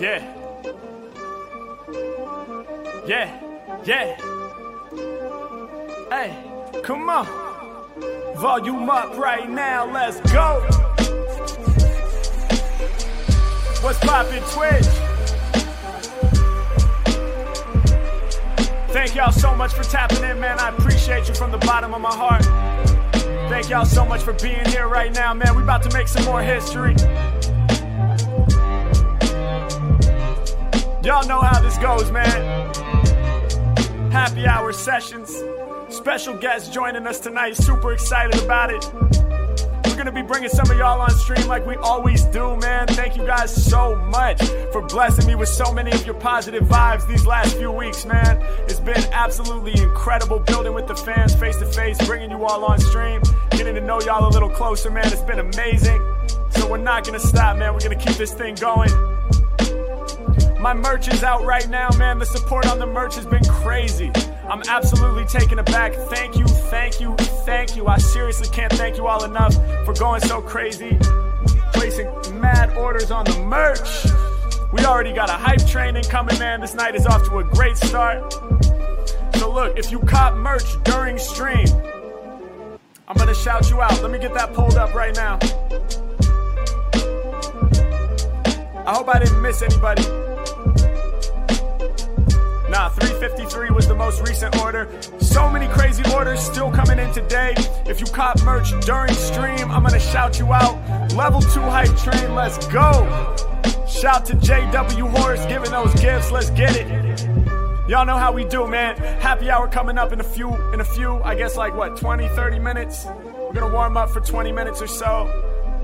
Yeah. Yeah. Yeah. Hey, come on. Volume up right now, let's go. What's poppin' Twitch? Thank y'all so much for tapping in, man. I appreciate you from the bottom of my heart. Thank y'all so much for being here right now, man. We about to make some more history. Y'all know how this goes, man. Happy hour sessions. Special guest joining us tonight. Super excited about it. We're gonna be bringing some of y'all on stream like we always do, man. Thank you guys so much for blessing me with so many of your positive vibes these last few weeks, man. It's been absolutely incredible building with the fans face to face, bringing you all on stream, getting to know y'all a little closer, man. It's been amazing. So we're not gonna stop, man. We're gonna keep this thing going. My merch is out right now, man. The support on the merch has been crazy. I'm absolutely taken aback. Thank you, thank you, thank you. I seriously can't thank you all enough for going so crazy, placing mad orders on the merch. We already got a hype training coming, man. This night is off to a great start. So look, if you cop merch during stream, I'm gonna shout you out. Let me get that pulled up right now. I hope I didn't miss anybody. Nah, 353 was the most recent order. So many crazy orders still coming in today. If you cop merch during stream, I'm gonna shout you out. Level 2 hype train, let's go. Shout to JW Horse giving those gifts, let's get it. Y'all know how we do, man. Happy hour coming up in a few, in a few, I guess like what, 20, 30 minutes? We're gonna warm up for 20 minutes or so.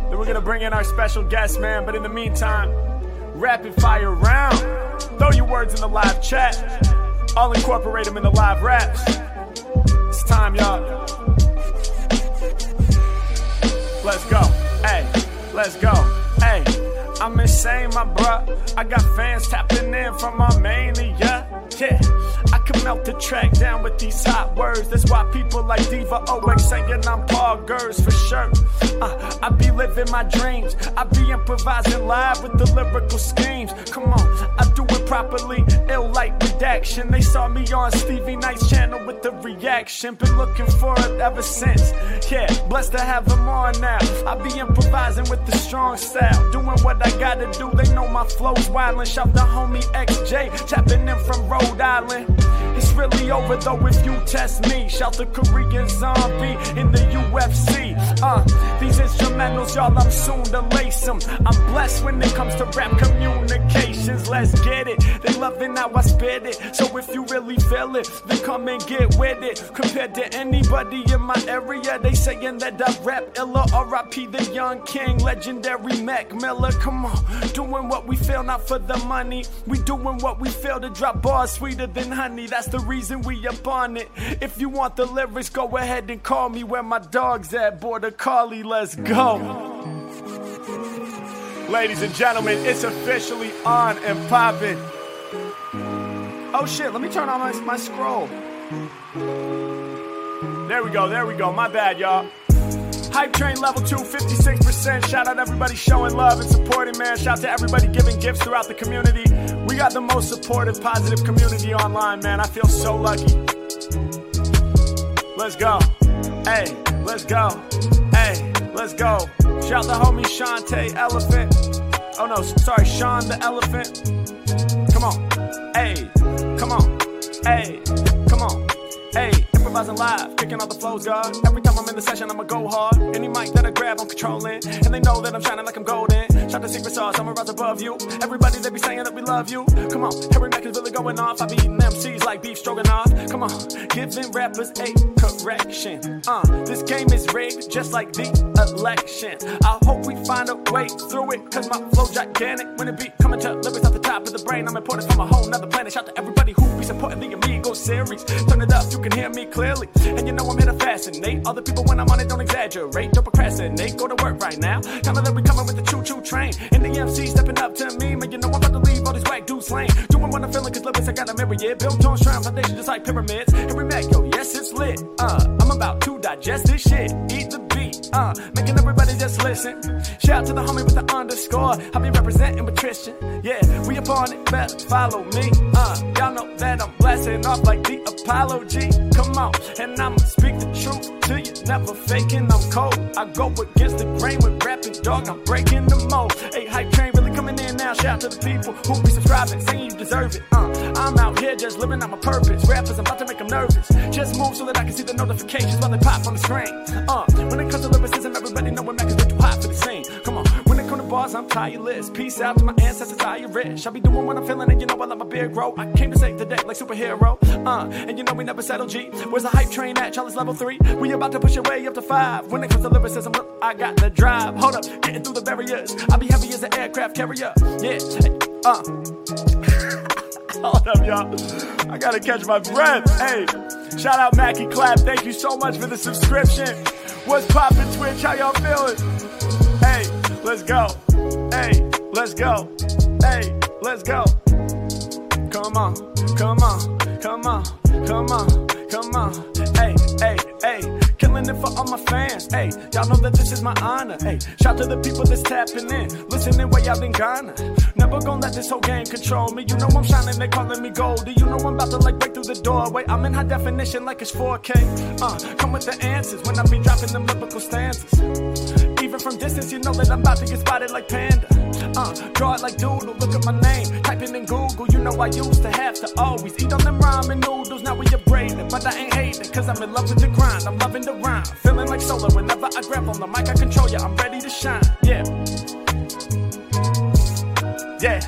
Then we're gonna bring in our special guest, man. But in the meantime, rapid fire round. Throw your words in the live chat. I'll incorporate them in the live raps. It's time, y'all. Let's go. Hey, let's go. Hey, I'm insane, my bruh. I got fans tapping in from Armenia. Yeah, I can melt the track down with these hot words. That's why people like Diva OX saying I'm Paul Gers for sure. Uh, I be living my dreams. I be improvising live with the lyrical schemes. Come on, I do it properly. Ill like redaction. They saw me on Stevie Knight's channel with the reaction. Been looking for it ever since. Yeah, blessed to have them on now. I be improvising with the strong style. Doing what I gotta do. They know my flow's wildin'. Shout the homie XJ, tapping in from Rhode Island. It's really over though if you test me. Shout the Korean zombie in the UFC. Uh, these instrumentals, y'all, I'm soon to lace them. I'm blessed when it comes to rap communications. Let's get it. They loving how I spit it. So if you really feel it, then come and get with it. Compared to anybody in my area, they saying that I rap illa. RIP the young king, legendary Mac Miller. Come on, doing what we feel, not for the money. We doing what we feel to drop bars sweeter than honey. That's the reason we up on it. If you want the lyrics, go ahead and call me where my dog's at. Border Collie, let's go. Ladies and gentlemen, it's officially on and popping. Oh shit, let me turn on my, my scroll. There we go, there we go. My bad, y'all. Hype train level 2, 56%. Shout out everybody showing love and supporting, man. Shout out to everybody giving gifts throughout the community. Got the most supportive, positive community online, man. I feel so lucky. Let's go. Hey, let's go. Hey, let's go. Shout the homie Shantae Elephant. Oh no, sorry, Sean the Elephant. Come on. Hey, come on. Hey, come on. Hey, improvising live, kicking all the flows, God. Every time I'm in the session, I'ma go hard. Any mic that I grab, I'm controlling. And they know that I'm shining like I'm golden. Shout the secret sauce, I'ma rise above you. Everybody, they be saying that we love you. Come on, Harry Mack is really going off. I be eating MCs like beef stroganoff. Come on, giving rappers a correction. Uh, this game is rigged just like the election. I hope we find a way through it, cause my flow gigantic. When it be coming to lyrics off the top of the brain, I'm important from a whole nother planet. Shout to everybody who be supporting the Omegle series. Turn it up, you can hear me clearly. And you know I'm here to fascinate. Other people when I'm on it don't exaggerate. Don't procrastinate, go to work right now. Of that we coming with the choo choo train. And the MC stepping up to me, man. You know I'm about to leave all these whack dudes lame. Doing what I'm feeling, cause lyrics I got a mirror, yeah. Built on strong foundation just like pyramids. Harry Mack, yo, yes, it's lit. Uh, I'm about to digest this shit. Eat the. Uh, making everybody just listen. Shout out to the homie with the underscore. I be representing with Tristan. Yeah, we up on it, better follow me. Uh, y'all know that I'm blasting off like the Apollo G. Come on, and I'ma speak the truth to you. Never faking, I'm cold. I go against the grain with rapping, dog. I'm breaking the mold. Hey, hype train now. Shout out to the people who be subscribing, saying you deserve it. Uh, I'm out here just living out my purpose. Rappers, I'm about to make them nervous. Just move so that I can see the notifications while they pop on the screen. Uh, when it comes to lyricism, everybody know when Mac is too hot for the scene. Bars, I'm tireless. Peace out to my ancestors, Irish. I'll be doing what I'm feeling, and you know I let my beard grow. I came to save the day like superhero. Uh, and you know we never settle, G. Where's the hype train at? Charlie's level three. We about to push your way up to five. When it comes to lyricism, look, I got the drive. Hold up, getting through the barriers. I'll be heavy as an aircraft carrier. Yeah, uh. Hold up, y'all. I gotta catch my breath. Hey, shout out Mackie Clap. Thank you so much for the subscription. What's poppin' Twitch? How y'all feeling? Let's go. Hey, let's go. Hey, let's go. Come on, come on, come on, come on, come on. Hey, hey, hey. Killing it for all my fans. Hey, y'all know that this is my honor. Hey, shout to the people that's tapping in, listening way out in Ghana. Never gonna let this whole game control me. You know I'm shining, they calling me Goldie. You know I'm about to like break through the doorway. I'm in high definition like it's 4K. Uh, come with the answers when I be dropping them lyrical stanzas. Even from distance, you know that I'm about to get spotted like Panda. Uh, draw it like Doodle, look at my name. Typing in Google, you know I used to have to always eat on them ramen noodles. Now we upgraded, but I ain't hating, cause I'm in love with the grind. I'm loving the rhyme. Feeling like solo whenever I grab on the mic, I control ya. I'm ready to shine. Yeah. Yeah.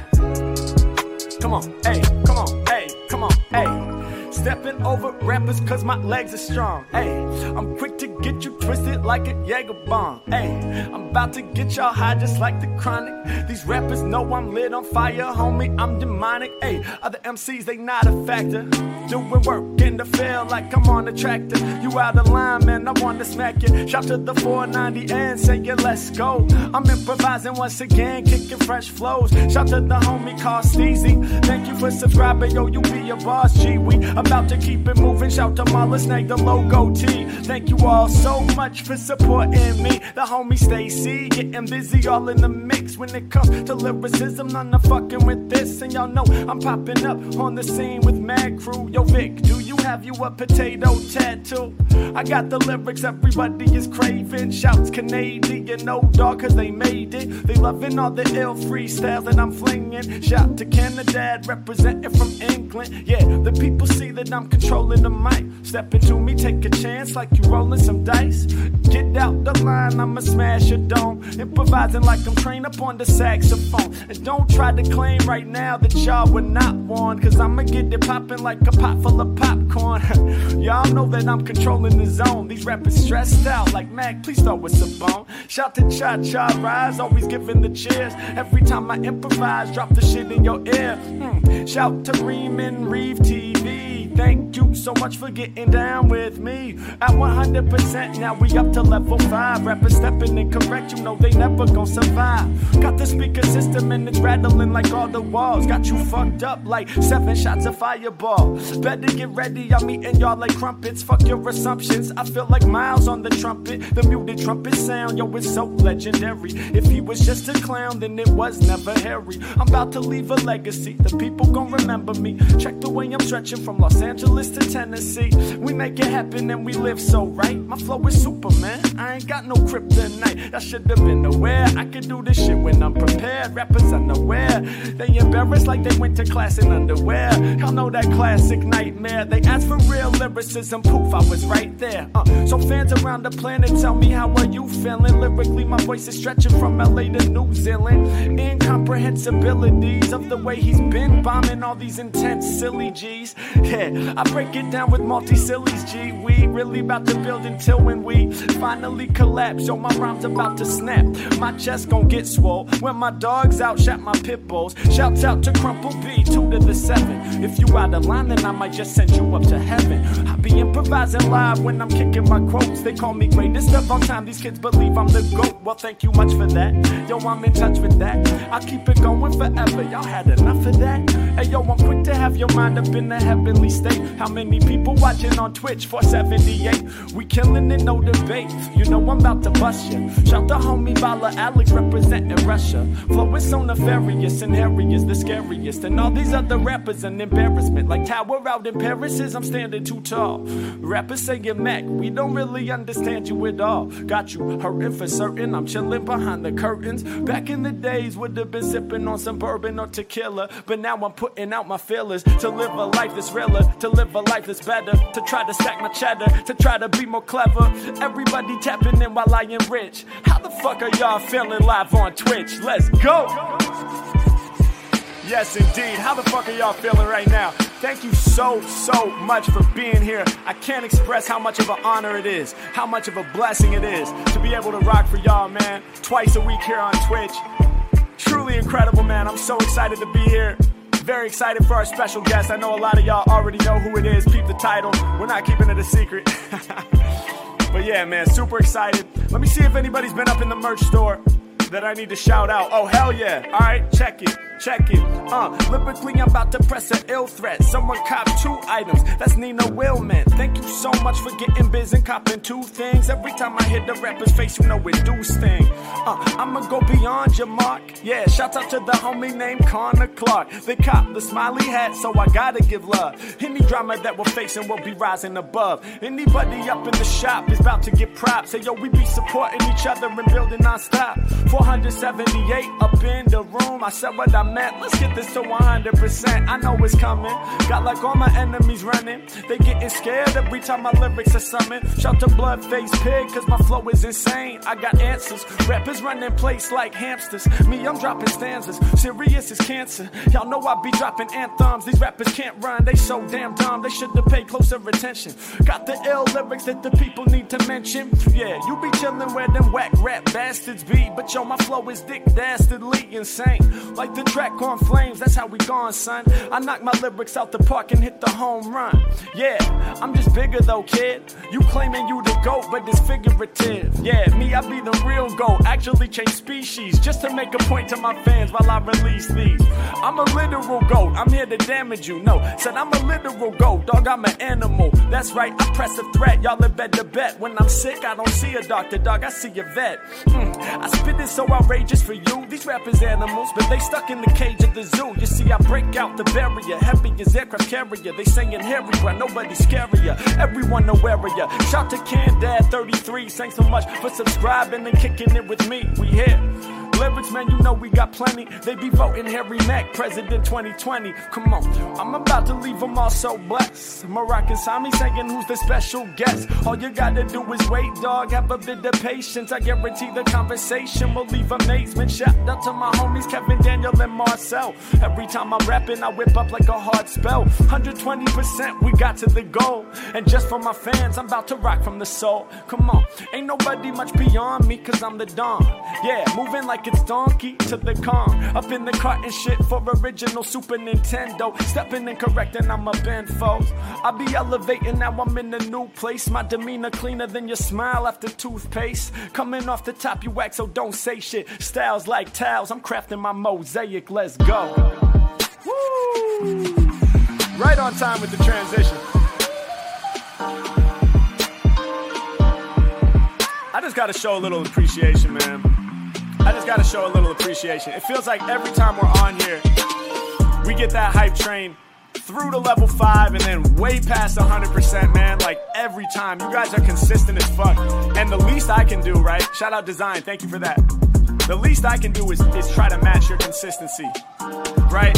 Come on, hey, come on, hey, come on, hey. Stepping over rappers cause my legs are strong. Hey, I'm quick to get you twisted like a Jaeger bomb. Hey, I'm about to get y'all high just like the chronic. These rappers know I'm lit on fire, homie. I'm demonic. Hey, other MCs, they not a factor. Doing work in the field like I'm on a tractor. You out of line, man, I wanna smack you. Shout to the 490 and say yeah, let's go. I'm improvising once again, kicking fresh flows. Shout to the homie called Steezy. Thank you for subscribing, yo, you be a boss, G. We about to keep it moving. Shout to Marla Snake, the logo T. Thank you all so much for supporting me. The homie Stacy, getting busy all in the mix. When it comes to lyricism, none of fucking with this. And y'all know I'm popping up on the scene with Mad Crew. Yo, Vic, do you have you a potato tattoo? I got the lyrics everybody is craving. Shouts Canadian, no dog, cause they made it. They loving all the ill freestyle that I'm flinging. Shout to Canada, representing from England. Yeah, the people see that I'm controlling the mic. Step into me, take a chance like you rolling some dice. Get out the line, I'ma smash your dome. Improvising like I'm trained up on the saxophone. And don't try to claim right now that y'all were not one. Cause I'ma get it popping like a pot full of popcorn. y'all know that I'm controlling the zone. These rappers stressed out like Mac, please throw us a bone. Shout to Cha Cha Rise, always giving the cheers. Every time I improvise, drop the shit in your ear. Hmm. Shout to Reeman Reeve TV. Thank you so much for getting down with me. At 100%, now we up to level 5. Rappers stepping in correct, you know they never gon' survive. Got the speaker system and it's rattling like all the walls. Got you fucked up like seven shots of fireball. Better get ready, I'm eating y'all like crumpets. Fuck your assumptions, I feel like miles on the trumpet. The muted trumpet sound, yo, it's so legendary. If he was just a clown, then it was never Harry. I'm about to leave a legacy, the people gon' remember me. Check the way I'm stretching from Los Angeles to Tennessee. We make it happen and we live so right. My flow is Superman. I ain't got no kryptonite. I should have been aware. I could do this shit when I'm prepared. Rappers unaware. They embarrassed like they went to class in underwear. Y'all know that classic nightmare. They asked for real lyricism. Poof, I was right there. Uh, so fans around the planet tell me how are you feeling? Lyrically, my voice is stretching from LA to New Zealand. Incomprehensibilities of the way he's been bombing all these intense silly G's. Yeah, I break it down with multi sillies, G. We really about to build until when we finally collapse. Yo, my rhymes about to snap. My chest gon' get swole. When my dogs out, shout my pit bulls. Shouts out to Crumple B, two to the seven. If you out of line, then I might just send you up to heaven. I be improvising live when I'm kicking my quotes. They call me greatest of all time. These kids believe I'm the GOAT. Well, thank you much for that. Yo, I'm in touch with that. I keep it going forever. Y'all had enough of that. Hey, yo, I'm quick to have your mind up in a heavenly state how many people watching on Twitch for 78. We killing it, no debate. You know I'm about to bust ya. Shout the homie Bala Alex representing Russia. Flow is so nefarious and Harry is the scariest. And all these other rappers an embarrassment. Like Tower out in Paris is I'm standing too tall. Rappers say you're Mac, we don't really understand you at all. Got you hurting for certain, I'm chilling behind the curtains. Back in the days, would have been sipping on some bourbon or tequila. But now I'm putting out my feelers to live a life that's realer, to live a life that's better, to try to stack my cheddar, to try to be more clever. Everybody tapping in while I am rich. How the fuck are y'all feeling live on Twitch? Let's go! Yes, indeed. How the fuck are y'all feeling right now? Thank you so, so much for being here. I can't express how much of an honor it is, how much of a blessing it is to be able to rock for y'all, man, twice a week here on Twitch. Truly incredible, man. I'm so excited to be here. Very excited for our special guest. I know a lot of y'all already know who it is. Peep the title. We're not keeping it a secret. but yeah, man, super excited. Let me see if anybody's been up in the merch store that I need to shout out. Oh, hell yeah. All right, check it. Check it. Uh, lyrically, I'm about to press an ill threat. Someone cop two items. That's Nina Willman. Thank you so much for getting biz and copping two things. Every time I hit the rapper's face, you know it do sting. Uh, I'ma go beyond your mark. Yeah, shout out to the homie named Connor Clark. They cop the smiley hat, so I gotta give love. Any drama that we're facing will be rising above. Anybody up in the shop is about to get props. Say, yo, we be supporting each other and building non-stop. 478 up in the room. I said what I meant. Let's get this to 100%. I know it's coming. Got like all my enemies running. They getting scared every time my lyrics are summon. Shout to Bloodface Pig, cause my flow is insane. I got answers. Rappers running place like hamsters. Me, I'm dropping stanzas. Serious is cancer. Y'all know I be dropping anthems. These rappers can't run. They so damn dumb. They should have paid closer attention. Got the ill lyrics that the people need to mention. Yeah, you be chillin' where them whack rap bastards be. But yo, my flow is dick dastardly insane. Like the track on flames, that's how we gone, son. I knock my lyrics out the park and hit the home run. Yeah, I'm just bigger though, kid. You claiming you the goat, but it's figurative. Yeah, me, I be the real goat. Actually change species just to make a point to my fans while I release these. I'm a literal goat. I'm here to damage you. No, said I'm a literal goat. Dog, I'm an animal. That's right, I press a threat. Y'all are better bet. When I'm sick, I don't see a doctor, dog. I see a vet. Mm, I spit it so outrageous for you. These rappers animals, but they stuck in the cage of the zoo. You see, I break out the barrier. Heavy as aircraft carrier. They saying Harry, but nobody's scarier. Everyone aware of ya. Shout to Can Dad 33. Thanks so much for subscribing and kicking it with me. We here. Lyrics, man, you know we got plenty. They be voting Harry Mack, President 2020. Come on, I'm about to leave them all so blessed. Moroccan Sami saying who's the special guest. All you gotta do is wait, dog. Have a bit of patience. I guarantee the conversation will leave amazement. Shout out to my homies Kevin, Daniel, and Marcel. Every time I'm rapping, I whip up like a hard spell. 120%, we got to the goal. And just for my fans, I'm about to rock from the soul. Come on, ain't nobody much beyond me, cause I'm the Don. Yeah, moving like it's donkey to the Kong. Up in the cart and shit for original Super Nintendo. Stepping and correcting, I'm a bend foes. I be elevating, now I'm in a new place. My demeanor cleaner than your smile after toothpaste. Coming off the top, you wax, so don't say Styles like towels, I'm crafting my mosaic, let's go. Woo! Right on time with the transition. I just gotta show a little appreciation, man. I just gotta show a little appreciation. It feels like every time we're on here, we get that hype train through to level five and then way past 100%, man. Like every time. You guys are consistent as fuck. And the least I can do, right? Shout out Design. Thank you for that. The least I can do is, is try to match your consistency, right?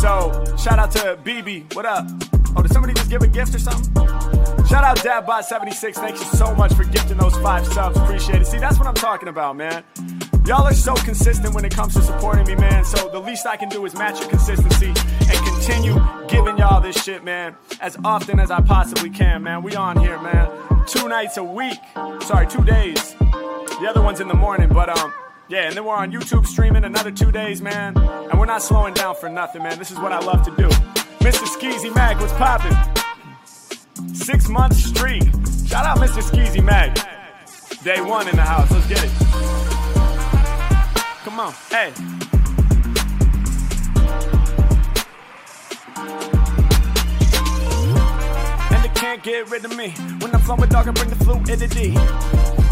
So, shout out to BB. What up? Oh, did somebody just give a gift or something? Shout out DadBot76. Thank you so much for gifting those five subs. Appreciate it. See, that's what I'm talking about, man. Y'all are so consistent when it comes to supporting me, man. So the least I can do is match your consistency and continue giving y'all this shit, man, as often as I possibly can, man. We on here, man. Two nights a week. Sorry, two days. The other one's in the morning, but um, yeah, and then we're on YouTube streaming another two days, man. And we're not slowing down for nothing, man. This is what I love to do. Mr. Skeezy Mag, what's poppin'? Six month streak. Shout out Mr. Skeezy Mag. Day one in the house. Let's get it. Come on. Hey. And they can't get rid of me. When I'm flowing, dog, I bring the fluidity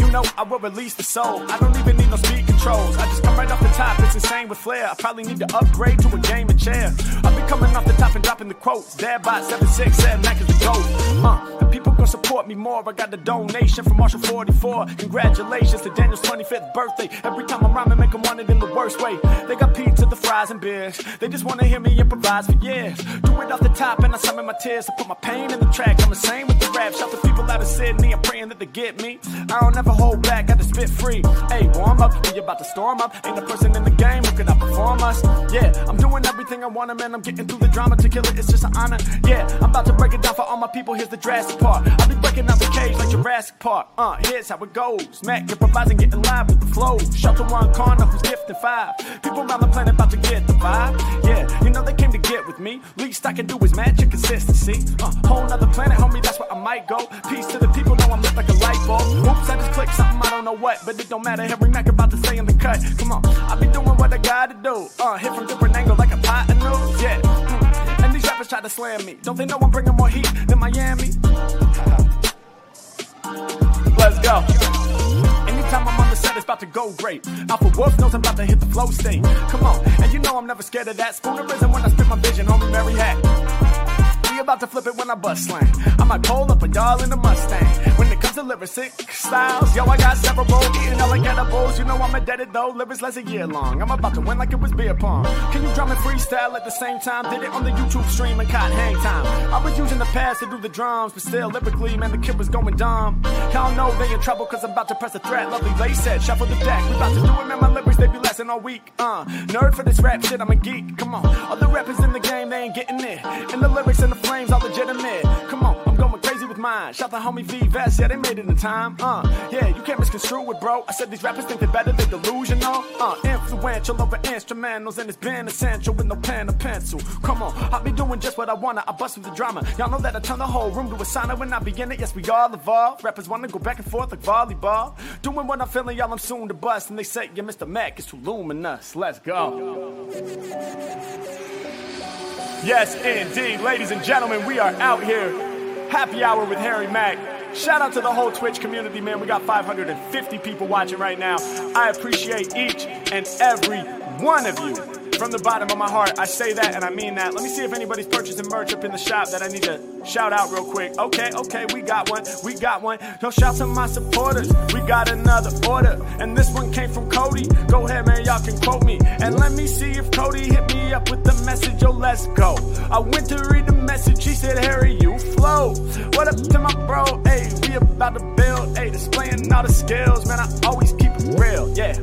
you know I will release the soul. I don't even need no speed controls. I just come right off the top. It's insane with flair. I probably need to upgrade to a gaming chair. I'll be coming off the top and dropping the quotes. Dad bot 76 said Mac is the GOAT. Uh, the people gonna support me more. I got the donation from Marshall 44. Congratulations to Daniel's 25th birthday. Every time I'm rhyming, make them want it in the worst way. They got pizza, the fries, and beers. They just wanna hear me improvise for years. Do it off the top and I summon my tears. I put my pain in the track. I'm the same with the rap. Shout to people out of Sydney. I'm praying that they get me. I don't ever hold back, got to spit free. Hey, warm up, we about to storm up. Ain't a person in the game who can outperform us. Yeah, I'm doing everything I wanna, man. I'm getting through the drama to kill it. It's just an honor. Yeah, I'm about to break it down for all my people. Here's the drastic part. I'll be breaking out the cage like Jurassic Park. Uh, here's how it goes. Mac improvising, getting live with the flow. Shelter one corner who's gifted five. People around the planet about to get the vibe. Yeah, you know they came to get with me. Least I can do is match your consistency. Uh, whole nother planet, homie, that's where I might go. Peace to the people, know I'm lit like a light bulb. Oops, I just clicked something, I don't know what, but it don't matter. Every Mac about to stay in the cut. Come on, I be doing what I gotta do. Uh, hit from different angle like a pot of noodles. Yeah. Mm. And these rappers try to slam me. Don't they know I'm bringing more heat than Miami? Let's go. Anytime I'm on the set, it's about to go great. Alpha Wolf knows I'm about to hit the flow state. Come on, and you know I'm never scared of that. Spoonerism when I spit my vision, homie Mary Hat. About to flip it when I bust slang. I might pull up a y'all in a Mustang. When it comes to lyric styles, yo, I got several eating all like. You know I'm indebted though, lyrics less a year long. I'm about to win like it was beer pong. Can you drum and freestyle at the same time? Did it on the YouTube stream and caught hang time. I was using the pads to do the drums, but still lyrically, man, the kid was going dumb. Y'all know they in trouble cause I'm about to press a threat. Lovely lace said, shuffle the deck. We about to do it, man, my lyrics, they be lesson all week. Uh, nerd for this rap shit, I'm a geek. Come on, other rappers in the game, they ain't getting it. And the lyrics in the flames all legitimate. Come on, I'm going crazy with mine. Shout the homie V Vest, yeah, they made it in time. Uh, yeah, you can't misconstrue it, bro. I said these rappers think they're better, they delusional. Uh, influential over instrumentals, and it's been essential with no pen or pencil. Come on, I be doing just what I wanna. I bust with the drama. Y'all know that I turn the whole room to a sauna when I begin it. Yes, we all evolve. Rappers wanna go back and forth like volleyball. Doing what I'm feeling, y'all, I'm soon to bust. And they say, yeah, Mr. Mac is too luminous. Let's go. Yes, indeed. Ladies and gentlemen, we are out here. Happy hour with Harry Mack. Shout out to the whole Twitch community, man. We got 550 people watching right now. I appreciate each and every one of you. From the bottom of my heart, I say that and I mean that. Let me see if anybody's purchasing merch up in the shop that I need to shout out real quick. Okay, okay, we got one. We got one. Yo, shout to my supporters. We got another order. And this one came from Cody. Go ahead, man, y'all can quote me. And let me see if Cody hit me up with the message. Yo, let's go. I went to read the message. He said, Harry, you flow. What up to my bro? Hey, we about to build. Hey, displaying all the skills. Man, I always keep it real. Yeah.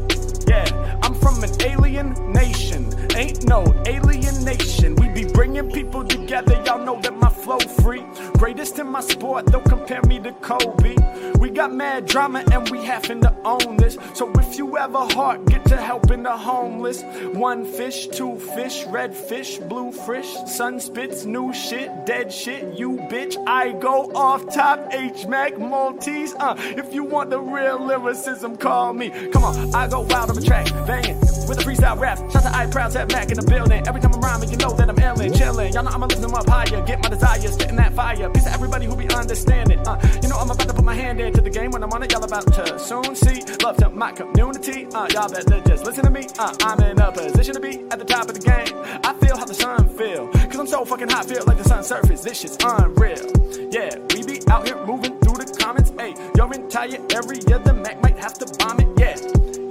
Yeah, I'm from an alien nation. Ain't no alienation. We be bringing people together. Y'all know that my flow free. Greatest in my sport, don't compare me to Kobe. We got mad drama and we having to own this. So if you have a heart, get to helping the homeless. One fish, two fish, red fish, blue fish. Sun spits new shit, dead shit. You bitch, I go off top. H Mac Maltese. Uh, if you want the real lyricism, call me. Come on, I go wild on the track, banging with a freestyle rap. Shout to I proud have Mac in the building. Every time I'm rhyming, you know that I'm illin', chillin'. Y'all know I'ma lift them up higher, get my desires, getting that fire. Peace to everybody who be understanding. Uh, you know I'm about to put my hand into the game when I'm on it. Y'all about to soon see. Love to my community. Uh, y'all better just listen to me. Uh, I'm in a position to be at the top of the game. I feel how the sun feel. Cause I'm so fucking hot, feel like the sun surface. This shit's unreal. Yeah, we be out here moving through the comments. Hey, your entire area, the Mac might have to bomb it. Yeah.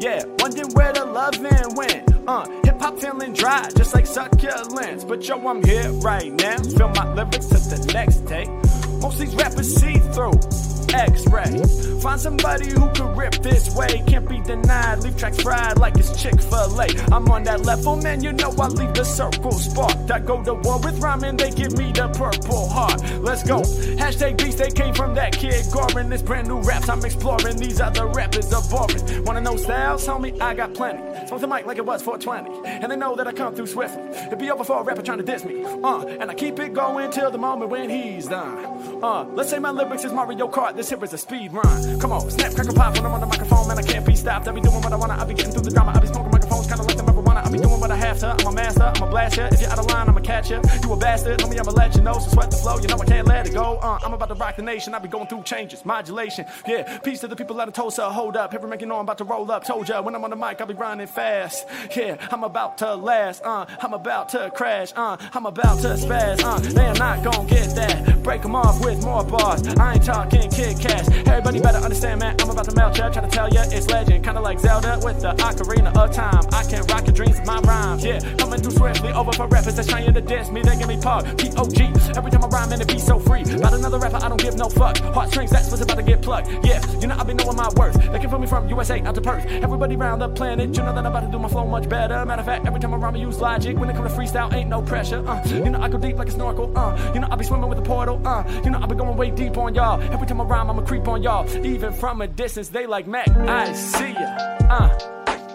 Yeah, wondering where the loving went. Uh, hip hop feeling dry, just like succulents. But yo, I'm here right now. Feel my lyrics to the next take. Most these rappers see through. X-ray. Find somebody who can rip this way. Can't be denied. Leave tracks fried like it's Chick-fil-A. I'm on that level, man. You know I leave the circle sparked. I go to war with rhyming, they give me the purple heart. Let's go. Hashtag beast, they came from that kid Gorin. This brand new raps I'm exploring. These other rappers are boring. Wanna know styles, homie? I got plenty. Smoke the mic like it was 420. And they know that I come through swiftly. It'd be over for a rapper trying to diss me. Uh, and I keep it going till the moment when he's done. Uh, let's say my lyrics is Mario Kart. This here is a speed run. Come on, snap, crackle, pop when I'm on the microphone, man. I can't be stopped. I be doing what I wanna. I be getting through the drama. I be smoking microphones, kinda like I be doing what I have dancer, I'm a master, I'm a blast ya. If you're out of line, I'ma catch ya. You a bastard, homie, I'ma let you know. So sweat the flow, you know I can't let it go. Uh, I'm about to rock the nation, I be going through changes, modulation. Yeah, peace to the people out of Tulsa, hold up. Every make you know I'm about to roll up. Told ya, when I'm on the mic, I'll be running fast. Yeah, I'm about to last, uh, I'm about to crash, uh, I'm about to spaz, uh, they are not gonna get that. Break them off with more bars. I ain't talking kid cash. Everybody better understand, man. I'm about to melt ya. Try to tell ya it's legend. Kinda like Zelda with the ocarina of time. I can rock your dreams my rhymes. Yeah, coming through swiftly over for rappers that's trying to diss me. They give me pog. P-O-G. Every time I rhyme and it be so free. About another rapper, I don't give no fuck. Heartstrings, that's what's about to get plugged. Yeah, you know I be knowing my worth. They can put me from USA out to Perth. Everybody round the planet, you know that I'm about to do my flow much better. Matter of fact, every time I rhyme, I use logic. When it comes to freestyle, ain't no pressure. Uh, you know I go deep like a snorkel. Uh, you know I be swimming with a portal. Uh, you know I be going way deep on y'all. Every time I rhyme, I'ma creep on y'all. Even from a distance, they like Mac. I see ya. Uh,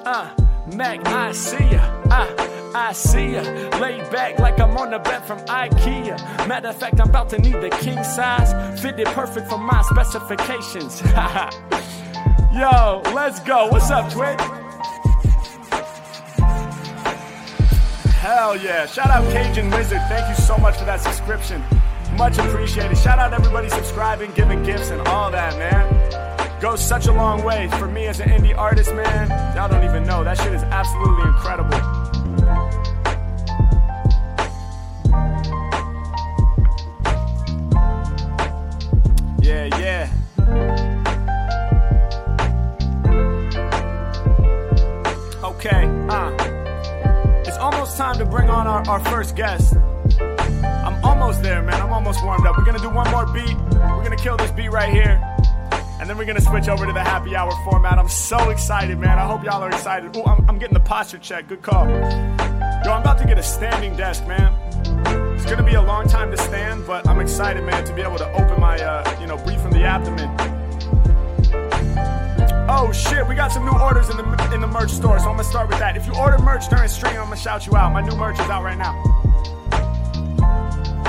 uh, Mac, I see ya. Uh, I see ya. Laid back like I'm on the bed from IKEA. Matter of fact, I'm about to need the king size. Fitted perfect for my specifications. Yo, let's go. What's up, Twitch? Hell yeah. Shout out Cajun Wizard. Thank you so much for that subscription. Much appreciated. Shout out everybody subscribing, giving gifts, and all that, man. Goes such a long way for me as an indie artist, man. Y'all don't even know. That shit is absolutely incredible. Yeah, yeah. Okay, uh. It's almost time to bring on our, our first guest. I'm almost there, man. I'm almost warmed up. We're gonna do one more beat. We're gonna kill this beat right here. And then we're gonna switch over to the happy hour format. I'm so excited, man. I hope y'all are excited. Ooh, I'm, I'm getting the posture check. Good call. Yo, I'm about to get a standing desk, man. It's gonna be a long time to stand, but I'm excited, man, to be able to open my, uh, you know, breathe from the abdomen. Oh shit, we got some new orders in the in the merch store, so I'm gonna start with that. If you order merch during stream, I'm gonna shout you out. My new merch is out right now.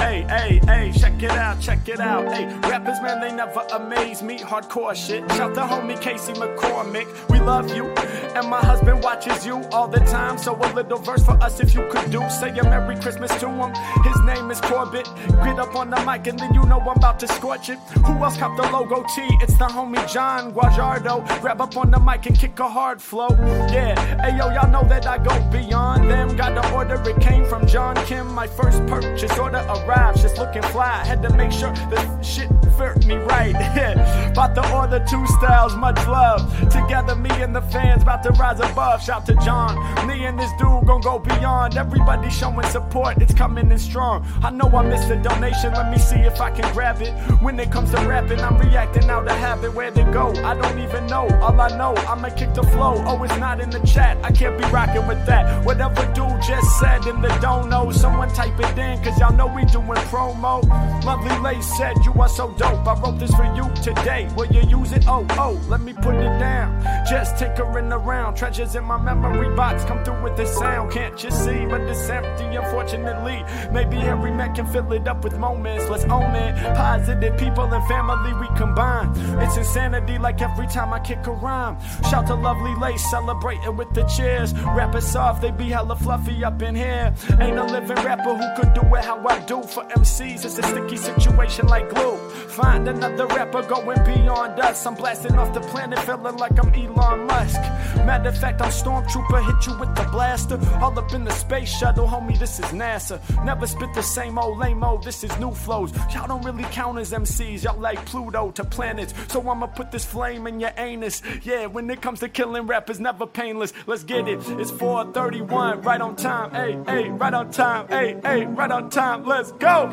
Hey, hey, hey, check it out, check it out. Hey, rappers, man, they never amaze me. Hardcore shit. Shout the homie Casey McCormick. We love you. And my husband watches you all the time. So a little verse for us if you could do. Say a Merry Christmas to him. His name is Corbett. Get up on the mic and then you know I'm about to scorch it. Who else cop the logo T? It's the homie John Guajardo. Grab up on the mic and kick a hard flow. Yeah, hey yo, y'all know that I go beyond them. Got the order, it came from John Kim. My first purchase order arrived. Just looking fly. Had to make sure the shit fit me right. about to order two styles, much love. Together, me and the fans about to rise above. Shout to John. Me and this dude gon' go beyond. Everybody showing support, it's coming in strong. I know I missed a donation, let me see if I can grab it. When it comes to rapping, I'm reacting out of habit. Where they go, I don't even know. All I know, I'ma kick the flow. Oh, it's not in the chat, I can't be rocking with that. Whatever dude just said in the don't know, someone type it in, cause y'all know we doing promo. Lovely Lace said, You are so dope. I wrote this for you today. Will you use it? Oh, oh, let me put it down. Just tinkering around. Treasures in my memory box come through with the sound. Can't you see? But it's empty, unfortunately. Maybe every man can fill it up with moments. Let's own it. Positive people and family we combine. It's insanity like every time I kick a rhyme. Shout to Lovely Lace, celebrating with the cheers. Rapping soft, they be hella fluffy up in here. Ain't a living rapper who could do it how I do for MCs. It's a sticky situation like glue. Find another rapper going beyond us. I'm blasting off the planet, feeling like I'm Elon Musk. Matter of fact, I'm Stormtrooper, hit you with the blaster. All up in the space shuttle, homie, this is NASA. Never spit the same old lame old, this is new flows. Y'all don't really count as MCs, y'all like Pluto to planets. So I'ma put this flame in your anus. Yeah, when it comes to killing rappers, never painless. Let's get it. It's 431, right on time. Hey, hey, right on time. Hey, hey, right on time. Let's go.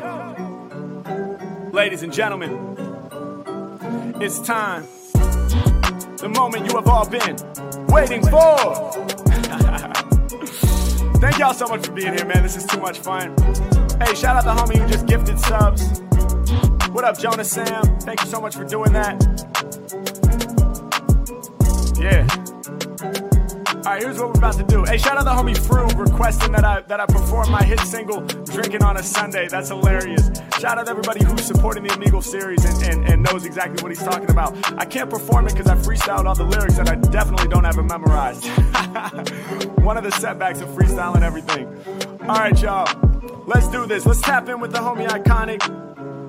Ladies and gentlemen, it's time. The moment you have all been waiting for. Thank y'all so much for being here, man. This is too much fun. Hey, shout out the homie who just gifted subs. What up, Jonah Sam? Thank you so much for doing that. Yeah. Right, here's what we're about to do. Hey, shout out the homie Fru requesting that I that I perform my hit single "Drinking on a Sunday." That's hilarious. Shout out everybody who's supporting the Omegle series and, and, and knows exactly what he's talking about. I can't perform it because I freestyled all the lyrics and I definitely don't have it memorized. One of the setbacks of freestyling everything. All right, y'all. Let's do this. Let's tap in with the homie Iconic.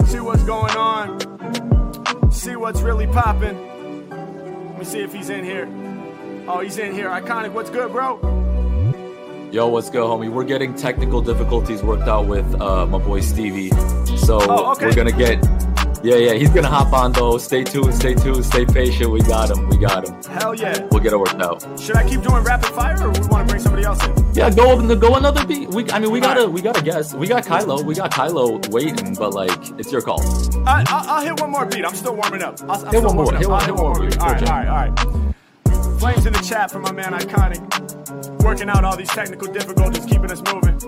See what's going on. See what's really popping. Let me see if he's in here. Oh, he's in here. Iconic, what's good, bro? Yo, what's good, homie? We're getting technical difficulties worked out with uh, my boy Stevie. So Oh, okay. we're gonna get Yeah, yeah, he's gonna hop on though. Stay tuned, stay tuned, stay patient. We got him. We got him. Hell yeah. We'll get it worked out. Should I keep doing rapid fire or we want to bring somebody else in? Yeah, go go another beat. We, I mean, we gotta Alright. we gotta guess. We got Kylo. We got Kylo waiting, but like it's your call. I, I'll, I'll hit one more beat. I'm still warming up. I'll, I'm Hit still one more, warming hit one- I'll hit one more beat. All right, all right, all right. Flames in the chat for my man Iconic. Working out all these technical difficulties, keeping us moving.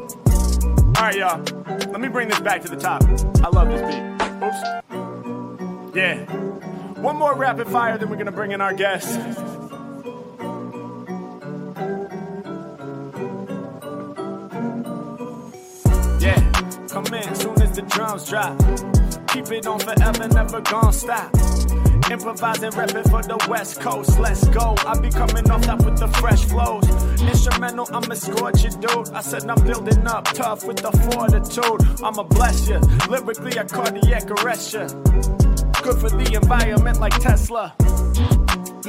All right, y'all. Let me bring this back to the top. I love this beat. Oops. Yeah. One more rapid fire, then we're gonna bring in our guest. Yeah, come in soon as the drums drop. Keep it on forever, never gonna stop. Improvising, rapping for the West Coast. Let's go. I be coming off top with the fresh flows. Instrumental, I'ma you, dude. I said I'm building up tough with the fortitude. I'ma bless you. Lyrically, I cardiac arrest you. Good for the environment like Tesla.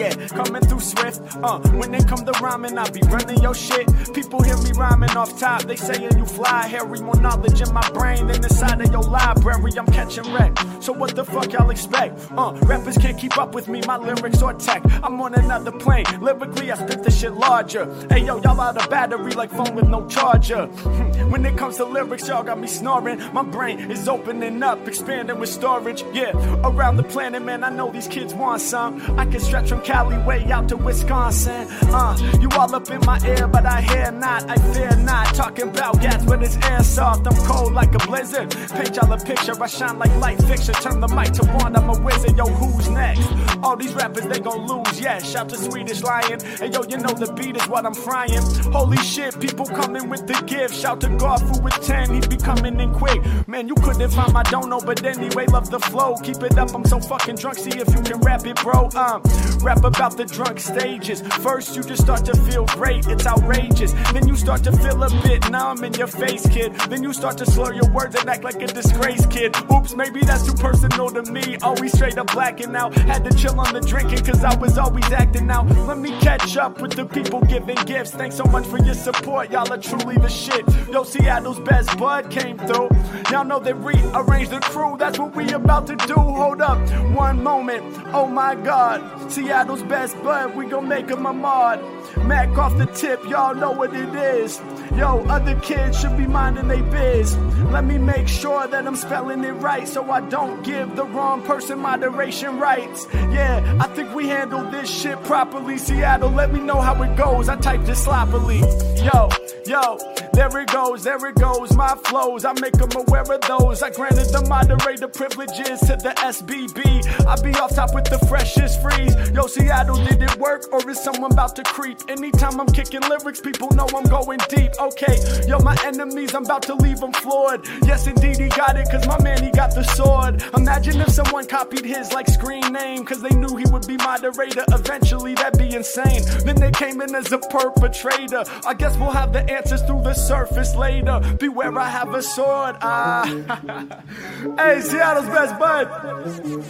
Yeah, coming through swift. Uh, when they come to rhyming, I be running your shit. People hear me rhyming off top. They saying you fly, Harry. More knowledge in my brain than inside of your library. I'm catching wreck. So what the fuck y'all expect? Uh, rappers can't keep up with me. My lyrics or tech. I'm on another plane. Lyrically, I spit the shit larger. Hey yo, y'all out of battery like phone with no charger. when it comes to lyrics, y'all got me snoring. My brain is opening up, expanding with storage. Yeah, around the planet, man. I know these kids want some. I can stretch from Cali way out to Wisconsin. Uh, you all up in my ear, but I hear not. I fear not. Talking about gas, but it's airsoft. I'm cold like a blizzard. Paint y'all a picture. I shine like light fiction. Turn the mic to one. I'm a wizard. Yo, who's next? All these rappers, they gon' lose. Yeah, shout to Swedish Lion. Hey, yo, you know the beat is what I'm frying. Holy shit, people coming with the gift. Shout to Garfu with 10. He be coming in quick. Man, you couldn't find my dono, but anyway, love the flow. Keep it up. I'm so fucking drunk. See if you can rap it, bro. Um, rap about the drunk stages. First, you just start to feel great. It's outrageous. Then you start to feel a bit numb in your face, kid. Then you start to slur your words and act like a disgrace, kid. Oops, maybe that's too personal to me. Always straight up blacking out. Had to chill on the drinking cause I was always acting out. Let me catch up with the people giving gifts. Thanks so much for your support. Y'all are truly the shit. Yo, Seattle's best bud came through. Y'all know they rearranged the crew. That's what we about to do. Hold up, one moment. Oh my god. Seattle's best bud. We gon' make him a mod. Mac off the tip. Y'all know what it is. Yo, other kids should be minding they biz. Let me make sure that I'm spelling it right so I don't give the wrong person moderation rights. Yeah, I think we handled this shit properly. Seattle, let me know how it goes. I typed it sloppily. Yo, yo, there it goes, there it goes. My flows, I make them aware of those. I granted the moderator privileges to the SBB. I be off top with the freshest freeze. Yo, Seattle, did it work or is someone about to creep? Anytime I'm kicking lyrics, people know I'm going deep. Okay, yo, my enemies, I'm about to leave them floored. Yes, indeed, he got it, cause my man, he got the sword. Imagine if someone copied his like screen name, cause they knew he would be moderator eventually. That'd be insane. Then they came in as a perpetrator. I guess we'll have the answers through the surface later. Beware, I have a sword. Ah, hey, Seattle's best bud.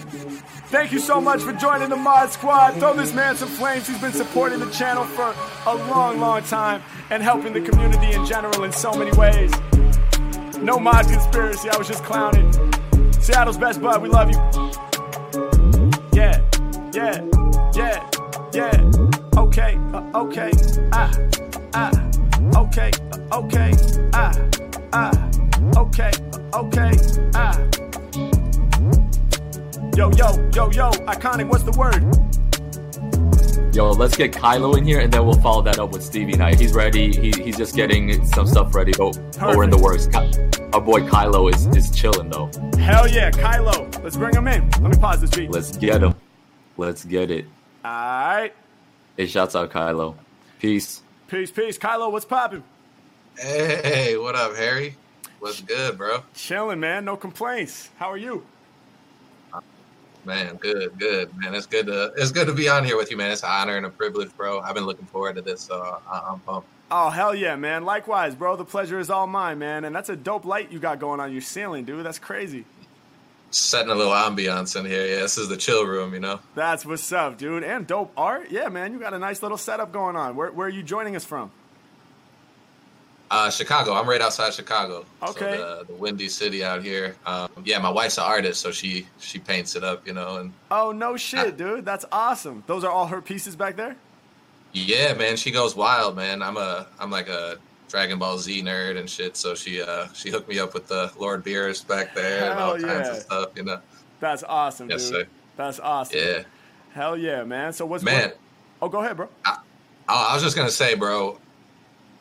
Thank you so much for joining the Mod Squad. Throw this man some flames. He's been supporting the channel for a long, long time and helping the community in general in so many ways. No mod conspiracy. I was just clowning. Seattle's best bud. We love you. Yeah, yeah, yeah, yeah. Okay, uh, okay, ah, ah. Okay, uh, okay, ah, ah. Okay, uh, okay, ah. Yo, yo, yo, yo, iconic, what's the word? Yo, let's get Kylo in here, and then we'll follow that up with Stevie Knight. He's ready. He, he's just getting some stuff ready. But, but we're in the works. Ky- Our boy Kylo is, is chilling though. Hell yeah, Kylo. Let's bring him in. Let me pause this beat. Let's get him. Let's get it. Alright. Hey, shouts out Kylo. Peace. Peace, peace. Kylo, what's popping? Hey, what up, Harry? What's good, bro? Chilling, man. No complaints. How are you? Man, good, good, man. It's good to it's good to be on here with you, man. It's an honor and a privilege, bro. I've been looking forward to this, so I, am pumped. Oh hell yeah, man! Likewise, bro. The pleasure is all mine, man. And that's a dope light you got going on your ceiling, dude. That's crazy. Setting a little ambiance in here. Yeah, this is the chill room, you know. That's what's up, dude. And dope art. Yeah, man. You got a nice little setup going on. Where where are you joining us from? Uh, Chicago. I'm right outside Chicago. Okay. So the, the windy city out here. Um, yeah, my wife's an artist, so she she paints it up, you know. And oh no shit, I, dude, that's awesome. Those are all her pieces back there. Yeah, man, she goes wild, man. I'm a I'm like a Dragon Ball Z nerd and shit. So she uh she hooked me up with the Lord Beerus back there Hell and all yeah. kinds of stuff, you know. That's awesome, yes, dude. Sir. That's awesome. Yeah. Hell yeah, man. So what's man? What? Oh, go ahead, bro. I, I was just gonna say, bro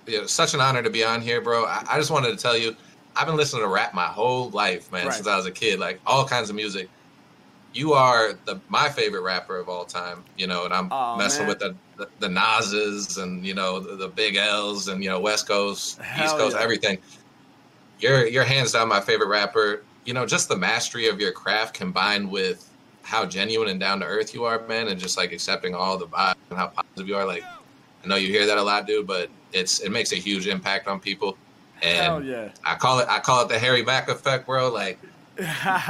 you know, such an honor to be on here, bro. I, I, just wanted to tell you, I've been listening to rap my whole life, man, right. since I was a kid. Like all kinds of music. You are the my favorite rapper of all time, you know, and I'm oh, messing man. with the, the the Nas's and you know the, the, Big L's and you know West Coast, Hell East Coast, yeah. everything. You're you're hands down my favorite rapper. You know, just the mastery of your craft combined with how genuine and down to earth you are, man, and just like accepting all the vibes and how positive you are. Like, I know you hear that a lot, dude, but it's it makes a huge impact on people. And yeah. I call it I call it the Harry Mack effect, bro. Like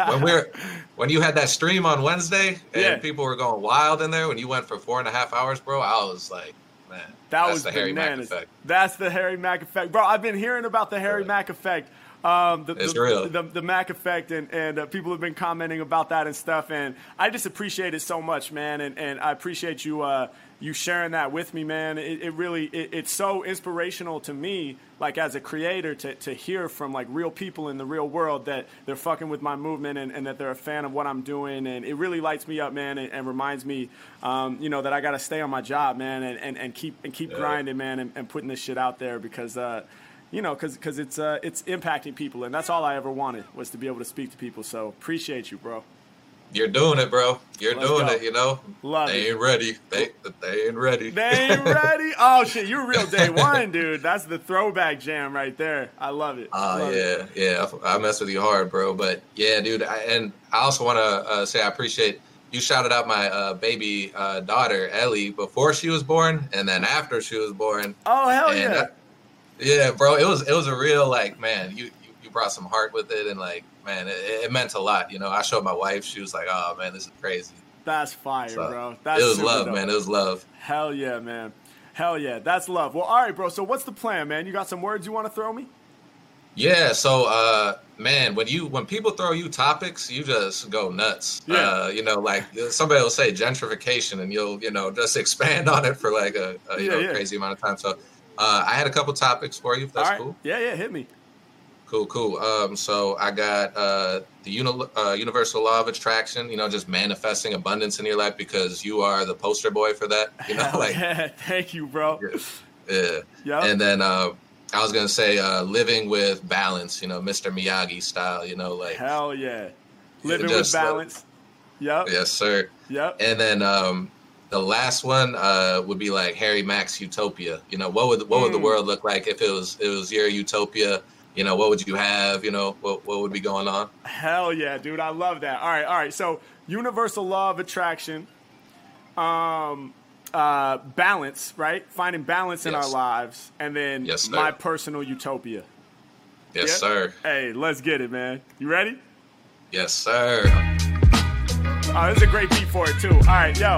when we're when you had that stream on Wednesday and yeah. people were going wild in there when you went for four and a half hours, bro, I was like, man, that was the Harry Mack effect. That's the Harry Mack effect, bro. I've been hearing about the Harry Mack effect. Um, the, it's the, real. The, the Mac effect, and, and uh, people have been commenting about that and stuff. And I just appreciate it so much, man. And, and I appreciate you uh, you sharing that with me, man. It, it really it, it's so inspirational to me, like as a creator, to, to hear from like real people in the real world that they're fucking with my movement and, and that they're a fan of what I'm doing, and it really lights me up, man, and, and reminds me, um, you know, that I got to stay on my job, man, and, and, and keep and keep yeah. grinding, man, and, and putting this shit out there because. Uh, you know, because cause it's uh, it's impacting people, and that's all I ever wanted was to be able to speak to people. So appreciate you, bro. You're doing it, bro. You're Let's doing go. it. You know, Love they it. ain't ready. They they ain't ready. They ain't ready. Oh shit, you're real day one, dude. That's the throwback jam right there. I love it. Oh uh, yeah, it. yeah. I, I mess with you hard, bro. But yeah, dude. I, and I also want to uh, say I appreciate you shouted out my uh, baby uh, daughter Ellie before she was born, and then after she was born. Oh hell and, yeah. Uh, yeah, bro. It was it was a real like man. You you brought some heart with it, and like man, it, it, meant a lot. You know, I showed my wife; she was like, "Oh man, this is crazy." That's fire, so, bro. That's it was love, dope. man. It was love. Hell yeah, man. Hell yeah, that's love. Well, all right, bro. So what's the plan, man? You got some words you want to throw me? Yeah. So, uh, man, when you when people throw you topics, you just go nuts. Yeah. Uh, you know, like somebody will say gentrification, and you'll you know just expand on it for like a, a you yeah, know yeah. crazy amount of time. So, uh, I had a couple topics for you. If that's cool. Yeah, yeah. Hit me. Cool, cool. Um, so I got uh, the uni- uh, universal law of attraction. You know, just manifesting abundance in your life because you are the poster boy for that. You know, like yeah. thank you, bro. Yeah. yeah. Yep. And then uh, I was gonna say uh, living with balance. You know, Mr. Miyagi style. You know, like hell yeah, living just, with balance. yep. Yes, sir. Yep. And then um, the last one uh, would be like Harry Mack's Utopia. You know, what would what would the Mm. world look like if it was it was your utopia? You know, what would you have? You know, what what would be going on? Hell yeah, dude. I love that. All right, all right. So, universal law of attraction, um, uh, balance, right? Finding balance in Yes. our lives, and then Yes, my personal utopia. Yes, Yeah? sir. Hey, let's get it, man. You ready? Yes, sir. Oh, this is a great beat for it too. All right, yo,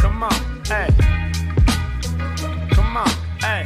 come on, hey, come on, hey,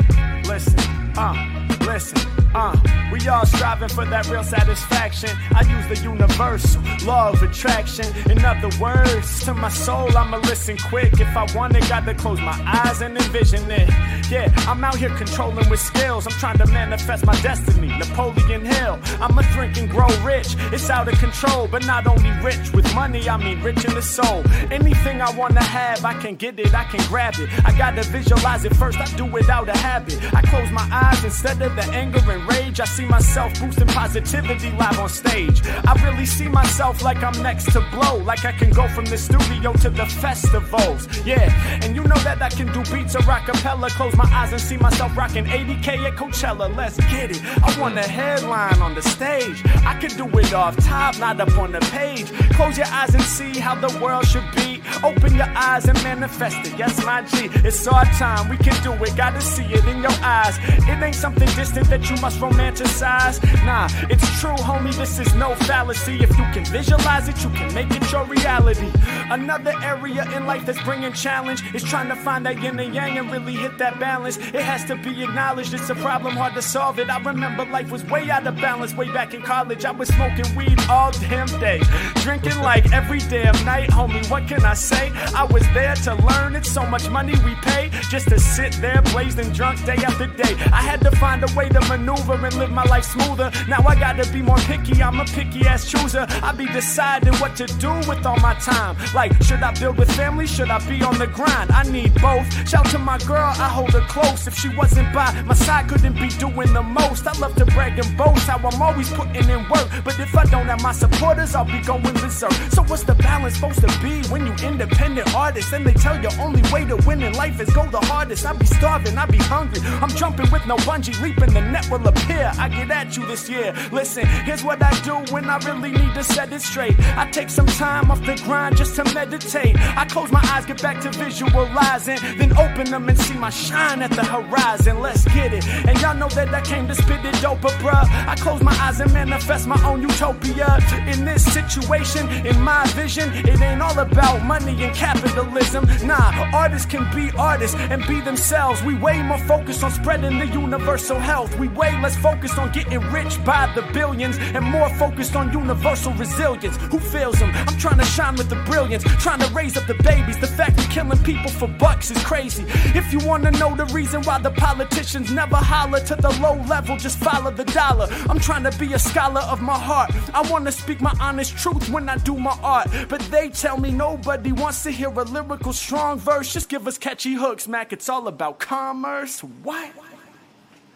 listen, uh, listen, uh, we all striving for that real satisfaction. I use the universal law of attraction. In other words, to my soul, I'ma listen quick. If I want it, got to close my eyes and envision it. Yeah, I'm out here controlling with skills. I'm trying to manifest my destiny. Napoleon Hill. I'm a drink and grow rich. It's out of control, but not only rich with money, I mean rich in the soul. Anything I wanna have, I can get it, I can grab it. I gotta visualize it first, I do it out of habit. I close my eyes instead of the anger and rage. I see myself boosting positivity live on stage. I really see myself like I'm next to blow, like I can go from the studio to the festivals. Yeah, and you know that I can do beats or rockapella. Close my eyes and see myself rocking 80k at Coachella. Let's get it. I want a headline on the stage. I can do it off top, not up on the page. Close your eyes and see how the world should be. Open your eyes and manifest it. Yes, my G, it's our time. We can do it. Gotta see it in your eyes. It ain't something distant that you must romanticize. Nah, it's true, homie. This is no fallacy. If you can visualize it, you can make it your reality. Another area in life that's bringing challenge is trying to find that yin and yang and really hit that balance. It has to be acknowledged. It's a problem hard to solve it. I remember life was way out of balance way back in college. I was smoking weed all damn day, drinking like every damn night, homie. What can I say? I was there to learn. It's so much money we pay just to sit there blazing drunk day after day. I had to find a way to maneuver and live my life smoother. Now I gotta be more picky. I'm a picky ass chooser. I be deciding what to do with all my time. Like, should I build with family? Should I be on the grind? I need both. Shout to my girl, I hold her close. If she wasn't by my side, couldn't be doing the most. I love to brag and boast how I'm always putting in work. But if I don't have my supporters, I'll be going berserk. So what's the balance supposed to be when you independent artist? And they tell you only way to win in life is go the hardest. I be starving, I be hungry. I'm jumping with no bungee, leaping the net will appear. I get at you this year. Listen, here's what I do when I really need to set it straight. I take some time off the grind just to meditate. I close my eyes, get back to visualizing, then open them and see my shine at the horizon. Let's get it. And y'all know that I came to spit it dope, bruh. I close my eyes and manifest my own utopia. In this situation, in my vision, it ain't all about money and capitalism. Nah, artists can be artists and be themselves. We way more focused on spreading the universal health. We way less focused on getting rich by the billions and more focused on universal resilience. Who feels them? I'm trying to shine with the brilliance, trying to raise up the babies. The fact we're killing people for bucks is crazy. If you wanna know the reason why the politicians never holler to the low level, just follow the dollar. I'm trying to be a scholar of my heart. I wanna speak my honest truth when I do my art. But they tell me nobody wants to hear a lyrical strong verse. Just give us catchy hooks, Mac. It's all about commerce. What?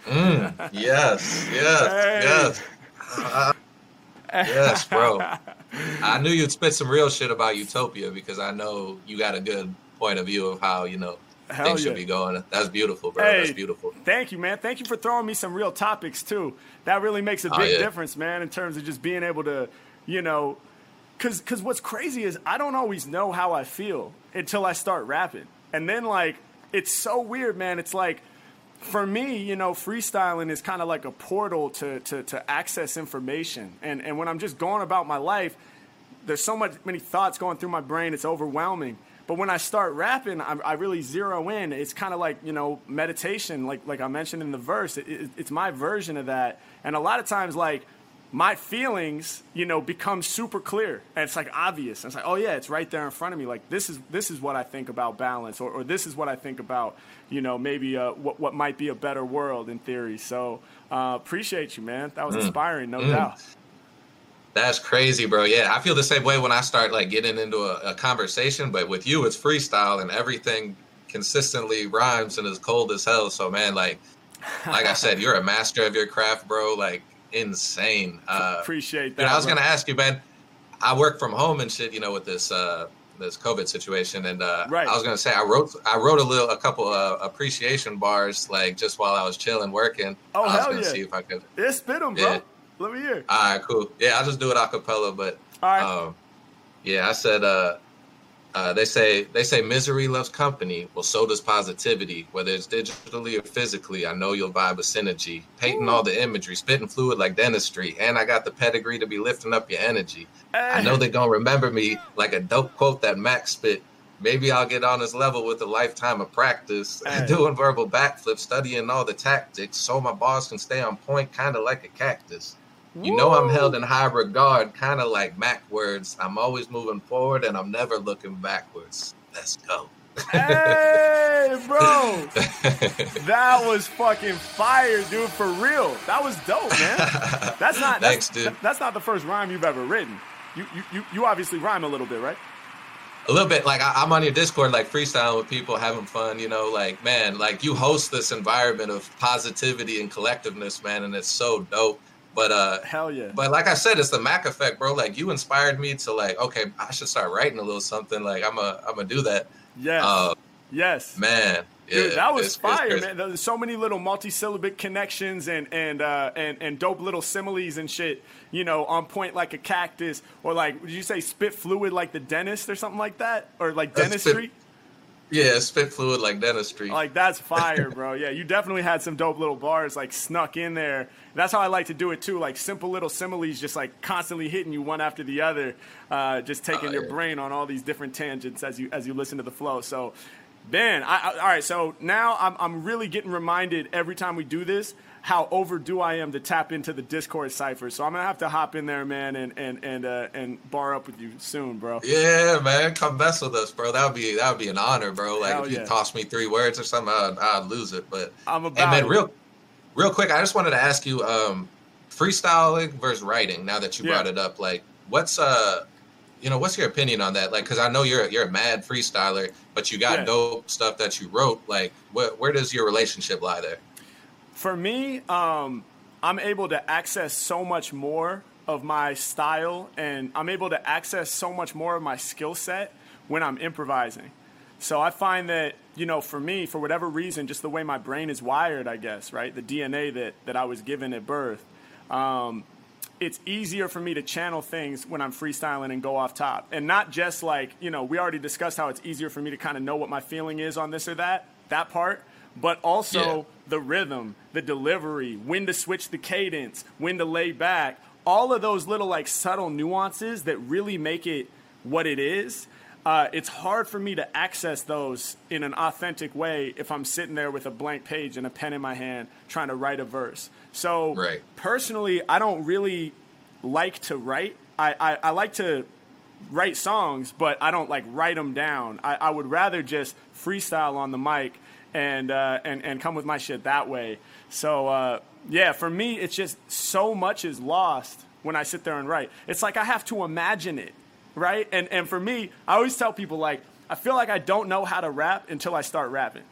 Mm, yes, yes, hey. yes. Uh, yes, bro. I knew you'd spit some real shit about Utopia because I know you got a good point of view of how, you know, Hell things yeah. should be going. That's beautiful, bro. Hey, That's beautiful. Thank you, man. Thank you for throwing me some real topics too. That really makes a oh, big oh, yeah. difference, man, in terms of just being able to, you know, cause cause what's crazy is I don't always know how I feel until I start rapping. And then like it's so weird, man. It's like for me, you know, freestyling is kind of like a portal to, to, to access information. And, and when I'm just going about my life, there's so much many thoughts going through my brain, it's overwhelming. But when I start rapping, I, I really zero in. It's kind of like you know meditation, like like I mentioned in the verse. It, it, it's my version of that. And a lot of times, like my feelings, you know, become super clear and it's like obvious. And it's like, oh yeah, it's right there in front of me. Like this is this is what I think about balance, or, or this is what I think about, you know, maybe uh, what what might be a better world in theory. So uh, appreciate you, man. That was mm. inspiring, no mm. doubt. That's crazy, bro. Yeah, I feel the same way when I start like getting into a, a conversation. But with you, it's freestyle and everything consistently rhymes and is cold as hell. So man, like like I said, you're a master of your craft, bro. Like insane. Uh, Appreciate that. You know, I was gonna ask you, man. I work from home and shit, you know, with this uh, this COVID situation, and uh, right. I was gonna say I wrote I wrote a little a couple uh, appreciation bars like just while I was chilling working. Oh I was hell gonna yeah! See if I could. Yeah, spit them, bro. Let me hear. All right, cool. Yeah, I'll just do it a cappella, but right. Um, yeah, I said uh, uh, they say they say misery loves company. Well, so does positivity. Whether it's digitally or physically, I know you'll vibe with synergy. Painting Ooh. all the imagery, spitting fluid like dentistry, and I got the pedigree to be lifting up your energy. Hey. I know they're gonna remember me like a dope quote that Max spit. Maybe I'll get on this level with a lifetime of practice, hey. doing verbal backflips, studying all the tactics, so my boss can stay on point, kind of like a cactus. You know I'm held in high regard, kind of like Mac words. I'm always moving forward and I'm never looking backwards. Let's go. Hey, bro. that was fucking fire, dude. For real. That was dope, man. That's not Thanks, that's, dude. that's not the first rhyme you've ever written. You you you, you obviously rhyme a little bit, right? a little bit like I, I'm on your Discord, like freestyling with people, having fun. You know, like man, like you host this environment of positivity and collectiveness, man, and it's so dope. But uh, Hell yeah. but like I said, it's the Mac effect, bro. Like you inspired me to like, okay, I should start writing a little something. Like I'm a, I'm gonna do that. Yes. Uh, yes. man, Dude, yeah, that was it's- it's fire, crazy. man. There's so many little multi-syllabic connections and and uh, and and dope little similes and shit. You know, on point like a cactus, or like, would you say spit fluid like the dentist or something like that, or like That's dentistry? spit- Yeah, spit fluid like dentistry. Like that's fire, bro. Yeah, you definitely had some dope little bars like snuck in there. That's how I like to do it too. Like simple little similes, just like constantly hitting you one after the other, uh, just taking Oh, your yeah. brain on all these different tangents as you as you listen to the flow. So, Ben, I, I, all right. So now I'm I'm really getting reminded every time we do this how overdue I am to tap into the Discord cipher. So I'm gonna have to hop in there, man, and and and uh, and bar up with you soon, bro. Yeah, man, come mess with us, bro. That would be that would be an honor, bro. Like Hell if you yeah. toss me three words or something, I'd, I'd lose it. But I'm hey, about man, it. real, real quick, I just wanted to ask you, um, freestyling versus writing. Now that you Yeah. brought it up, like, what's uh, you know, what's your opinion on that? Like, because I know you're you're a mad freestyler, but you got Yeah. dope stuff that you wrote. Like, where where does your relationship lie there? For me, um, I'm able to access so much more of my style and I'm able to access so much more of my skill set when I'm improvising. So I find that, you know, for me, for whatever reason, just the way my brain is wired, I guess, right? The DNA that, that I was given at birth, um, it's easier for me to channel things when I'm freestyling and go off top. And not just like, you know, we already discussed how it's easier for me to kind of know what my feeling is on this or that, that part, but also Yeah. the rhythm, the delivery, when to switch the cadence, when to lay back, all of those little like subtle nuances that really make it what it is. Uh, it's hard for me to access those in an authentic way if I'm sitting there with a blank page and a pen in my hand trying to write a verse. So Right. personally, I don't really like to write. I, I, I like to write songs, but I don't like write them down. I, I would rather just freestyle on the mic and uh, and and come with my shit that way. So uh, yeah, for me, it's just so much is lost when I sit there and write. It's like I have to imagine it, right? And and for me, I always tell people like I feel like I don't know how to rap until I start rapping.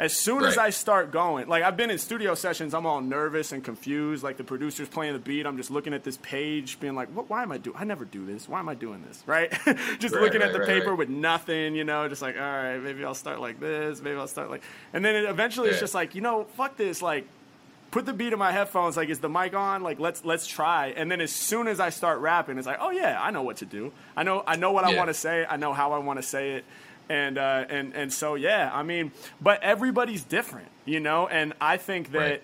As soon as I start going, like I've been in studio sessions, I'm all nervous and confused. Like the producer's playing the beat, I'm just looking at this page, being like, "What? Why am I doing? I never do this. Why am I doing this?" Right? just Right, looking at the right, paper right. with nothing, you know, just like, all right, maybe I'll start like this, maybe I'll start like, and then it, eventually it's just like, you know, fuck this, like put the beat in my headphones like is the mic on? Like let's let's try. And then as soon as i start rapping it's like oh yeah i know what to do. I know i know what i want to say. I know how i want to say it. And uh and and so yeah i mean but everybody's different you know? And i think that Right.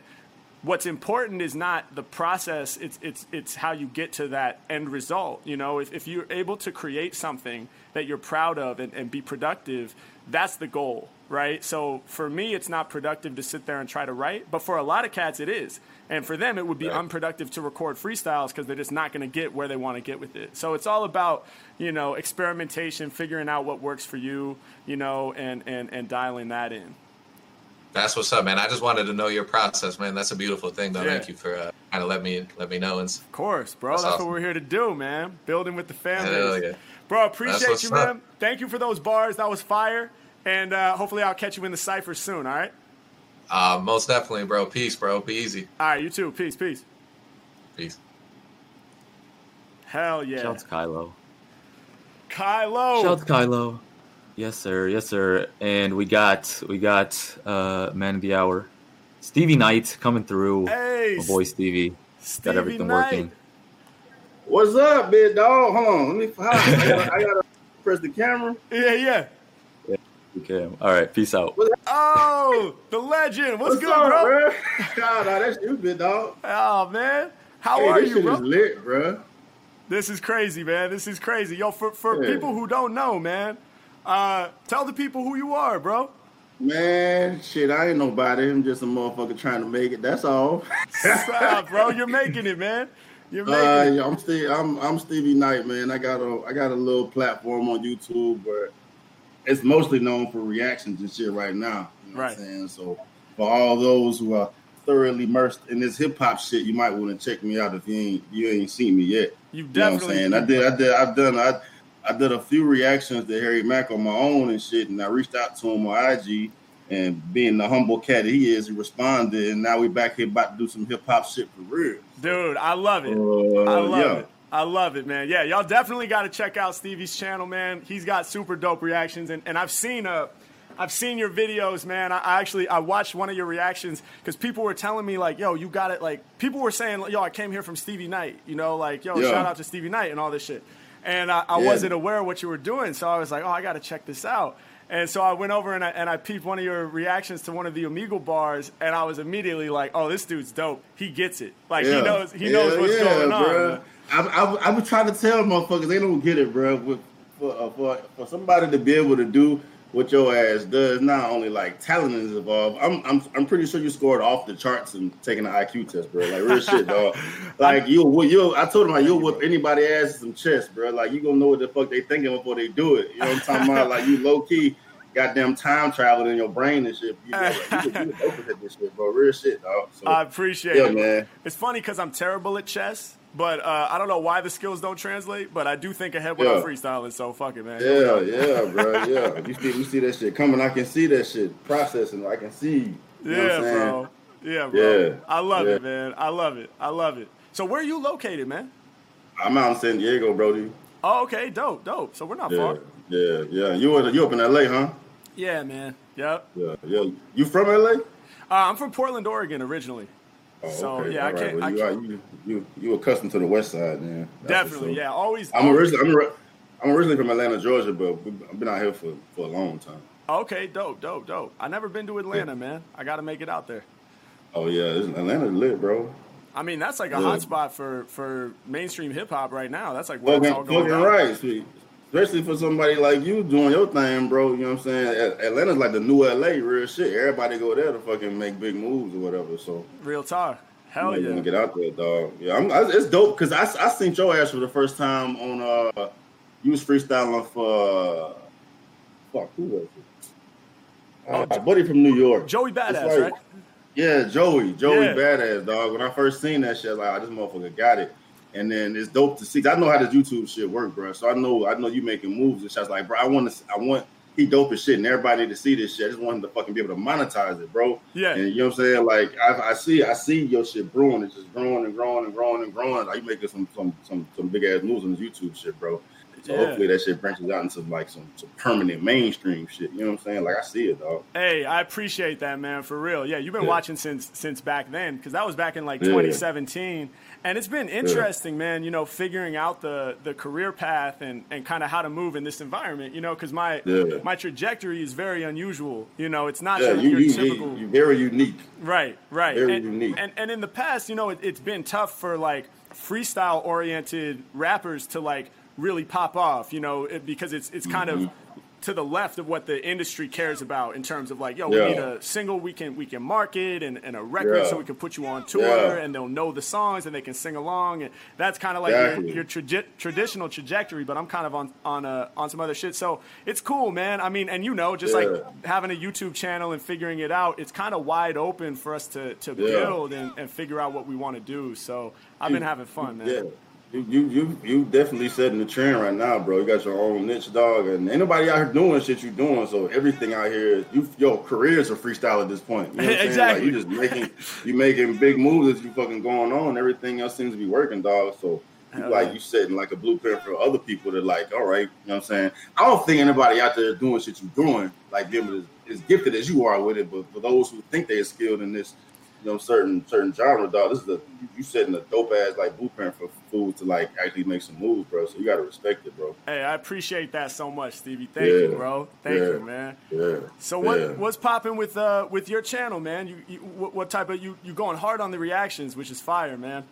what's important is not the process. It's it's it's how you get to that end result you know? If, if you're able to create something that you're proud of and, and be productive that's the goal right so for me it's not productive to sit there and try to write but for a lot of cats it is and for them it would be Right. unproductive to record freestyles because they're just not going to get where they want to get with it so it's all about you know experimentation figuring out what works for you you know and and and dialing that in That's what's up, man. I just wanted to know your process, man. That's a beautiful thing, though. Yeah. Thank you for uh, kind of let me let me know. And Of course, bro. That's That's, awesome. what we're here to do, man. Building with the family. Hell yeah. Bro, appreciate what's you, up. man. Thank you for those bars. That was fire. And uh, hopefully I'll catch you in the cipher soon, all right? uh, most definitely, bro. Peace, bro. Be easy. All right, you too. Peace, peace. Peace. Hell yeah. Shout to Kylo. Kylo. Shout out to Kylo. Yes, sir. Yes, sir. And we got we got uh man of the hour, Stevie Knight coming through. Hey, My boy Stevie Stevie got everything Knight. working. What's up, big dog? Hold on, let me. I, gotta, I gotta press the camera. Yeah, yeah. Yeah. Okay. All right. Peace out. Oh, the legend. What's, What's good, up, bro? bro? Nah, nah, that's you, big dog. Oh, man. How Hey, are this you, shit bro? is lit, bro. This is crazy, man. This is crazy. Yo, for, for Yeah. people who don't know, man, uh, tell the people who you are, bro. Man, shit, I ain't nobody. I'm just a motherfucker trying to make it. That's all. Stop, bro. You're making it, man. You're Uh, yeah, I'm Steve. I'm I'm Stevie Knight, man. I got a I got a little platform on YouTube where it's mostly known for reactions and shit right now. You know right. what I'm saying? So for all those who are thoroughly immersed in this hip hop shit, you might want to check me out if you ain't you ain't seen me yet. You definitely. You know what I'm saying? I did. I did. I've done. I I did a few reactions to Harry Mack on my own and shit, and I reached out to him on IG. And being the humble cat he is, he responded, and now we're back here about to do some hip hop shit for real. Dude, I love it. Uh, I love yeah. it. I love it, man. Yeah, y'all definitely got to check out Stevie's channel, man. He's got super dope reactions, and, and I've seen uh, I've seen your videos, man. I, I actually I watched one of your reactions because people were telling me like, yo, you got it. Like people were saying, yo, I came here from Stevie Knight, you know, like, yo, yeah. shout out to Stevie Knight and all this shit. And I, I yeah. wasn't aware of what you were doing, so I was like, oh, I got to check this out. And so I went over and I, and I peeped one of your reactions to one of the Omegle bars, and I was immediately like, "Oh, this dude's dope. He gets it. Like yeah. he knows he knows what's yeah, going bro. on." I, I, I trying to tell motherfuckers they don't get it, bro. For, uh, for for somebody to be able to do what your ass does, not only like talent is involved. I'm I'm I'm pretty sure you scored off the charts and taking an IQ test, bro. Like real shit, dog. Like you you I told him like you'll whip anybody ass some chest, bro. Like you gonna know what the fuck they thinking before they do it. You know what I'm talking about? Like you low key goddamn time traveling in your brain and shit. You, know, like, you, you, you this shit, bro. Real shit, dog. So, I appreciate yeah, it, man. It's funny because I'm terrible at chess. But uh, I don't know why the skills don't translate, but I do think ahead when yeah. I'm freestyling. So fuck it, man. Yeah, yeah, bro. Yeah, you see, you see that shit coming. I can see that shit processing. I can see. yeah, bro. Yeah, bro. Yeah. I love yeah. it, man. I love it. I love it. So where are you located, man? I'm out in San Diego, Brody. Oh, okay, dope, dope. So we're not yeah, far. Yeah, yeah. You you up in LA, huh? Yeah, man. Yep. Yeah, yeah. You from LA? Uh, I'm from Portland, Oregon, originally. Oh, so okay. yeah, All I can't. Well, you, I can't. You, you you accustomed to the West Side, man. That's definitely, yeah. Always. I'm originally I'm, I'm originally from Atlanta, Georgia, but I've been out here for, for a long time. Okay, dope, dope, dope. I never been to Atlanta, yeah. man. I got to make it out there. Oh yeah, Atlanta lit, bro. I mean, that's like a yeah. hot spot for for mainstream hip hop right now. That's like where fucking, it's all going. Fucking right, sweet especially for somebody like you doing your thing, bro. You know what I'm saying? Atlanta's like the new LA, real shit. Everybody go there to fucking make big moves or whatever. So real talk. Hell yeah! Get out there, dog. Yeah, I'm, I, it's dope because I I seen your ass for the first time on uh, you was freestyling for uh, fuck who was it? Uh, oh, buddy from New York, Joey Badass, like, right? Yeah, Joey, Joey yeah. Badass, dog. When I first seen that shit, like, oh, this motherfucker got it. And then it's dope to see. I know how the YouTube shit work, bro. So I know I know you making moves and shit. Like, bro, I want to. I want he dope as shit, and everybody to see this shit. I just want him to fucking be able to monetize it, bro. Yeah. And you know what I'm saying? Like, I, I see, I see your shit brewing. It's just growing and growing and growing and growing. Like, you making some some some some big ass moves on this YouTube shit, bro. So yeah. hopefully that shit branches out into like some, some permanent mainstream shit. You know what I'm saying? Like I see it, dog. Hey, I appreciate that, man. For real. Yeah, you've been yeah. watching since since back then because that was back in like 2017. And it's been interesting, yeah. man, you know, figuring out the the career path and, and kind of how to move in this environment, you know, because my yeah. my trajectory is very unusual. You know, it's not yeah, you, your you, typical. You're very unique. Right, right. Very and, unique. And, and in the past, you know, it, it's been tough for like freestyle oriented rappers to like really pop off, you know, it, because it's it's kind mm-hmm. of to the left of what the industry cares about in terms of like, yo, yeah. we need a single we can we can market and, and a record yeah. so we can put you on tour yeah. and they'll know the songs and they can sing along and that's kind of like exactly. your, your tra- traditional trajectory. But I'm kind of on on uh, on some other shit, so it's cool, man. I mean, and you know, just like having a YouTube channel and figuring it out, it's kind of wide open for us to to build and, and figure out what we want to do. So I've been having fun, man. You you you you definitely setting the trend right now, bro. You got your own niche, dog, and anybody out here doing shit you doing. So everything out here, you your career is a freestyle at this point. You know what exactly. Like you just making you making big moves as you fucking going on. Everything else seems to be working, dog. So you, like you setting like a blueprint for other people to like, all right, you know what I'm saying? I don't think anybody out there doing shit you doing, like them as, as gifted as you are with it, but for those who think they're skilled in this you know certain certain genre, dog. This is the you setting a dope ass like blueprint for foods to like actually make some moves, bro. So you gotta respect it, bro. Hey, I appreciate that so much, Stevie. Thank yeah. you, bro. Thank yeah. you, man. Yeah. So what yeah. what's popping with uh with your channel, man? You, you what, what, type of you you going hard on the reactions, which is fire, man.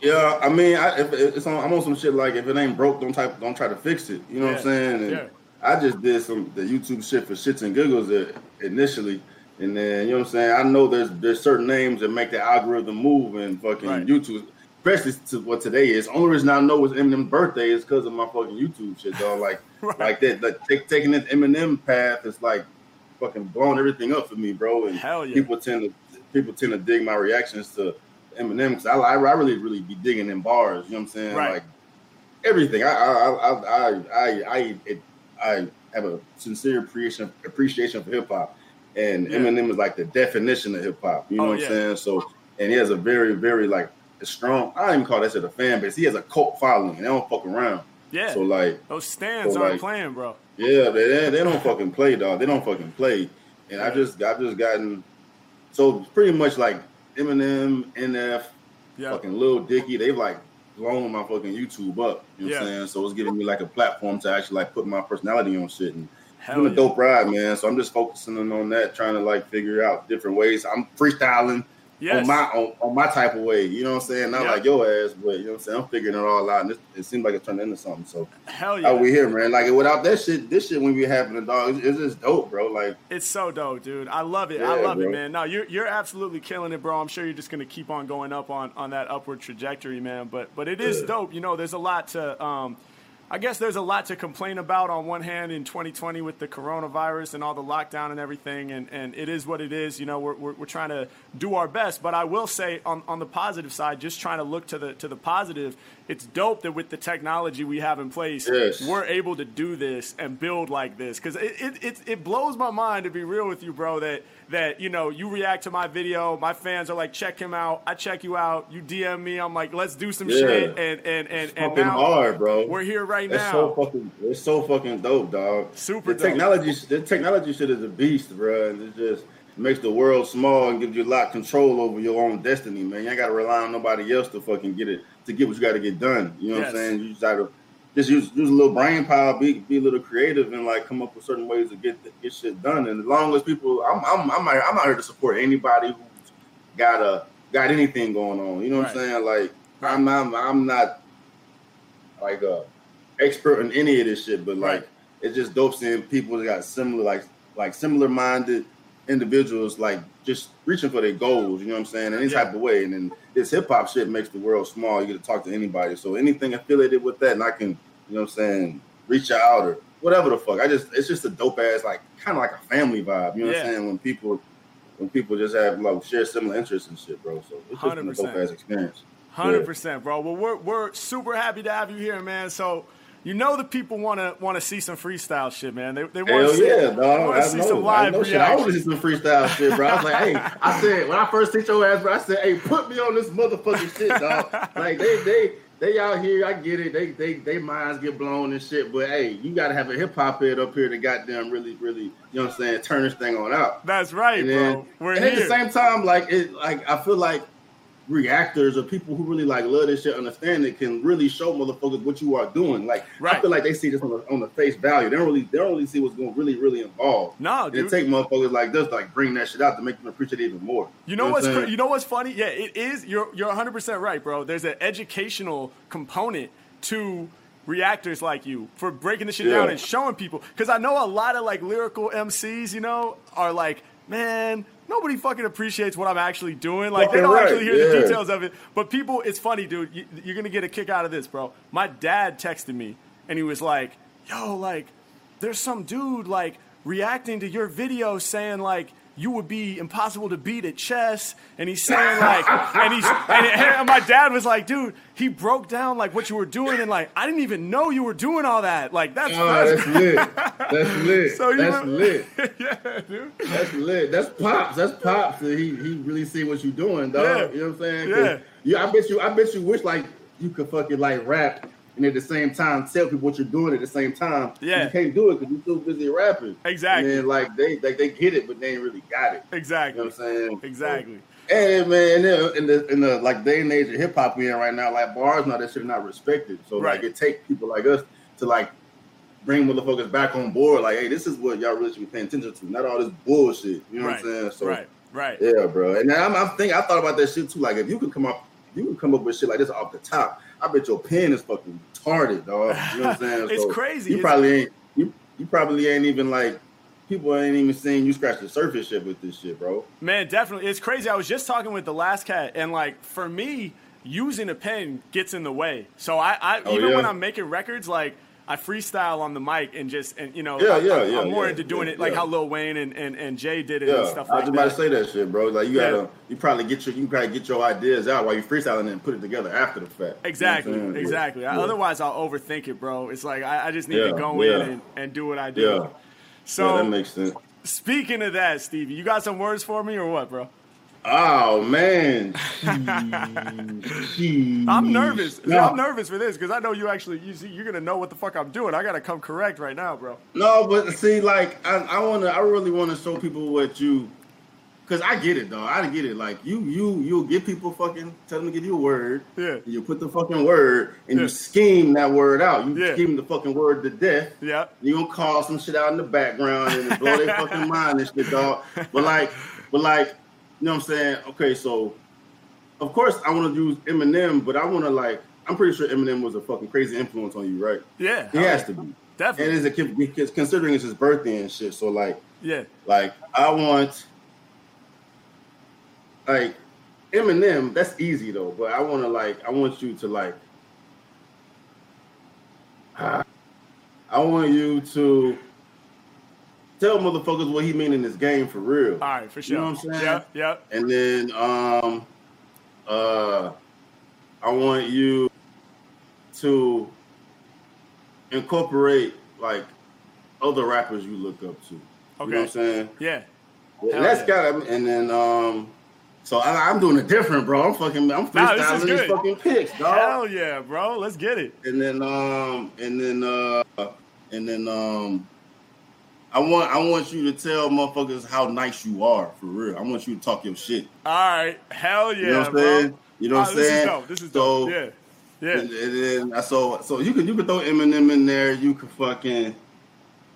Yeah, I mean, I, if it's on, I'm on some shit like if it ain't broke, don't type, don't try to fix it. You know what I'm saying? And yeah. I just did some the YouTube shit for shits and giggles initially and then you know what I'm saying. I know there's there's certain names that make the algorithm move and fucking right. YouTube. especially to what today is. Only reason I know it's Eminem's birthday is because of my fucking YouTube shit, dog. Like, right. like that, like take, taking this Eminem path is like fucking blowing everything up for me, bro. And yeah. people tend to people tend to dig my reactions to Eminem because I, I, I really really be digging in bars. You know what I'm saying? Right. Like everything. I I I I I I, it, I have a sincere appreciation appreciation for hip hop, and yeah. Eminem is like the definition of hip hop. You know oh, what I'm saying? So, and he has a very very like a strong. I don't even call that shit a fan base. He has a cult following. They don't fuck around. Yeah. So like those stans so aren't like, playing, bro. Yeah, they, they don't fucking play, dog. They don't fucking play. And yeah. I just I've just gotten so pretty much like Eminem, NF, yep. fucking Lil Dicky. They've like blown my fucking YouTube up. You know yeah. what I'm saying? So it's giving me like a platform to actually like put my personality on shit and Hell doing yeah. a dope ride, man. So I'm just focusing on that, trying to like figure out different ways. I'm freestyling yes. on my on, on, my type of way. You know what I'm saying? Not yep. like your ass, but you know what I'm saying. I'm figuring it all out, and it, it seems like it turned into something. So hell yeah, we here, man. Like without that shit, this shit when we having a dog, it's, it's just dope, bro. Like it's so dope, dude. I love it. Yeah, I love bro. it, man. No, you're you're absolutely killing it, bro. I'm sure you're just gonna keep on going up on on that upward trajectory, man. But but it is yeah. dope. You know, there's a lot to um I guess there's a lot to complain about on one hand in 2020 with the coronavirus and all the lockdown and everything, and, and it is what it is. You know, we're, we're, we're trying to do our best. But I will say on, on the positive side, just trying to look to the to the positive, it's dope that with the technology we have in place, yes. we're able to do this and build like this. Because it, it, it, it blows my mind to be real with you, bro, that – that you know you react to my video my fans are like check him out i check you out you dm me i'm like let's do some yeah. shit and and and, it's and now hard bro we're here right it's now so fucking it's so fucking dope dog super the dope. technology the technology shit is a beast bro and it just makes the world small and gives you a lot of control over your own destiny man you ain't gotta rely on nobody else to fucking get it to get what you gotta get done you know yes. what i'm saying you just gotta just use use a little brain power, be be a little creative, and like come up with certain ways to get get shit done. And as long as people, I'm I'm I'm out, I'm out here to support anybody who's got a got anything going on. You know what right. I'm saying? Like. I'm not I'm not like a expert in any of this shit, but like right. it's just dope seeing people that got similar like like similar minded individuals like just reaching for their goals, you know what I'm saying, in any yeah. type of way. And then this hip hop shit makes the world small. You get to talk to anybody. So anything affiliated with that, and I can, you know what I'm saying, reach out or whatever the fuck. I just it's just a dope ass, like kind of like a family vibe. You know yeah. what I'm saying? When people when people just have like share similar interests and shit, bro. So it's just 100%. a dope ass experience. Hundred yeah. percent, bro. Well, we're we're super happy to have you here, man. So you know the people want to want to see some freestyle shit, man. They, they want to see, yeah, dog. I see know, some live I know shit. I want to see some freestyle shit, bro. I was like, hey, I said when I first hit your ass, bro, I said, hey, put me on this motherfucking shit, dog. like they they they out here, I get it. They they they minds get blown and shit, but hey, you gotta have a hip hop head up here to goddamn really really, you know what I'm saying, turn this thing on out. That's right, then, bro. We're and here. at the same time, like it, like I feel like reactors or people who really like love this shit, understand it, can really show motherfuckers what you are doing. Like right. I feel like they see this on the, on the face value. They don't really they don't really see what's going really really involved. No, dude. And take motherfuckers like this, like bring that shit out to make them appreciate it even more. You know, you know what's what you know what's funny? Yeah, it is. You're you're 100 percent right, bro. There's an educational component to reactors like you for breaking the shit yeah. down and showing people. Because I know a lot of like lyrical MCs, you know, are like, man, nobody fucking appreciates what I'm actually doing. Like, they don't right. actually hear yeah. the details of it. But people, it's funny, dude. You, you're going to get a kick out of this, bro. My dad texted me, and he was like, yo, like, there's some dude, like, reacting to your video saying, like, you would be impossible to beat at chess. And he's saying like, and he's, and, and, my dad was like, dude, he broke down like what you were doing, and like, I didn't even know you were doing all that. Like that's oh, that's, that's lit. That's lit. so that's lit. yeah, dude. That's lit. That's pops. That's pops. He he really see what you're doing, dog. Yeah. You know what I'm saying? Yeah. Yeah. I bet you. I bet you wish like you could fucking like rap and at the same time tell people what you're doing at the same time. Yeah, you can't do it because you're too busy rapping. Exactly. And like they like they get it, but they ain't really got it. Exactly. You know what I'm saying? Exactly. And man, in the in the like day and age of hip hop we in right now, like bars now that shit not respected. So right. like it take people like us to like bring motherfuckers back on board. Like, hey, this is what y'all really should be paying attention to, not all this bullshit. You know right. what I'm saying? So right, right, yeah, bro. And I'm, I'm thinking, I thought about that shit too. Like, if you could come up, you could come up with shit like this off the top. I bet your pen is fucking retarded, dog. You know what I'm saying? it's so crazy. You probably ain't you, you probably ain't even like people ain't even seeing you scratch the surface shit with this shit, bro. Man, definitely. It's crazy. I was just talking with the last cat and like for me, using a pen gets in the way. So I, I Oh, even yeah? when I'm making records, like I freestyle on the mic and just and you know, Yeah, I, yeah, I, yeah, I'm more yeah, into doing yeah, it like how Lil Wayne and, and, and Jay did it and stuff I was like just about to say that shit, bro. Like you gotta, you probably get your, you can probably get your ideas out while you freestyling and put it together after the fact. Exactly, You know exactly. Yeah. Otherwise, I'll overthink it, bro. It's like I, I just need to go in and, and do what I do. So that makes sense. speaking of that, Stevie, you got some words for me or what, bro? Oh man, I'm nervous. No. I'm nervous for this because I know you actually you see, you're gonna know what the fuck I'm doing. I gotta come correct right now, bro. No, but see, like I, I wanna, I really want to show people what you, cause I get it, though. I get it. Like you, you, you'll give people fucking tell them to give you a word. Yeah. You put the fucking word and Yeah. you scheme that word out. You Yeah. scheme the fucking word to death. Yeah. You gonna call some shit out in the background and blow their fucking mind and shit, dog. But like, but like, know what I'm saying? Okay, so of course I want to use Eminem, but I want to like, I'm pretty sure Eminem was a fucking crazy influence on you, right? Yeah. He has to be. And Definitely. is a because considering it's his birthday and shit. So like, Yeah. like I want like Eminem. That's easy though, but I want to like I want you to like. I want you to tell motherfuckers what he mean in this game for real. All right, for sure. You know what I'm saying? Yep. Yep. And then um uh I want you to incorporate like other rappers you look up to. Okay. You know what I'm saying? Yeah. Hell that's yeah. got and then um so I, I'm doing it different, bro. I'm fucking I'm Nah, freestyling these good. fucking picks, dog. Hell yeah, bro. Let's get it. And then um and then uh and then um I want I want you to tell motherfuckers how nice you are for real. I want you to talk your shit. All right. Hell yeah, You know what I'm saying? You know what I'm this saying? is dope. This is So- dope. Yeah. Yeah. And, and then so so you can you can throw Eminem in there. You can fucking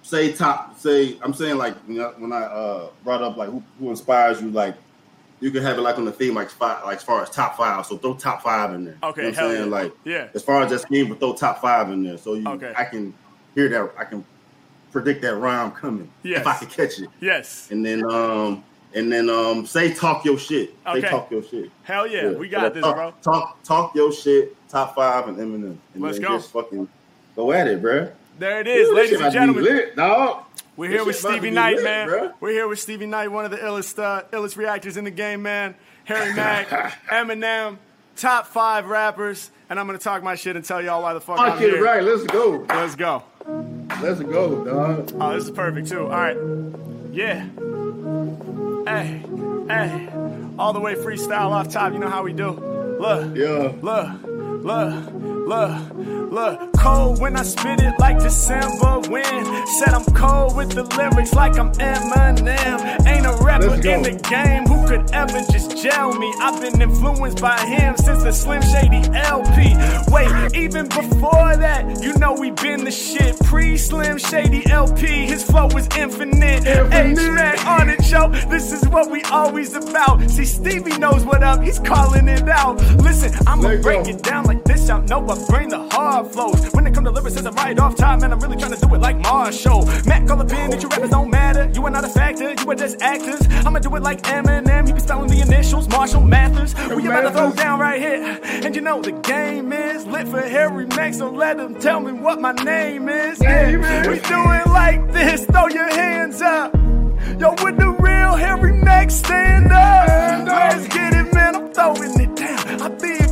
say top say I'm saying like when I, when I uh brought up like who, who inspires you like you can have it like on the theme like five, like as far as top five. So throw top five in there. Okay, you know what hell I'm saying? yeah. Like Yeah. as far as that scheme, but throw top five in there. So you Okay. I can hear that I can predict that rhyme coming Yes. if I could catch it. Yes. And then um and then um say talk your shit. Okay. Say talk your shit. Hell yeah. We So got this, talk, bro. Talk, talk your shit. Top five and Eminem. And Let's then go. Just fucking go at it, bro. There it is, ladies and gentlemen. lit, dog. We're This here with Stevie Knight, lit, man. bruh. We're here with Stevie Knight, one of the illest, uh, illest reactors in the game, man. Harry Mack, Eminem, top five rappers, and I'm gonna talk my shit and tell y'all why the fuck I'm Fuck it, here. right? Let's go. Let's go. Let's go, dog. Oh, this is perfect too. All right. Yeah. Hey, hey. All the way freestyle off top. You know how we do. Look. Yeah. Look, look, look, look. Cold when I spit it like December wind. Said I'm cold with the lyrics like I'm Eminem. Ain't a rapper in the game who could ever just gel me. I've been influenced by him since the Slim Shady LP. Wait, even before that, you know we been the shit. Pre Slim Shady LP, his flow was infinite. Infinite. H-Man on it, yo. This is what we always about. See, Stevie knows what up. He's calling it out. Listen, I'ma break go. it down like this. Y'all know I bring the hard flows. When it come to lyricism, right off top, man, I'm really trying to do it like Marshall. Mac all up in that you rappers don't matter. You are not a factor. You are just actors. I'ma do it like Eminem. He be spelling the initials. Marshall Mathers. We about to throw down right here. And you know the game is lit for Harry Mack. So let him tell me what my name is. Yeah, we do it like this. Throw your hands up. Yo, with the real Harry Mack, stand up. Let's get it, man. I'm throwing it down. I be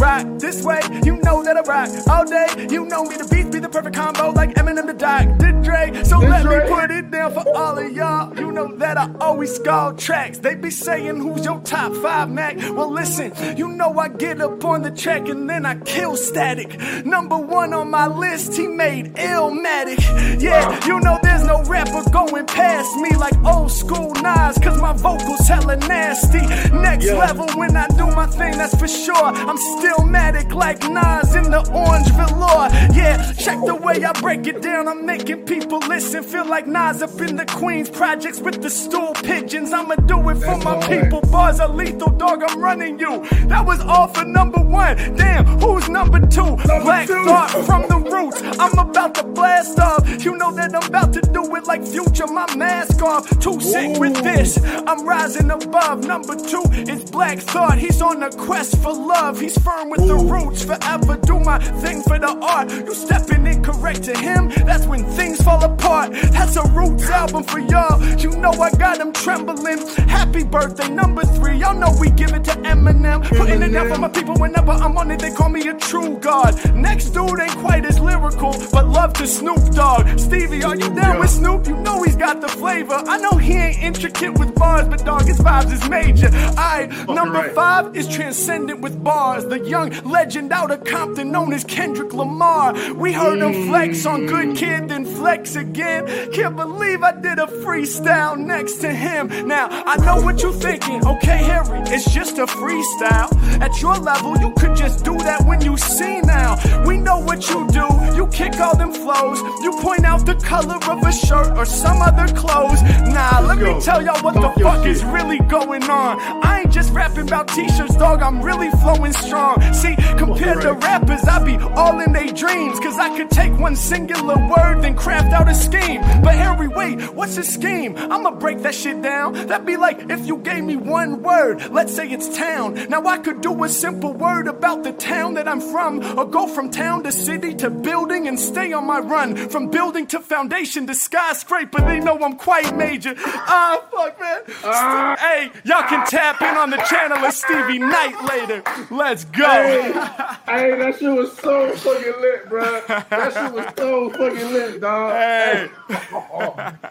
rock this way. You know that I rock all day. You know me. The beats be the perfect combo, like Eminem the Dr. Dre. So let me put it down for all of y'all. You know that I always score tracks. They be saying who's your top five, Mac. Well, listen, you know I get up on the track and then I kill static. Number one on my list, he made Illmatic. Yeah, you know there's no rapper going past me like old school Nas, cause my vocals hella nasty. Next Yeah. level when I do my thing, that's for sure. I'm still like Nas in the orange velour. Yeah, Check the way I break it down, I'm making people listen. Feel like Nas up in the Queens projects with the stool pigeons. I'ma do it for That's my all people. Bars are lethal, dog, I'm running you. That was all for number one. Damn, who's number two? Black two. thought from the roots. I'm about to blast off. You know that I'm about to do it like future, my mask off. Too sick with this. I'm rising above. Number two is Black Thought. He's on a quest for love. He's firm with the roots. Forever do my thing for the art. You stepping incorrect to him. That's when things fall apart. That's a Roots album for y'all. You know I got him trembling. Happy birthday, number three. Y'all know we give it to Eminem. Putting it down for my people whenever I'm on it. They call me a true god. Next dude ain't quite as lyrical, but love to Snoop Dogg. Stevie, are you down with Snoop? You know he's got the flavor. I know he ain't intricate with bars, but dog, his vibes is major. Alright, number five is transcendent with bars. The young legend out of Compton known as Kendrick Lamar. We heard him flex on Good Kid, then flex again. Can't believe I did a freestyle next to him. Now, I know what you're thinking. Okay, Harry, it's just a freestyle. At your level, you could just do that when you see now. We know what you do. You kick all them flows. You point out the color of a shirt or some other clothes. Nah, let me tell y'all what the fuck shit. is really going on. I ain't just rapping about t-shirts, dog. I'm really flowing strong. See, compared to rappers, I be all in their dreams. Cause I could take one singular word, then craft out a scheme. But Harry, wait, what's a scheme? I'ma break that shit down. That'd be like if you gave me one word. Let's say it's town. Now I could do a simple word about the town that I'm from. Or go from town to city to building and stay on my run. From building to foundation to skyscraper. They know I'm quite major. Ah, fuck, man. Ah. hey, y'all can tap in on the channel of Stevie Knight later. Let's go. Hey, hey, that shit was so fucking lit, bro. That shit was so fucking lit, dog. Hey.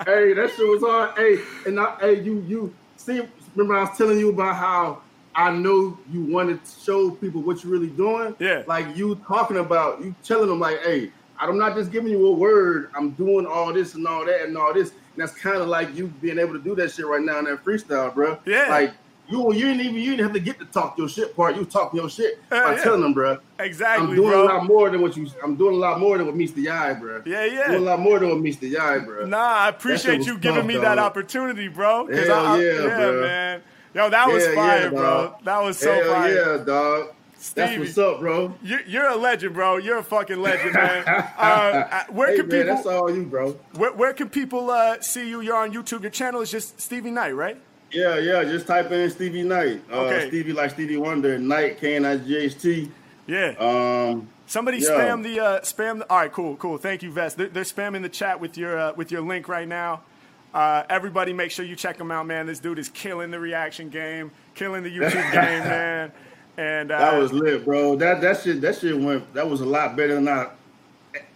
hey, that shit was on. Hey, and I, hey, you, you see, remember I was telling you about how I know you wanted to show people what you're really doing. Yeah. Like you talking about, you telling them like, hey, I'm not just giving you a word. I'm doing all this and all that and all this. And that's kind of like you being able to do that shit right now in that freestyle, bro. Yeah. Like you, you didn't even you didn't have to get to talk your shit part. You talking your shit Yeah, by yeah. telling them, bro. Exactly, I'm doing bro. a lot more than what you. I'm doing a lot more than what meets the eye, bro. Yeah, yeah. Doing a lot more than what meets the eye, bro. Nah, I appreciate you giving tough, me that dog. opportunity, bro. Hell I, I- yeah, bro. man. Yo, that was Yeah, fire, yeah, bro. That was so Hell fire. yeah, dog. That's what's up, bro. You're, you're a legend, bro. You're a fucking legend, man. Uh, uh, where hey, can man, people? that's all you, bro. Where, where can people uh, see you? You're on YouTube. Your channel is just Stevie Knight, right? Yeah, yeah. Just type in Stevie Knight. Uh, Okay. Stevie like Stevie Wonder. Knight K N I G H T. Yeah. Um, Somebody yeah. spam the uh, spam. The, all right, cool, cool. Thank you, Vest. They're, they're spamming the chat with your uh, with your link right now. Uh, everybody, make sure you check him out, man. This dude is killing the reaction game, killing the YouTube game, man. And uh, that was lit, bro. That that shit that shit went. That was a lot better than I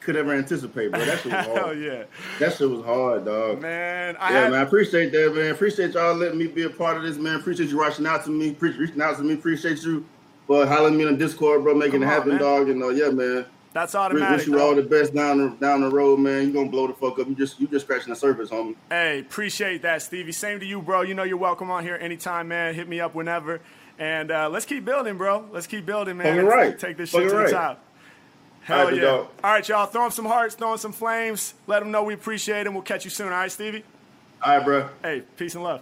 could ever anticipate, bro. That shit was hell yeah, That shit was hard, dog. man. I Yeah, had, man, I appreciate that, man. Appreciate y'all letting me be a part of this, man. Appreciate you reaching out to me, pre- reaching out to me. Appreciate you for hollering me on Discord, bro, making Come it happen, man. dog. And uh, yeah, man. that's automatic. wish you all the best down the down the road, man. You gonna blow the fuck up. You just you just scratching the surface, homie. Hey, appreciate that, Stevie. Same to you, bro. You know you're welcome on here anytime, man. Hit me up whenever. And uh, let's keep building, bro. Let's keep building, man. Right. Take this shit to the top. Hell All right, yeah. dog. All right, y'all. Throw 'em some hearts, throw 'em some flames. Let them know we appreciate them. We'll catch you soon. All right, Stevie? All right, bro. Hey, peace and love.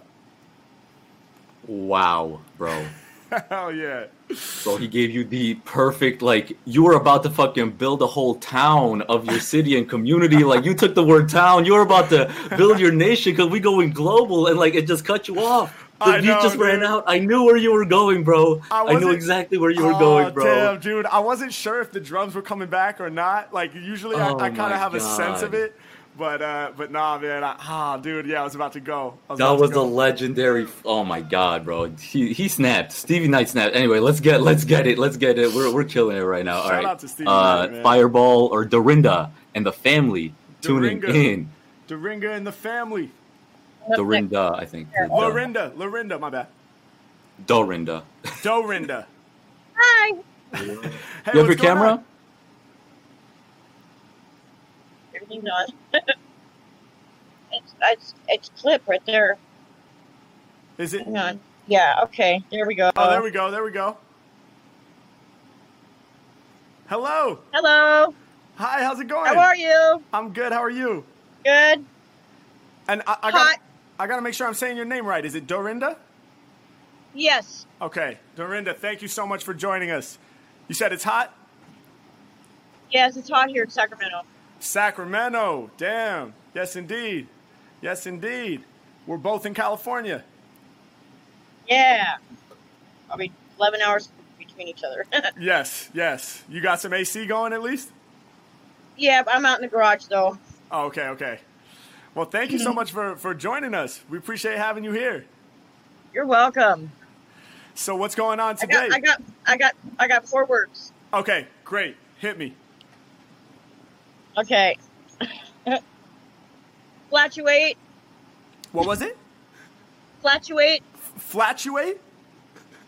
Wow, bro. Hell yeah. So he gave you the perfect, like, you were about to fucking build a whole town of your city and community. Like, you took the word town, you were about to build your nation because we going global, and, like, it just cut you off. The I beat just ran out. I knew where you were going, bro. I I, knew exactly where you were Oh, going, bro. Damn, dude. I wasn't sure if the drums were coming back or not. Like, usually I, Oh I kind of have a sense of it. But, uh, but nah, man. I, ah, dude, yeah, I was about to go. I That was a legendary. Oh my god, bro! He he snapped. Stevie Knight snapped. Anyway, let's get let's get it. Let's get it. We're we're killing it right now. All Shout right. out to Stevie uh, Knight. Fireball or Dorinda and the family tuning in. Doringa and the family. Dorinda, I think. The- Lorinda. Lorinda, my bad. Dorinda. Dorinda. Hi. Hey, you have what's your going camera? on? Everything's on. it's, it's it's clip right there. Is it? Hang on. Yeah. Okay. There we go. Oh, there we go. There we go. Hello. Hello. Hi, how's it going? How are you? I'm good. How are you? Good. And I, I Hot. I got to make sure I'm saying your name right. Is it Dorinda? Yes. Okay, Dorinda, thank you so much for joining us. You said it's hot? Yes, it's hot here in Sacramento. Sacramento. Damn. Yes, indeed. Yes, indeed. We're both in California. Yeah. Probably 11 hours between each other. Yes, yes. You got some AC going at least? yeah, but I'm out in the garage though. Oh, okay, okay. Well, thank you so much for, for joining us. We appreciate having you here. You're welcome. So, what's going on I today? got, I got, I got, I got four words. Okay, great. Hit me. Okay. Flatuate, What was it? flatuate. Flatuate?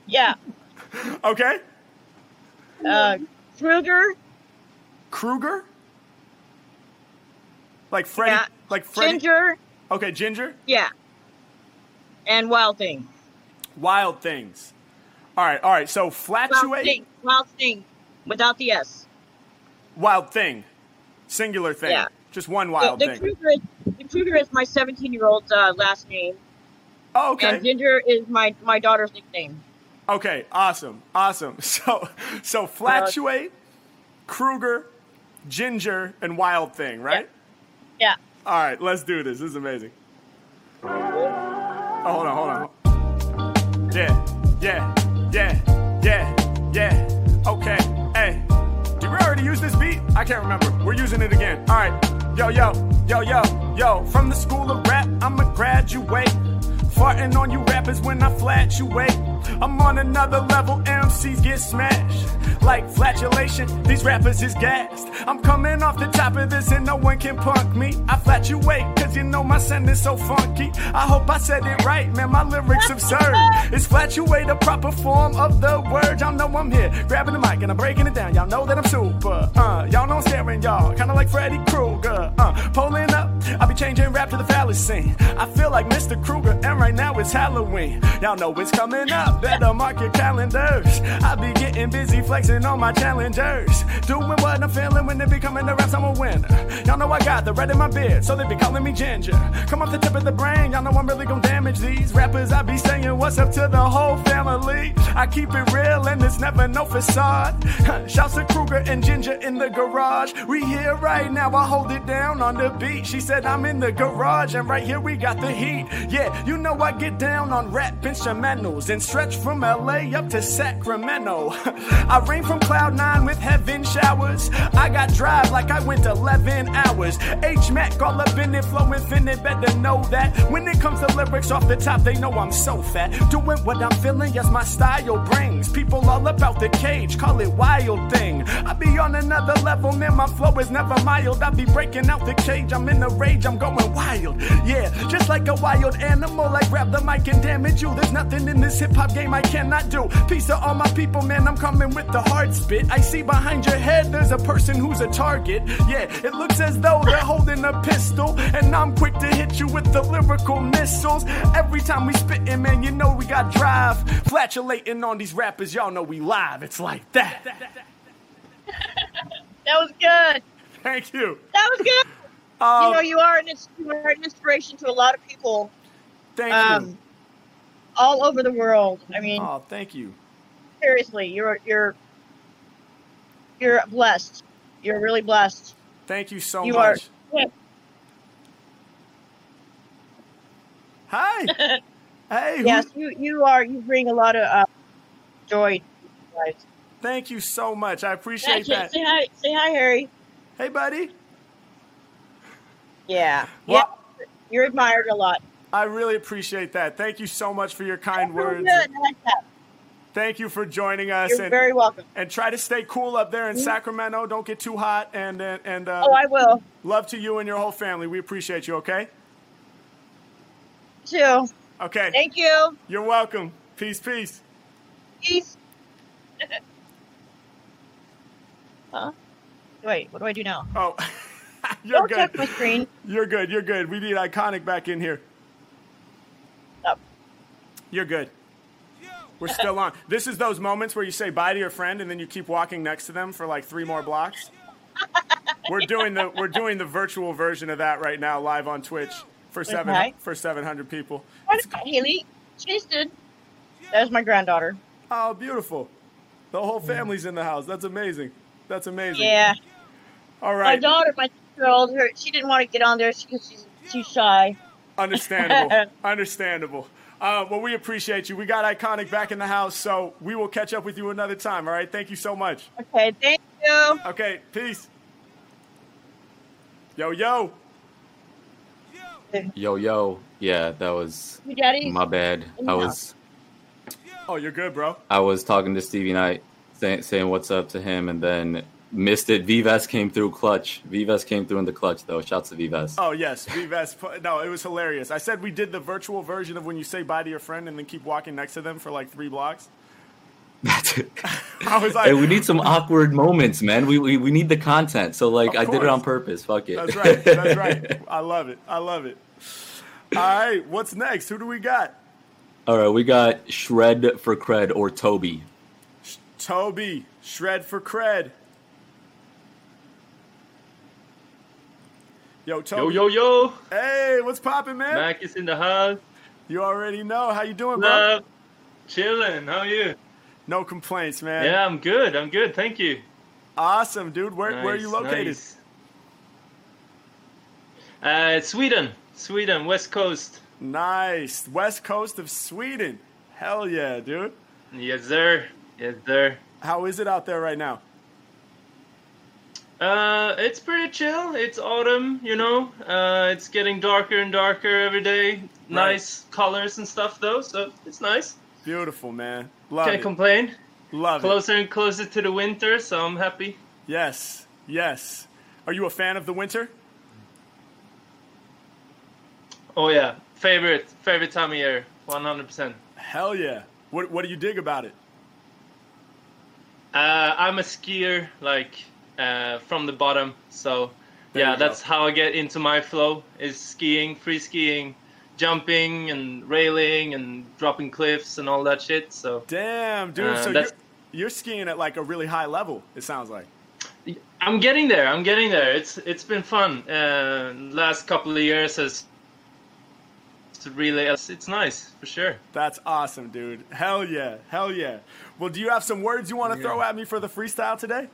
Yeah. Okay. Uh, Kruger, Kruger? Like Freddy? Yeah. Like Freddy? Ginger. Okay, Ginger. Yeah. And Wild Thing. Wild Things. All right, all right. So Wild flatuate, Thing. Wild Thing. Without the S. wild thing, singular thing. Yeah. Just one wild the thing. Kruger is, the Kruger is my 17 year old's uh, last name. Oh, okay. And Ginger is my, my daughter's nickname. Okay, awesome, awesome. So, so flatuate, Kruger, Ginger, and Wild Thing, right? Yeah. All right, let's do this. This is amazing. Oh, hold on, hold on. Yeah, yeah, yeah, yeah, yeah. Okay, hey. Did we already use this beat? I can't remember. We're using it again. All right. Yo, yo, yo, yo, yo. From the school of rap, I'm a graduate. Farting on you rappers when I flatulate. I'm on another level, MCs get smashed. Like flatulation, these rappers is gassed. I'm coming off the top of this and no one can punk me. I flatulate, cause you know my sentence so funky. I hope I said it right, man, my lyrics absurd. It's flatulate, a proper form of the word. Y'all know I'm here, grabbing the mic and I'm breaking it down. Y'all know that I'm super. Uh, y'all know I'm staring, y'all. Kinda like Freddy Krueger. Uh, pulling up, I be changing rap to the phallus scene. I feel like Mr. Krueger, right now it's Halloween. Y'all know it's coming up, better mark your calendars. I be getting busy flexing on my challengers. Doing what I'm feeling when they be coming to raps, I'm a winner. Y'all know I got the red in my beard, so they be calling me Ginger. Come off the tip of the brain, y'all know I'm really gonna damage these rappers. I be saying what's up to the whole family. I keep it real and there's never no facade. Shouts to Kruger and Ginger in the garage. We here right now, I hold it down on the beat. She said I'm in the garage and right here we got the heat. Yeah, you know I get down on rap instrumentals and stretch from LA up to Sacramento. I rain from cloud nine with heaven showers. I got drive like I went 11 hours. H Mac all up in it, flow infinite, better know that. When it comes to lyrics off the top, they know I'm so fat. Doing what I'm feeling, yes, my style brings people all about the cage, call it wild thing. I be on another level, man, my flow is never mild. I be breaking out the cage, I'm in a rage, I'm going wild. Yeah, just like a wild animal, I grab the mic and damage you. There's nothing in this hip hop game I cannot do. Peace to all my people, man, I'm coming with the hard spit. I see behind your head, there's a person who's a target. Yeah, it looks as though they're holding a pistol, and I'm quick to hit you with the lyrical missiles. Every time we spittin', man, you know we got drive. Flatulating on these rappers, y'all know we live. It's like that. That was good. Thank you. That was good. Um, you know, you are an, you are an inspiration to a lot of people thank you. um, all over the world. I mean, Oh, thank you. seriously, you're you're you're blessed. You're really blessed. Thank you so You are- much. Hi. hey. who- Yes, you you are. You bring a lot of uh, joy. to. Thank you so much. I appreciate that. say hi, say hi, Harry. Hey, buddy. Yeah, Well- yeah. You're admired a lot. I really appreciate that. Thank you so much for your kind Very words. good. I like that. Thank you for joining us. You're and, very welcome. and try to stay cool up there in Sacramento. Don't get too hot. And and, and uh, Oh, I will love to you and your whole family. We appreciate you. Okay. too. Okay. Thank you. You're welcome. Peace. Peace. Peace. huh? Wait, what do I do now? Oh, you're Don't good. my screen. You're good. You're good. We need iconic back in here. You're good. We're still on. This is those moments where you say bye to your friend and then you keep walking next to them for like three more blocks. we're doing the we're doing the virtual version of that right now, live on Twitch for seven Okay. for seven hundred people. Haley? She's good. There's my granddaughter. Oh, beautiful! The whole family's in the house. That's amazing. That's amazing. Yeah. All right. My daughter, my two-year-old, her she didn't want to get on there because she's too shy. Understandable. Understandable. Uh, well, we appreciate you. We got Iconic back in the house, so we will catch up with you another time. All right. Thank you so much. Okay, thank you. Okay. Peace. Yo, yo. Yo, yo. Yeah, that was my bad. In I was Oh, you're good, bro. I was talking to Stevie Knight, saying saying what's up to him, and then missed it. Vives came through clutch. Vives came through in the clutch though. Shouts to Vives. Oh yes, Vives. No, it was hilarious. I said we did the virtual version of when you say bye to your friend and then keep walking next to them for like three blocks. That's it. I was like, Hey, we need some awkward moments, man. We, we we need the content. So like, I did it on purpose. Fuck it. That's right. That's right. I love it. I love it. All right, what's next? Who do we got? All right, we got Shred for Cred or Toby. Toby, shred for cred. Yo, Yo, Toby. yo, yo! Hey, what's poppin', man? Mac is in the house. You already know. How you doing, bro? What's? Chilling. How are you? No complaints, man. Yeah, I'm good. I'm good. Thank you. Awesome, dude. Where, where are you located? nice. Uh, Sweden. Sweden, West Coast. Nice. West coast of Sweden. Hell yeah, dude. Yes, sir. Yes, sir. How is it out there right now? Uh, it's pretty chill. It's autumn, you know. Uh, it's getting darker and darker every day. Nice colors and stuff, though, so it's nice. Beautiful, man. Love Can't it. complain. Love it. Closer and closer to the winter, so I'm happy. Yes. Yes. Are you a fan of the winter? Oh yeah, favorite favorite time of year, 100%. Hell yeah. What What do you dig about it? Uh, I'm a skier, like uh, from the bottom. So There yeah, you go. that's how I get into my flow is skiing, free skiing, jumping and railing and dropping cliffs and all that shit. So Damn, dude. Uh, so you're, you're skiing at like a really high level. It sounds like. I'm getting there. I'm getting there. It's it's been fun. Uh, last couple of years has really it's, it's nice for sure. That's awesome, dude. Hell yeah. Hell yeah. Well, do you have some words you want to throw at me for the freestyle today?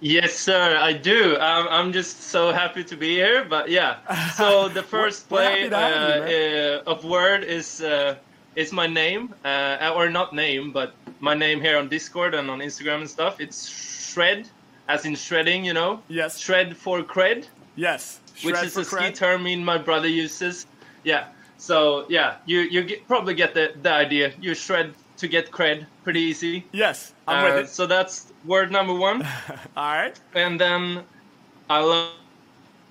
Yes, sir, I do. I'm, I'm just so happy to be here. But yeah, so the 1st play uh, uh, of word is uh, is my name, uh, or not name, but my name here on Discord and on Instagram and stuff. It's shred, as in shredding, you know. Yes. Shred for cred, Yes. which is a ski term me my brother uses. Yeah. So yeah, you you get, probably get the the idea. You shred to get cred, pretty easy. Yes. I'm Uh, with it. So that's word number one. All right. and then I love,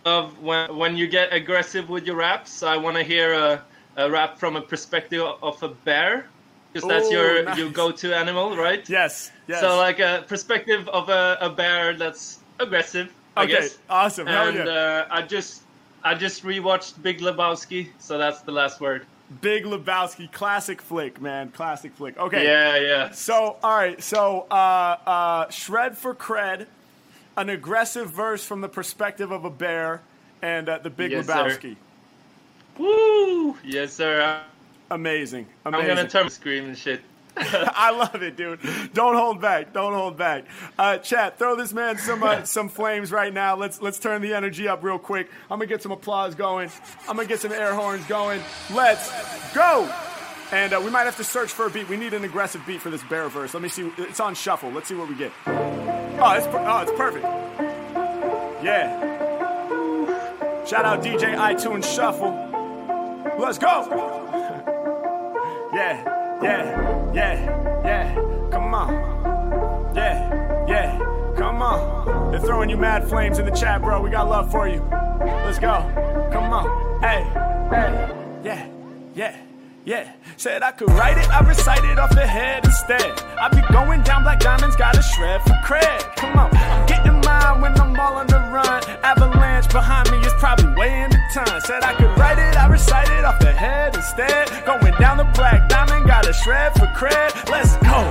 love when when you get aggressive with your raps. I want to hear a, a rap from a perspective of a bear, because that's Ooh, your nice. your go-to animal, right? Yes. Yes. So like a perspective of a, a bear that's aggressive, I okay. guess. Awesome. And uh, I just I just rewatched Big Lebowski, so that's the last word. Big Lebowski, classic flick, man. Classic flick. Okay. Yeah, yeah. So, all right. So, uh, uh, shred for cred, an aggressive verse from the perspective of a bear, and uh, the Big Yes, sir. Lebowski. Woo! Yes, sir. I- Amazing. I'm gonna turn scream and shit. I love it, dude. Don't hold back. Don't hold back. Uh, chat, throw this man some uh, some flames right now. Let's let's turn the energy up real quick. I'm gonna get some applause going. I'm gonna get some air horns going. Let's go. And uh, we might have to search for a beat. We need an aggressive beat for this bear verse. Let me see. It's on shuffle. Let's see what we get. Oh, it's per- oh, it's perfect. Yeah. Shout out DJ iTunes Shuffle. Let's go. Yeah, yeah, yeah, yeah. Come on. Yeah, yeah. Come on. They're throwing you mad flames in the chat, bro. We got love for you. Let's go. Come on. Hey, hey. Yeah, yeah. Yeah, said I could write it, I recite it off the head instead. I be going down black diamonds, got a shred for cred. Come on, I'm getting mine when I'm all on the run. Avalanche behind me is probably weighing the ton. Said I could write it, I recite it off the head instead. Going down the black diamond, got a shred for cred. Let's go.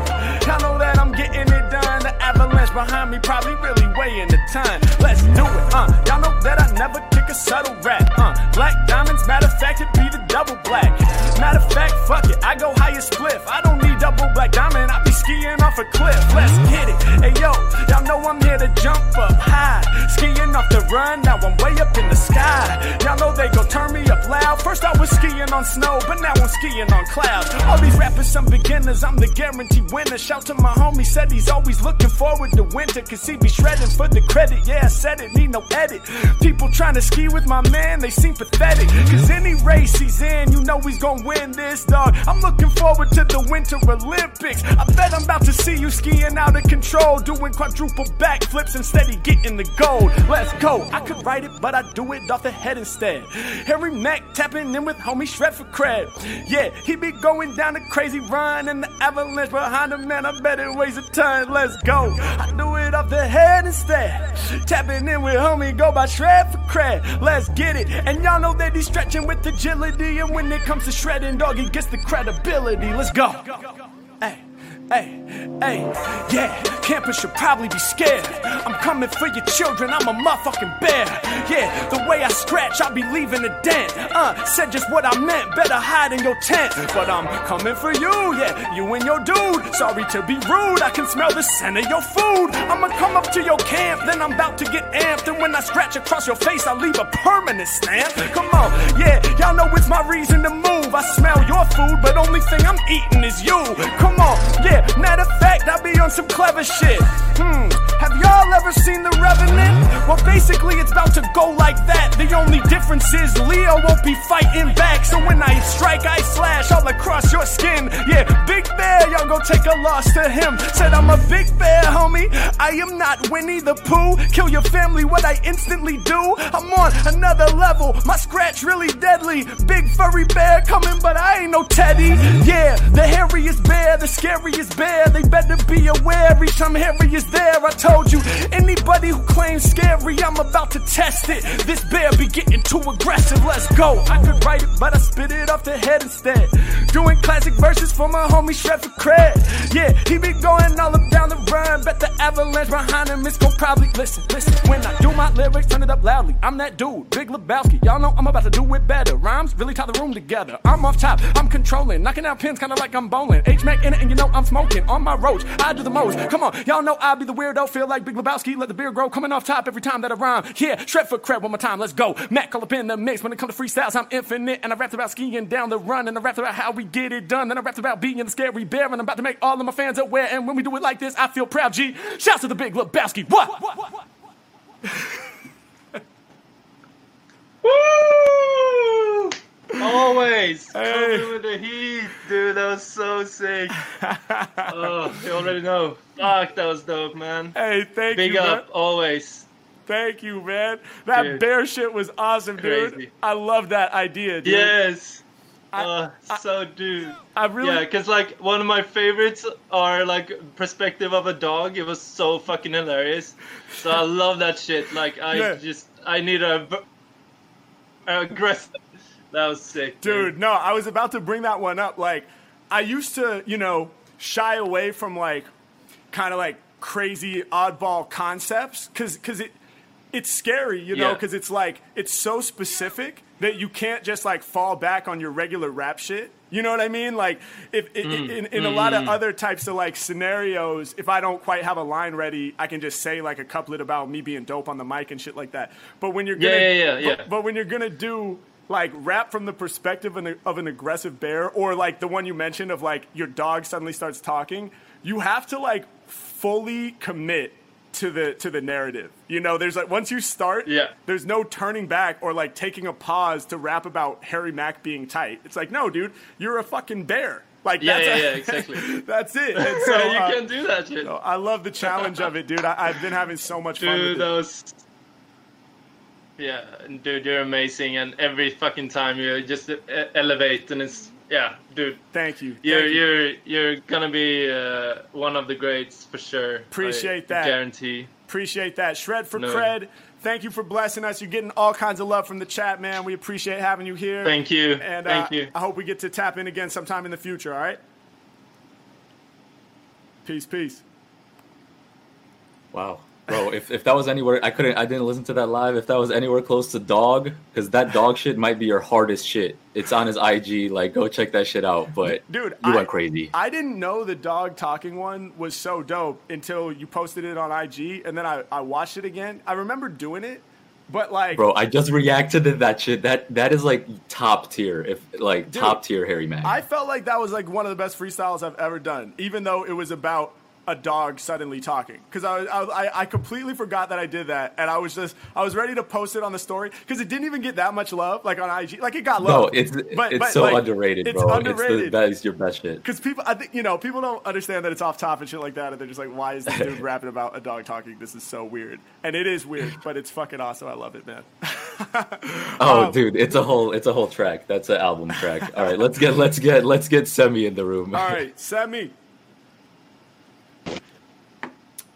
Y'all know that I'm getting it done. Avalanche behind me probably really weighing the ton. Let's do it, uh. Y'all know that I never kick a subtle rap, uh. Black diamonds, matter of fact, it be the double black. Matter of fact, fuck it, I go highest spliff. I don't need double black diamond, I be skiing off a cliff. Let's get it. Hey yo, y'all know I'm here to jump up high. Skiing off the run, now I'm way up in the sky. Y'all know they gon' turn me up loud. First I was skiing on snow, but now I'm skiing on clouds. All these rappers, some beginners, I'm the guaranteed winner. Shout to my homie, said he's always looking forward to winter, cause he be shredding for the credit. Yeah, I said it, need no edit. People trying to ski with my man, they seem pathetic. Cause any race he's in, you know he's gonna win this, dog. I'm looking forward to the Winter Olympics. I bet I'm about to see you skiing out of control, doing quadruple backflips instead of getting the gold. Let's go. I could write it, but I do it off the head instead. Harry Mack tapping in with homie Shred for cred. Yeah, he be going down a crazy run, and the avalanche behind him, man, I bet it weighs a ton. Let's go. I do it off the head instead. Tapping in with homie, go by Shred for cred. Let's get it. And y'all know that he's stretching with agility, and when it comes to shredding, dog, he gets the credibility. Let's go. Hey. Hey, hey, yeah, campers should probably be scared. I'm coming for your children, I'm a motherfucking bear. Yeah, the way I scratch, I'll be leaving a dent. Uh, said just what I meant, better hide in your tent. But I'm coming for you, yeah, you and your dude. Sorry to be rude, I can smell the scent of your food. I'ma come up to your camp, then I'm about to get amped. And when I scratch across your face, I leave a permanent stamp. Come on, yeah, y'all know it's my reason to move. I smell your food, but only thing I'm eating is you. Come on, yeah. Matter of fact, I'll be on some clever shit. Hmm, have y'all ever seen The Revenant? Well, basically, it's about to go like that. The only difference is Leo won't be fighting back. So when I strike, I slash all across your skin. Yeah, Big Bear, y'all go take a loss to him. Said I'm a big bear, homie. I am not Winnie the Pooh. Kill your family, what I instantly do. I'm on another level. My scratch really deadly. Big furry bear coming, but I ain't no teddy. Yeah, the hairiest bear, the scariest bear. They better be aware each time Harry is there. I told you, anybody who claims scary, I'm about to test it. This bear be getting too aggressive. Let's go. I could write it, but I spit it off the head instead. Doing classic verses for my homie Shred for cred. Yeah, he be going all up down the run. Bet the avalanche behind him is gon' probably listen. Listen, when I do my lyrics, turn it up loudly. I'm that dude, Big Lebowski. Y'all know I'm about to do it better. Rhymes really tie the room together. I'm off top, I'm controlling, knocking out pins kinda like I'm bowling. H Mac in it, and you know I'm smoking on my roach. I do the most. Come on, y'all know I be the weirdo. Feel like Big Lebowski. Let the beard grow. Coming off top every time that I rhyme. Yeah, shred for cred one more time. Let's go. Mac all up in the mix. When it comes to freestyles, I'm infinite. And I rapped about skiing down the run. And I rapped about how we get it done. Then I rapped about being in the scary bear. And I'm about to make all of my fans aware. And when we do it like this, I feel proud. G. Shouts to the Big Lebowski. What? Woo! Always Hey. coming with the heat, dude. That was so sick. oh, you already know. Fuck, that was dope, man. Hey, thank Big you. man. up, always. Thank you, man. That Dude. bear shit was awesome, dude. Crazy. I love that idea, dude. Yes. I- uh, so, dude. I really. Yeah, because like one of my favorites are like perspective of a dog. It was so fucking hilarious. So I love that shit. Like I Yeah. just I need a aggressive. That was sick, Dude, no, I was about to bring that one up. Like, I used to, you know, shy away from like kind of like crazy oddball concepts because because it it's scary, you know, Yeah. because it's like it's so specific that you can't just like fall back on your regular rap shit. You know what I mean? Like, if Mm. in, in a lot of other types of like scenarios, if I don't quite have a line ready, I can just say like a couplet about me being dope on the mic and shit like that. But when you're gonna, yeah, yeah, yeah. But, but when you're gonna do like rap from the perspective of an aggressive bear, or like the one you mentioned of like your dog suddenly starts talking, you have to like fully commit to the to the narrative. You know, there's like once you start, Yeah. there's no turning back or like taking a pause to rap about Harry Mack being tight. It's like, no, dude, you're a fucking bear. Like Yeah, that's yeah, a- yeah, exactly. that's it. And so you uh, can do that shit. I love the challenge of it, dude. I, I've been having so much fun Dude, with that it. was. Yeah, and dude, you're amazing, and every fucking time you just elevate, and it's yeah, dude, Thank you. you're Thank you. you're you're gonna be uh, one of the greats for sure. Appreciate I that. Guarantee. Appreciate that. Shred for No. cred. Thank you for blessing us. You're getting all kinds of love from the chat, man. We appreciate having you here. Thank you. And Thank uh, you. I hope we get to tap in again sometime in the future, all right? Peace, peace. Wow. Bro, if, if that was anywhere, I couldn't, I didn't listen to that live. If that was anywhere close to dog, because that dog shit might be your hardest shit. It's on his IG. Like, go check that shit out. But Dude, you I- went crazy. I didn't know the dog talking one was so dope until you posted it on IG, and then I, I watched it again. I remember doing it, but like, Bro, I just reacted to that shit. That that is like top tier. If like Dude, top tier Harry Mack. I felt like that was like one of the best freestyles I've ever done, even though it was about a dog suddenly talking. Because I, I, I I completely forgot that I did that, and I was just I was ready to post it on the story because it didn't even get that much love, like on IG. Like it got no, it's but- it's but, so like, underrated, it's bro. underrated. It's the, that is your best shit. Because people, I think you know, people don't understand that it's off top and shit like that, and they're just like, "Why is this dude rapping about a dog talking? This is so weird." And it is weird, but it's fucking awesome. I love it, man. Oh, Um, dude, it's a whole it's a whole track. That's an album track. All right, let's get let's get let's get Semi in the room. All right, Semi.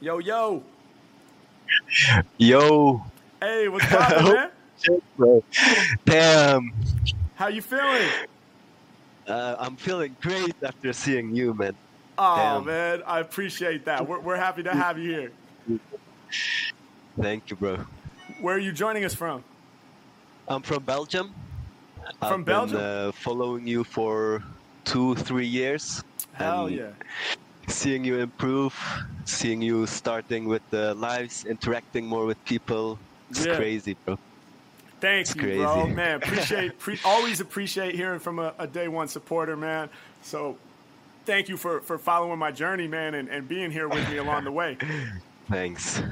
Yo, yo. Yo, Hey, what's up, man? bro. Damn. How you feeling? Uh, I'm feeling great after seeing you, man. Oh, Damn. man, I appreciate that. We're, we're happy to have you here. Thank you, bro. Where are you joining us from? I'm from Belgium. From I've Belgium? Been, uh, following you for two, three years. Hell yeah. Seeing you improve, seeing you starting with the lives, interacting more with people. It's Yeah. crazy, bro. Thank It's you, bro. crazy. Man, appreciate, pre- always appreciate hearing from a, a day one supporter, man. So thank you for, for following my journey, man, and, and being here with me along the way. Thanks.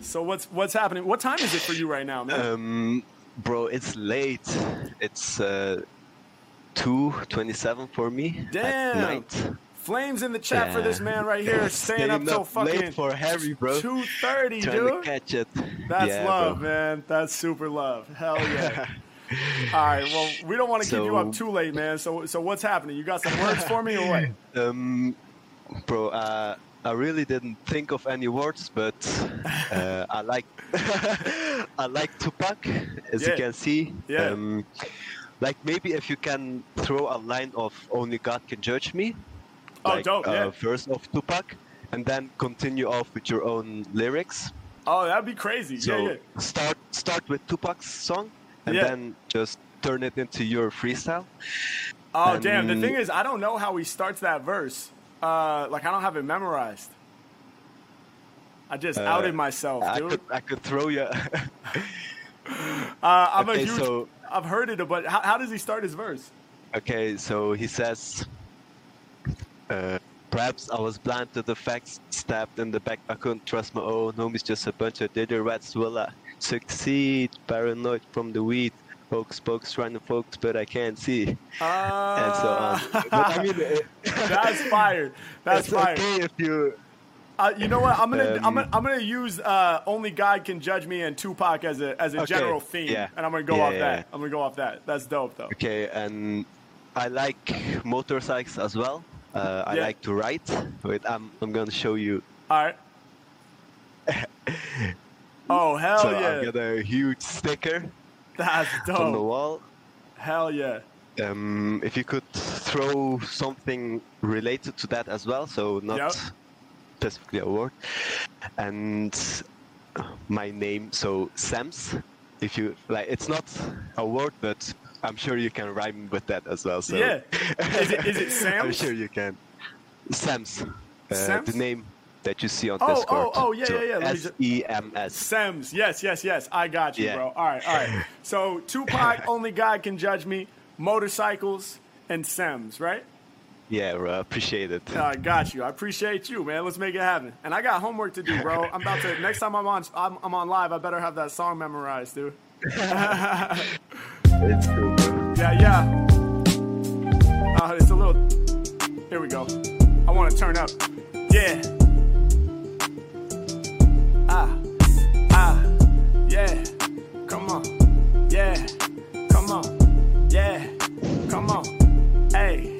So what's what's happening? What time is it for you right now, man? Um, bro, it's late. It's uh, two twenty-seven for me Damn. Flames in the chat for this man right here, staying up till fucking late for Harry, bro. two thirty, Trying to dude. catch it. That's Yeah, love, bro. man. That's super love. Hell yeah. All right, well, we don't want to keep you up too late, man. So, so what's happening? You got some words for me or what? Um, bro, uh, I really didn't think of any words, but uh, I like I like Tupac, as Yeah. you can see. Yeah. Um, like maybe if you can throw a line of "Only God Can Judge Me," Oh, like dope, a yeah. verse of Tupac, and then continue off with your own lyrics. Oh, that'd be crazy. So yeah, yeah. start start with Tupac's song, and Yeah. then just turn it into your freestyle. Oh, damn. The thing is, I don't know how he starts that verse. Uh, like, I don't have it memorized. I just Uh, outed myself, I dude. could I could throw you. Uh, I'm a okay, huge. so- I've heard it, but how, how does he start his verse? Okay, so he says, uh, perhaps I was blind to the facts, stabbed in the back, I couldn't trust my own homies, just a bunch of dirty rats. Will I succeed? Paranoid from the weed, folks, folks, trying to focus, but I can't see, Uh, and so on. But I mean, that's fired. That's it's fired. okay if you. Uh, you know what? I'm gonna I'm Um, gonna I'm gonna use uh, "Only God Can Judge Me" and Tupac as a as a Okay, general theme, yeah. and I'm gonna go Yeah, off yeah, that. I'm gonna go off that. That's dope, though. Okay, and I like motorcycles as well. Uh, I Yeah. like to write, Wait, I'm I'm gonna show you. All right. Oh hell so yeah! I got a huge sticker That's dope. on the wall. Hell yeah! um, if you could throw something related to that as well, so not Yep. specifically a word, and my name, so Sems. If you like, it's not a word, but I'm sure you can rhyme with that as well. So Yeah. Is it- is it Sam? I'm sure you can. Sams, uh, Sams? the name that you see on Oh, Discord. oh, oh, yeah, So yeah, yeah, S E M S. Sems. Yes, yes, yes. I got you, Yeah. bro. All right, all right. So Tupac, "Only God Can Judge Me," motorcycles, and Sems, right? Yeah, bro, appreciate it. I got you. I appreciate you, man. Let's make it happen. And I got homework to do, bro. I'm about to. Next time I'm on, I'm, I'm on live. I better have that song memorized, dude. It's cool, bro. Yeah, yeah. Uh, it's a little. Here we go. I want to turn up. Yeah. Ah, ah, yeah. Come on. Yeah. Come on. Yeah. Come on. Hey.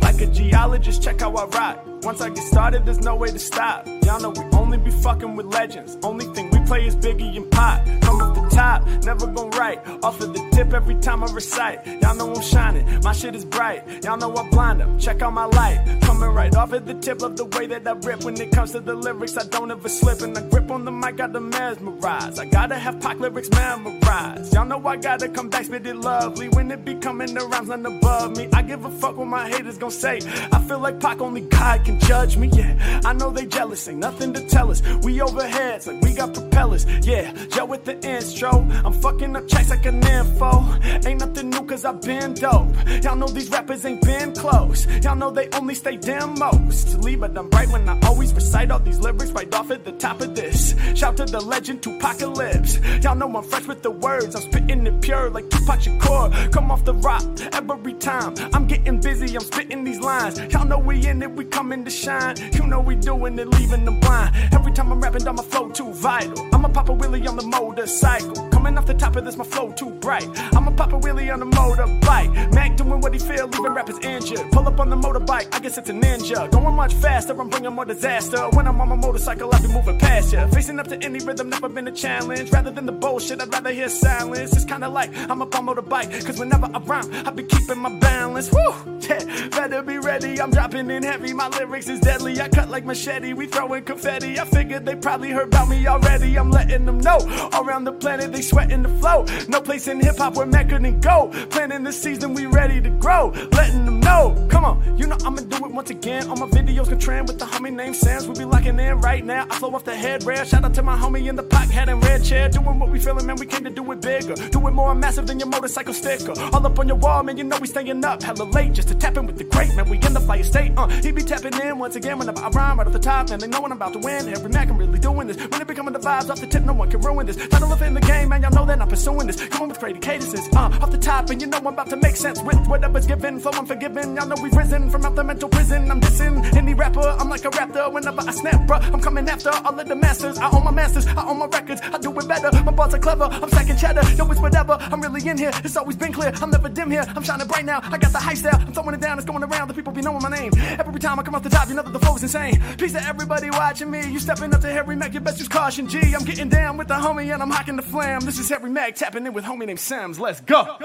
Like a geologist, check how I rock. Once I get started, there's no way to stop. Y'all know we only be fucking with legends. Only thing we play is Biggie and Pop. Come off the top, never gon' write. Off of the tip every time I recite. Y'all know I'm shining, my shit is bright. Y'all know I blind them, check out my light. Coming right off at the tip, love the way that I rip. When it comes to the lyrics, I don't ever slip. And I grip on the mic, got to mesmerize. I gotta have Pac lyrics memorized. Y'all know I gotta come back, spit it lovely. When it be coming, the rhymes none above me. I give a fuck what my haters gon' say. I feel like Pac, only God can judge me, yeah. I know they jealous, ain't nothing to tell us. We overheads, like we got propellers, yeah. Joe with the intro. I'm fucking up checks like an info. Ain't nothing new cause I've been dope. Y'all know these rappers ain't been close. Y'all know they only stay demos. To leave it, I'm right when I always recite all these lyrics right off at the top of this. Shout to the legend Tupacalypse. Y'all know I'm fresh with the words. I'm spitting it pure like Tupac Shakur. Come off the rock every time. I'm getting busy, I'm spitting these lines. Y'all know we in it, we coming to shine. You know we doing it, leaving them blind. Every time I'm rapping down my flow too vital. I'ma pop a Papa Willie on the motorcycle. Coming off the top of this, my flow too bright. I'm a pop a wheelie on a motorbike. Mac doing what he feel, leaving rappers injured. Pull up on the motorbike, I guess it's a ninja. Going much faster, I'm bringing more disaster. When I'm on my motorcycle, I be moving past ya. Facing up to any rhythm, never been a challenge. Rather than the bullshit, I'd rather hear silence. It's kinda like I'm up on motorbike, cause whenever I rhyme, I be keeping my balance. Woo! Yeah, better be ready, I'm dropping in heavy. My lyrics is deadly, I cut like machete. We throwing confetti. I figured they probably heard about me already. I'm letting them know. Around the planet, they sweating the flow. No place in hip hop where Mac couldn't go. Planning the season, we ready to grow. Letting them know. Come on, you know I'ma do it once again. All my videos can trend with the homie named Sems. We be locking in right now. I flow off the head rail. Shout out to my homie in the pot hat and red chair. Doing what we feeling, man. We came to do it bigger. Do it more massive than your motorcycle sticker. All up on your wall, man. You know we staying up hella late just to tap in with the great man. We in the fire state. Uh, he be tapping in once again when I rhyme right off the top. Man, they know when I'm about to win. Every Mac, I'm really doing this. When it becoming the vibes off the tip, no one can ruin this. Title of in the game, man. Y'all know that I'm pursuing this. Coming with crazy cadences. Uh, off the top, and you know I'm about to make sense with whatever's given. Flow unforgiven. Y'all know we've risen from out the mental prison. I'm dissing any rapper. I'm like a raptor. Whenever I snap, bruh, I'm coming after all of the masters. I own my masters. I own my records. I do it better. My bars are clever. I'm stacking cheddar. Yo, it's whatever. I'm really in here. It's always been clear. I'm never dim here. I'm shining bright now. I got the high style. I'm throwing it down. It's going around. The people be knowing my name. Every time I come off the top, you know that the flow is insane. Peace to everybody watching me. You stepping up to Harry Mack. You best use caution. G. I'm getting down with the homie and I'm hocking the flam. This is Harry Mack tapping in with homie named Sems. Let's go.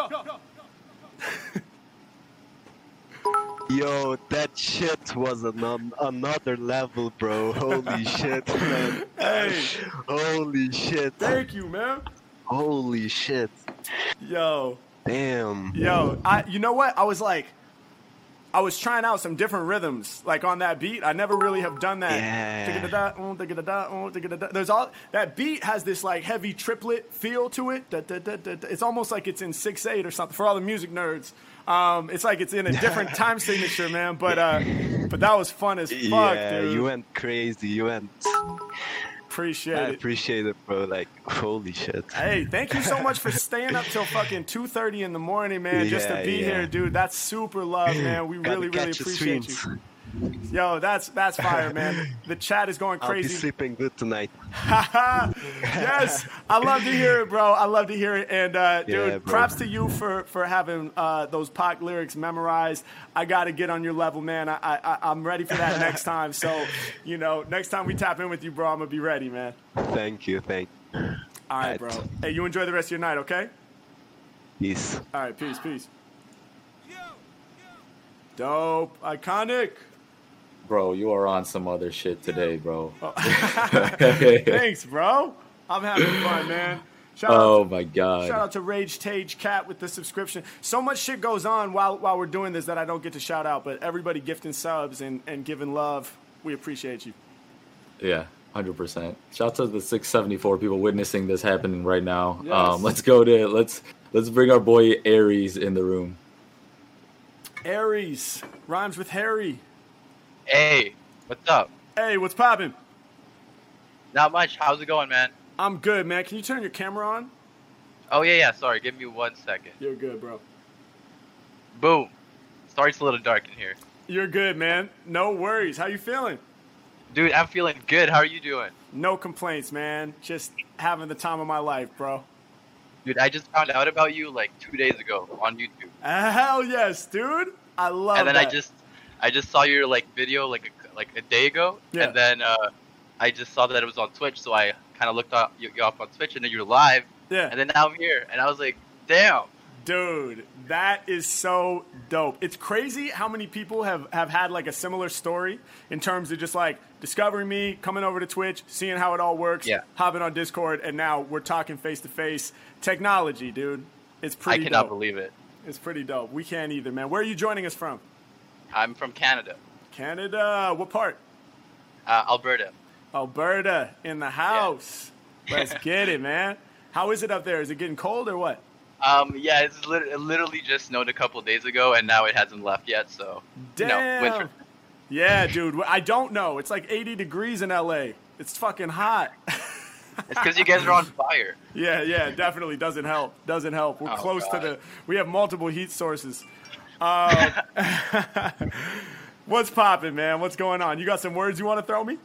Yo, that shit was an, another level, bro. Holy shit, man. Hey, Holy shit. thank you, man. Holy shit. Yo. Damn. Yo, I you know what? I was like I was trying out some different rhythms like on that beat. I never really have done that. Yeah. There's all that beat has this like heavy triplet feel to it. It's almost like it's in 6/8 or something for all the music nerds. Um, it's like it's in a different time signature, man. But uh, but that was fun as fuck, yeah, dude. you went crazy. You went. Appreciate I it. appreciate it, bro. Like, holy shit. Hey, thank you so much for staying up till fucking two thirty in the morning, man, just to be yeah. here, dude. That's super love, man. We Gotta really, really appreciate you. Yo, that's that's fire, man. The chat is going crazy. I'll be sleeping good tonight. yes, I love to hear it, bro. I love to hear it, and uh, dude, Yeah, props to you for for having uh, those Pac lyrics memorized. I got to get on your level, man. I, I I'm ready for that next time. So, you know, next time we tap in with you, bro, I'm gonna be ready, man. Thank you. Thank All right, Right. bro. Hey, you enjoy the rest of your night, okay? Peace. All right, peace, peace. Dope, iconic. Bro, you are on some other shit today, bro. Thanks, bro. I'm having fun, man. Shout oh out, my god. shout out to Rage Tage Cat with the subscription. So much shit goes on while while we're doing this that I don't get to shout out, but everybody gifting subs and, and giving love, we appreciate you. Yeah, hundred percent. Shout out to the six seventy four people witnessing this happening right now. Yes. Um, let's go to let's let's bring our boy Aries in the room. Aries rhymes with Harry. Hey, what's up? Hey, what's poppin'? Not much. How's it going, man? I'm good, man. Can you turn your camera on? Oh yeah, yeah. Sorry, give me one second. You're good, bro. Boom. Sorry, it's a little dark in here, You're good, man. No worries. How you feeling? dude. I'm feeling good. How are you doing, No complaints, man. Just having the time of my life, bro. dude? I just found out about you like two days ago on YouTube, Hell yes, dude. I love and then that. I just, I just saw your like video like a, like a day ago, Yeah. and then uh, I just saw that it was on Twitch, so I kind of looked up you, you up on Twitch, and then you're live, Yeah. and then now I'm here, and I was like, damn. Dude, that is so dope. It's crazy how many people have, have had like a similar story in terms of just like discovering me, coming over to Twitch, seeing how it all works, Yeah. hopping on Discord, and now we're talking face to face. Technology, dude. It's pretty I cannot dope. believe it. It's pretty dope. We can't either, man. Where are you joining us from? I'm from Canada, Canada. What part? uh, Alberta. Alberta in the house. Let's get it, man. How is it up there? Is it getting cold or what? Um, yeah, it's lit- it literally just snowed a couple days ago, and now it hasn't left yet. So, Damn. winter. Yeah, dude. I don't know. It's like 80 degrees in LA. It's fucking hot. It's because you guys are on fire. yeah, yeah, definitely doesn't help. Doesn't help. We're Oh, close God. to the. We have multiple heat sources. Uh, what's popping, man? What's going on? You got some words you want to throw me?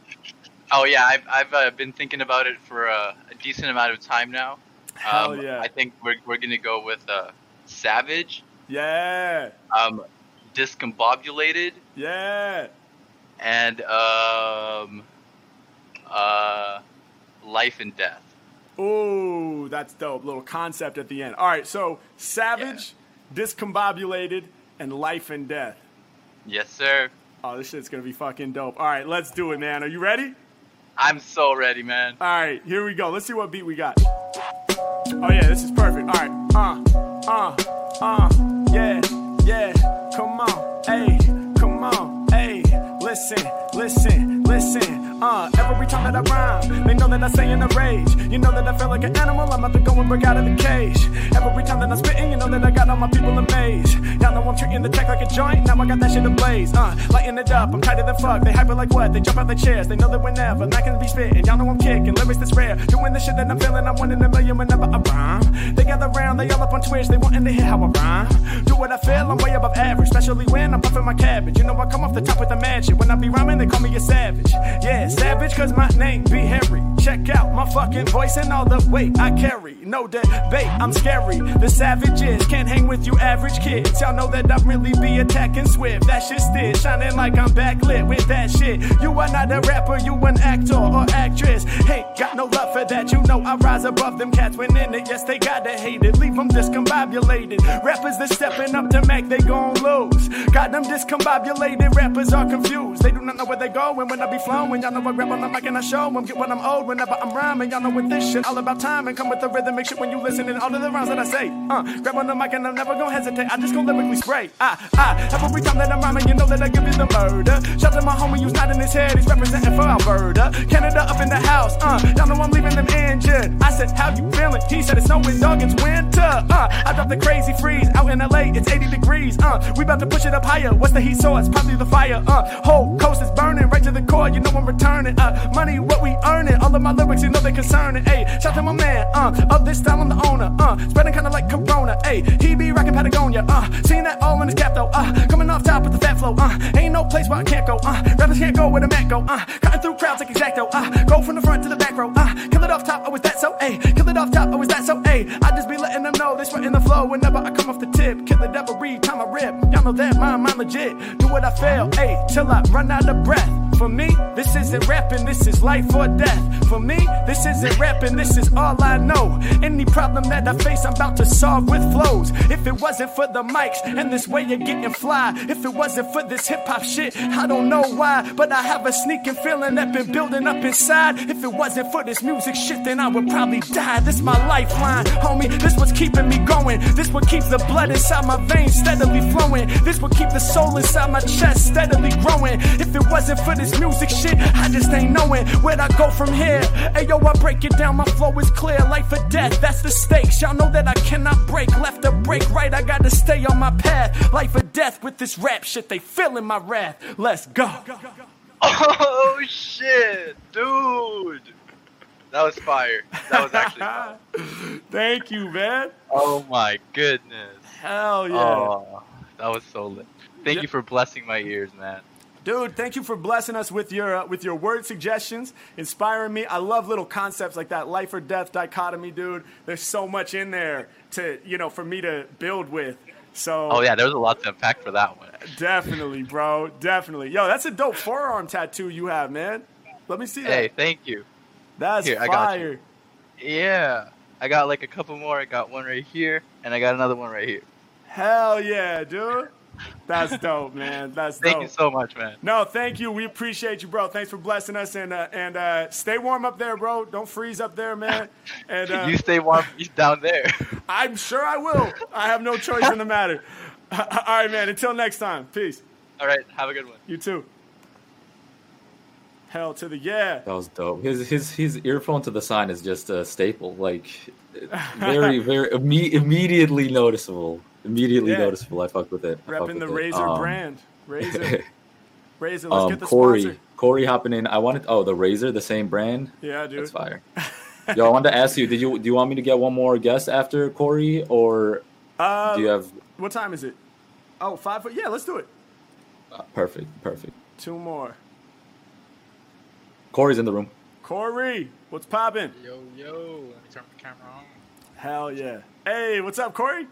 Oh yeah, I've I've uh, been thinking about it for uh, a decent amount of time now. Hell Um, yeah. I think we're we're gonna go with uh, savage, Yeah, um, discombobulated, yeah. and um, uh, life and death. Ooh, that's dope. Little concept at the end. All right, so savage, discombobulated, and life and death. Yes, sir. Oh, this shit's gonna be fucking dope. All right, let's do it, man. Are you ready? I'm so ready, man. All right, here we go. Let's see what beat we got. Oh yeah, this is perfect. All right, uh, uh, uh, yeah, yeah. Come on, hey, come on, hey. Listen, listen, listen. Uh, every time that I rhyme, they know that I stay in a rage. You know that I feel like an animal. I'm about to go and break out of the cage. Every time that I'm spitting, you know that I got all my people amazed. Y'all know I'm treating the tech like a joint. Now I got that shit ablaze. Uh, lighting it up. I'm tighter than fuck. They hyper like what? They jump out the chairs. They know that whenever I can be spitting. Y'all know I'm kicking. Lyrics that's rare. Doing the shit that I'm feeling. I'm one in a million whenever I rhyme. They gather around. They all up on Twitch. They wanting to hear how I rhyme. Do what I feel. I'm way above average. Especially when I'm puffing my cabbage. You know I come off the top with the shit. When I be rhyming, they call me a savage. Yeah, savage, cause my name be Henry. Check out my fucking voice and all the weight I carry. No debate, I'm scary. The savages can't hang with you average kids. Y'all know that I'm really be attacking swift. That shit still shining like I'm backlit with that shit. You are not a rapper, you an actor or actress. Ain't got no love for that. You know I rise above them cats when in it. Yes, they gotta hate it. Leave them discombobulated. Rappers that stepping up to Mac, they gon' lose. Got them discombobulated. Rappers are confused. They do not know where they go. And when I be flowing, y'all know I grab on the mic and I show them. Get what I'm owed whenever I'm rhyming. Y'all know with this shit all about time and come with the rhythm. Make sure when you listen and all of the rhymes that I say. Uh, grab on the mic and I'm never gonna hesitate. I just go lyrically spray. Ah, ah. Every time that I'm rhyming, you know that I give you the murder. Shout to my homie who's not in his head. He's representing for Alberta. Canada up in the house. Uh, y'all know I'm leaving them injured. I said, How you feeling? He said, It's snowing, dog. It's winter. Uh, I dropped the crazy freeze out in LA. It's 80 degrees. Uh, we about to push it up higher. What's the heat source? Probably the fire. Uh, whole coast is burning right to the core. You know I'm returning. Uh, money, what we earning. All of my lyrics, you know they concerning. Hey, shout to my man. Uh, of this style, I'm the owner. Uh, spreading kinda like Corona. Hey, he be rocking Patagonia. Uh, seeing that all in his cap though. Uh, coming off top with the fat flow. Uh, ain't no place where I can't go. Uh, rappers can't go where the Mac go. Uh, cutting through crowds like exacto. Uh, go from the front to the back row. Uh, kill it off top. Oh, is that so? Hey, kill it off top. Oh, is that so? Hey, I just be letting them know they sweating the flow whenever I come off the tip. Kill it every time I rip. Y'all know that mine, mine legit. Do what I feel. Hey, till I run out of breath. For me, this isn't rapping, this is life or death. For me, this isn't rapping, this is all I know. Any problem that I face, I'm about to solve with flows. If it wasn't for the mics and this way of getting fly, if it wasn't for this hip hop shit, I don't know why. But I have a sneaking feeling that been building up inside. If it wasn't for this music shit, then I would probably die. This my lifeline, homie. This what's keeping me going. This what keeps the blood inside my veins steadily flowing. This what keep the soul inside my chest steadily growing. If it wasn't for this music shit, I just ain't knowing where'd I go from here. Hey yo, I break it down, my flow is clear. Life or death, that's the stakes. Y'all know that I cannot break. Left or break right, I gotta stay on my path. Life or death with this rap shit, they feeling my wrath. Let's go. Oh shit, dude! That was fire. That was actually fire. Thank you, man. Oh my goodness. Hell yeah. Oh, that was so lit. Thank Yeah. you for blessing my ears, man. Dude, thank you for blessing us with your uh, with your word suggestions, inspiring me. I love little concepts like that life or death dichotomy, dude. There's so much in there to you know for me to build with. So Oh yeah, there was a lot to unpack for that one. definitely, bro, definitely. Yo, that's a dope forearm tattoo you have, man. Let me see that. Hey, thank you. that's here, I got fire. you. Yeah, I got like a couple more. I got one right here, and I got another one right here. Hell yeah, dude. That's dope, man. That's Thank dope. you so much, man. No, thank you. We appreciate you, bro. Thanks for blessing us and uh, and uh, stay warm up there, bro. Don't freeze up there, man. And uh, you stay warm you down there. I'm sure I will. I have no choice in the matter. All right, man. Until next time. Peace. All right, have a good one. You too. Hell to the yeah. That was dope. His his his earphone to the sign is just a staple. Like very very imme- immediately noticeable. Immediately Yeah. noticeable. I fuck with it. I fuck Repping the it. Razor Um, brand. Razor. Razor. Let's um, get the Corey sponsor. Corey hopping in. I wanted oh the Razor, the same brand. Yeah, dude. That's fire. Yo, I wanted to ask you. Did you do you want me to get one more guest after Corey, or Uh, do you have what time is it? Oh, five. Yeah, let's do it. uh, perfect perfect? Two more. Corey's in the room. Corey, what's popping? Yo, yo, let me turn the camera on. Hell yeah. Hey, what's up, Corey?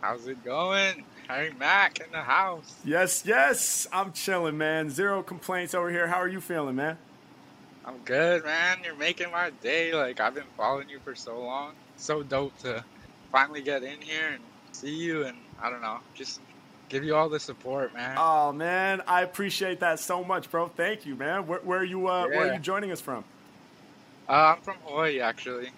How's it going? Harry Mack in the house. Yes, yes. I'm chilling, man. Zero complaints over here. How are you feeling, man? I'm good, man. You're making my day. Like, I've been following you for so long. So dope to finally get in here and see you and, I don't know, just give you all the support, man. Oh man, I appreciate that so much, bro. Thank you, man. Where, where are you? Uh, Where are you joining us from? Uh, I'm from Hawaii, actually.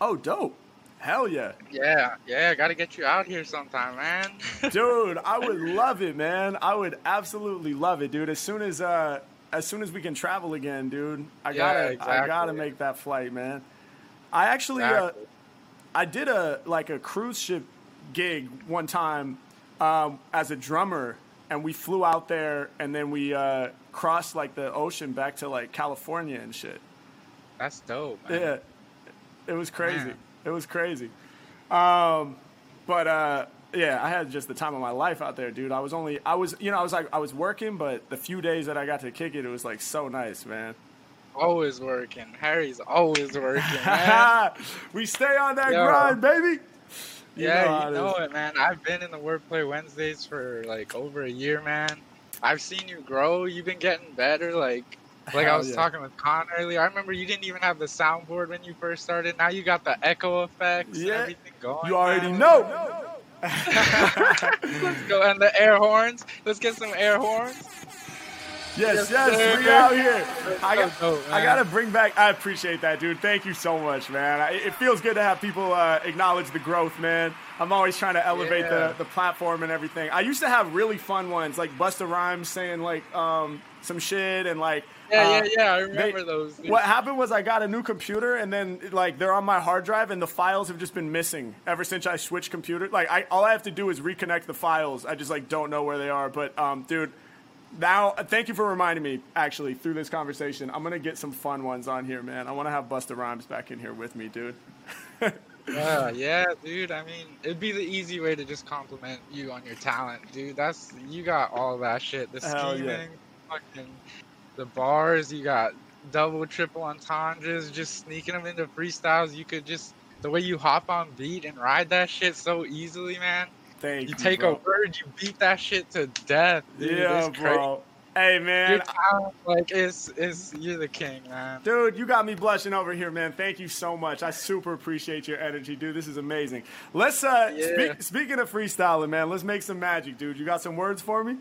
Oh, dope. Hell yeah, Yeah, yeah, gotta get you out here sometime, man. dude. I would love it, man. I would absolutely love it, dude. As soon as uh, as soon as we can travel again, dude. I Yeah, gotta, I gotta make that flight, man. I actually, uh, I did a like a cruise ship gig one time um, as a drummer, and we flew out there, and then we uh, crossed like the ocean back to like California and shit. That's dope, man. Yeah, it was crazy. Man. It was crazy. Um, but uh, yeah, I had just the time of my life out there, dude. I was only, I was, you know, I was like, I was working, but the few days that I got to kick it, it was like so nice, man. Always working. Harry's always working, we stay on that Yo. grind, baby. You yeah, know you know it, man. I've been in the Wordplay Wednesdays for like over a year, man. I've seen you grow. You've been getting better. Like, like I was yeah. talking with Con earlier. I remember you didn't even have the soundboard when you first started. Now you got the echo effects and Yeah. everything going. You already man. know. Let's go and the air horns. Let's get some air horns. Yes, Yes, yes, we out here. I got, so dope, I got to bring back. I appreciate that, dude. Thank you so much, man. I, it feels good to have people uh, acknowledge the growth, man. I'm always trying to elevate Yeah. the, the platform and everything. I used to have really fun ones, like Busta Rhymes saying like um, some shit and like. Yeah, uh, yeah, yeah. I remember they- those. dude. What happened was I got a new computer and then like they're on my hard drive and the files have just been missing ever since I switched computer. Like I all I have to do is reconnect the files. I just like don't know where they are. But um, dude, now thank you for reminding me. Actually, through this conversation, I'm gonna get some fun ones on here, man. I want to have Busta Rhymes back in here with me, dude. Yeah, yeah, dude. I mean, it'd be the easy way to just compliment you on your talent, dude. That's you got all that shit. The Hell yeah. fucking, the bars. You got double, triple entendres. Just sneaking them into freestyles. You could just the way you hop on beat and ride that shit so easily, man. Thank you. You take bro. a word, you beat that shit to death. Dude. Yeah, it's crazy. bro. Hey, man. Talent, like, it's, it's, you're the king, man. Dude, you got me blushing over here, man. Thank you so much. I super appreciate your energy, dude. This is amazing. Let's uh Yeah. speak, speaking of freestyling, man, let's make some magic, dude. You got some words for me?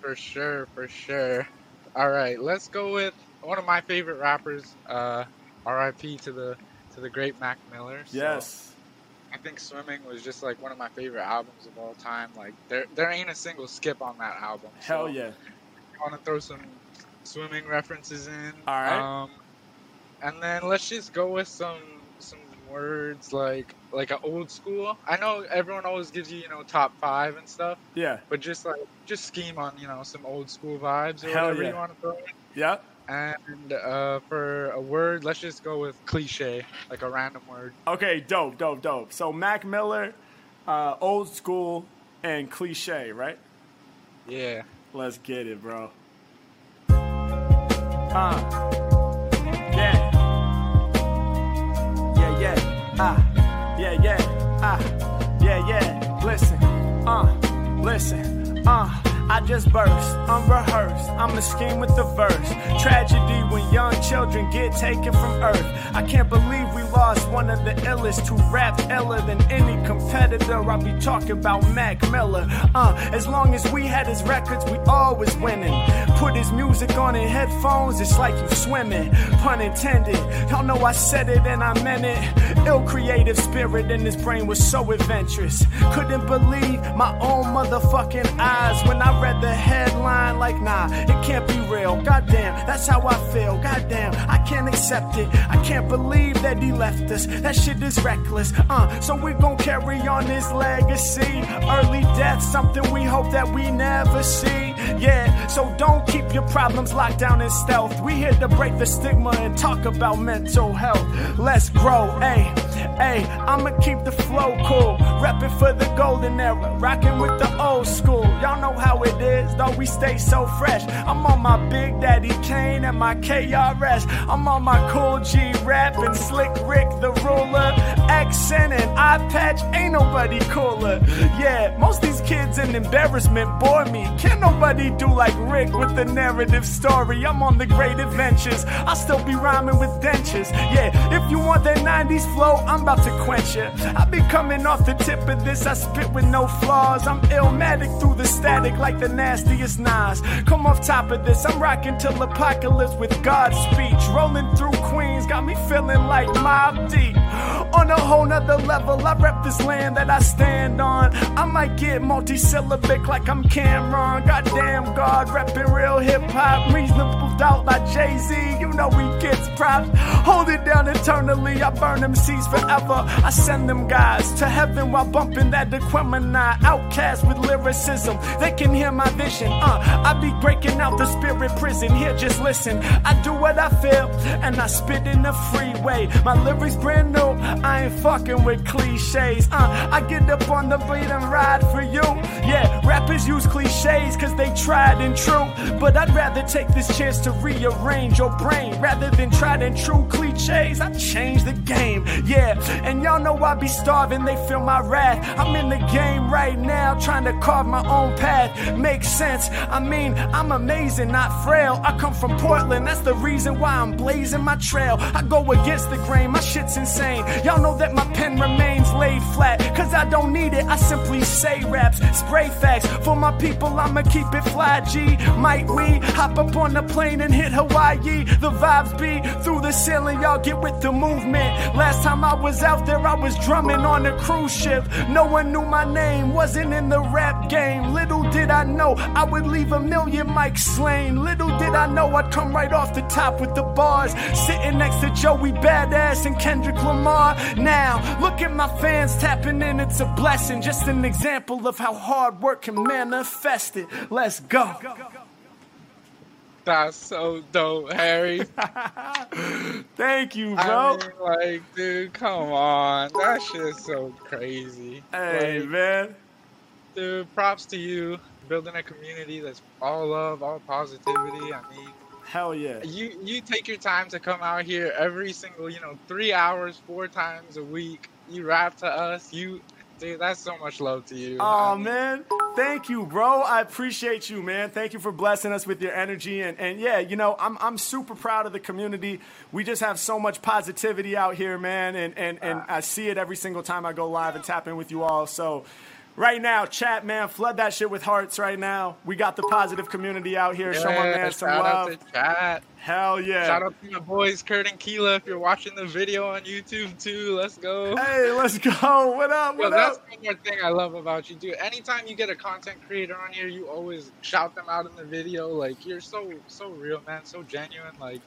For sure, for sure. All right, let's go with one of my favorite rappers. Uh, R.I.P. to the to the great Mac Miller. So Yes. I think Swimming was just like one of my favorite albums of all time. Like there there ain't a single skip on that album. Hell so yeah. I want to throw some swimming references in. All right. Um, and then let's just go with some some words like like an old school. I know everyone always gives you you know top five and stuff, Yeah. but just like just scheme on you know some old school vibes or Hell whatever yeah. you want to throw in. Yeah. And uh, for a word, let's just go with cliche, like a random word. Okay, dope, dope, dope. So Mac Miller, uh, old school, and cliche, right? Yeah. Let's get it, bro. Uh. Yeah. Yeah, yeah. Ah. Yeah, yeah. Ah. Yeah, yeah. Listen. Uh, listen, uh. I just burst, unrehearsed. I'm a scheme with the verse. Tragedy when young children get taken from earth. I can't believe we lost one of the illest who rapped iller than any competitor. I be talking about Mac Miller. Uh, as long as we had his records, we always winning. Put his music on in headphones, it's like you swimming. Pun intended. Y'all know I said it and I meant it. Ill creative spirit in his brain was so adventurous. Couldn't believe my own motherfucking eyes when I read the headline like, nah, it can't be real. Goddamn, that's how I feel. Goddamn, I can't accept it. I can't believe that he left us. That shit is reckless. Uh, so we gon' carry on his legacy. Early death, something we hope that we never see. Yeah, so don't keep your problems locked down in stealth. We here to break the stigma and talk about mental health. Let's grow, ayy, ayy. I'ma keep the flow cool. Reppin' for the golden era, rockin' with the old school. Y'all know how it is, though we stay so fresh. I'm on my Big Daddy Kane and my KRS. I'm on my Kool G Rap and Slick Rick the ruler. Accent and eye patch, ain't nobody cooler. Yeah, most these kids in embarrassment bore me. Can't nobody do like With the narrative story. I'm on the great adventures. I'll still be rhyming with dentures. Yeah, if you want that 90s flow, I'm about to quench you. I be coming off the tip of this, I spit with no flaws. I'm illmatic through the static like the nastiest Nas. Come off top of this, I'm rocking till apocalypse with God's speech. Rolling through Queens, got me feeling like Mobb Deep. On a whole nother level, I rep this land that I stand on. I might get multisyllabic like I'm Cam'ron. Goddamn God, repping real hip hop. Reasonable doubt like Jay Z, you know he gets props. Hold it down eternally, I burn them seeds forever. I send them guys to heaven while bumping that Dequemini. OutKast with lyricism, they can hear my vision. Uh, I be breaking out the spirit prison. Here, just listen. I do what I feel, and I spit in the freeway. My lyrics brand new, I ain't fucking with cliches. Uh, I get up on the beat and ride for you. Yeah, rappers use cliches cause they tried and true. But I'd rather take this chance to rearrange your brain rather than tried and true cliches. I change the game, yeah. And y'all know I be starving, they feel my wrath. I'm in the game right now, trying to carve my own path. Makes sense. I mean, I'm amazing, not frail. I come from Portland, that's the reason why I'm blazing my trail. I go against the grain, my shit's insane. Y'all know that my pen remains laid flat, cause I don't need it. I simply say raps, spray facts. For my people, I'ma keep it fly, G. Might we hop up on the plane and hit Hawaii? The vibes be through the ceiling, y'all get with the movement. Last time I was out there, I was drumming on a cruise ship. No one knew my name, wasn't in the rap game. Little did I know I would leave a million mics slain. Little did I know I'd come right off the top with the bars. Sitting next to Joey Badass and Kendrick Lamar. Now, look at my fans tapping in, it's a blessing. Just an example of how hard work can manifest it. Let's go. That's so dope, Harry. Thank you, bro. I mean, like, dude, come on. That shit's so crazy. Hey, Like, man. Dude, props to you. Building a community that's all love, all positivity. I mean, Hell yeah. you you take your time to come out here every single, you know, three hours, four times a week. You rap to us. You, dude, that's so much love to you. Oh man, thank you, bro. I appreciate you, man. Thank you for blessing us with your energy and, and yeah, you know, I'm I'm super proud of the community. We just have so much positivity out here, man, and and, and ah. I see it every single time I go live and tap in with you all. So right now, chat man, flood that shit with hearts right now. We got the positive community out here. Show my man some shout love. out to chat. Hell yeah. Shout out to my boys Kurt and Keela if you're watching the video on YouTube too. Let's go. Hey, let's go. What up? Yo, What that's up? one more thing I love about you, dude. Anytime you get a content creator on here, you always shout them out in the video. Like you're so so real, man, so genuine. Like,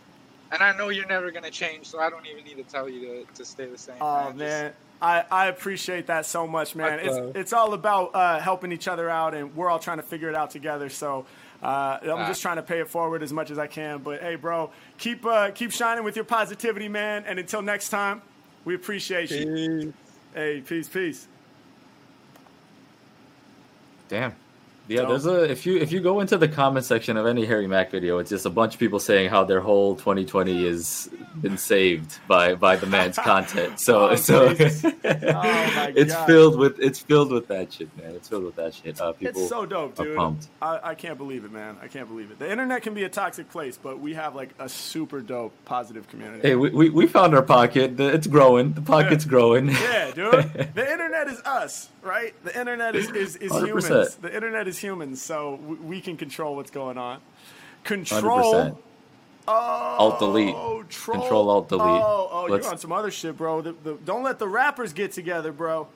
and I know you're never gonna change, so I don't even need to tell you to, to stay the same. Oh man. man, I, I appreciate that so much, man. It's it's all about uh, helping each other out, and we're all trying to figure it out together. So uh, I'm Ah. just trying to pay it forward as much as I can. But hey, bro, keep uh, keep shining with your positivity, man. And until next time, we appreciate you. Peace. Hey, peace, peace. Damn. Yeah, there's a if you if you go into the comment section of any Harry Mack video, it's just a bunch of people saying how their whole 2020 has been saved by by the man's content. So Oh, so Oh, my it's God. filled with it's filled with that shit, man. It's filled with that shit. Uh, people It's so dope, dude. pumped. I, I can't believe it, man. I can't believe it. The internet can be a toxic place, but we have like a super dope, positive community. Hey, we, we, we found our pocket. The- It's growing. The pocket's growing. Yeah, dude. The internet is us, right? The internet is, is, is 100%. humans. The internet is humans, so we can control what's going on. Control. 100%. Alt delete. Oh, troll. Control Alt delete. Oh, oh, Let's- you're on some other shit, bro. The, the, don't let the rappers get together, bro.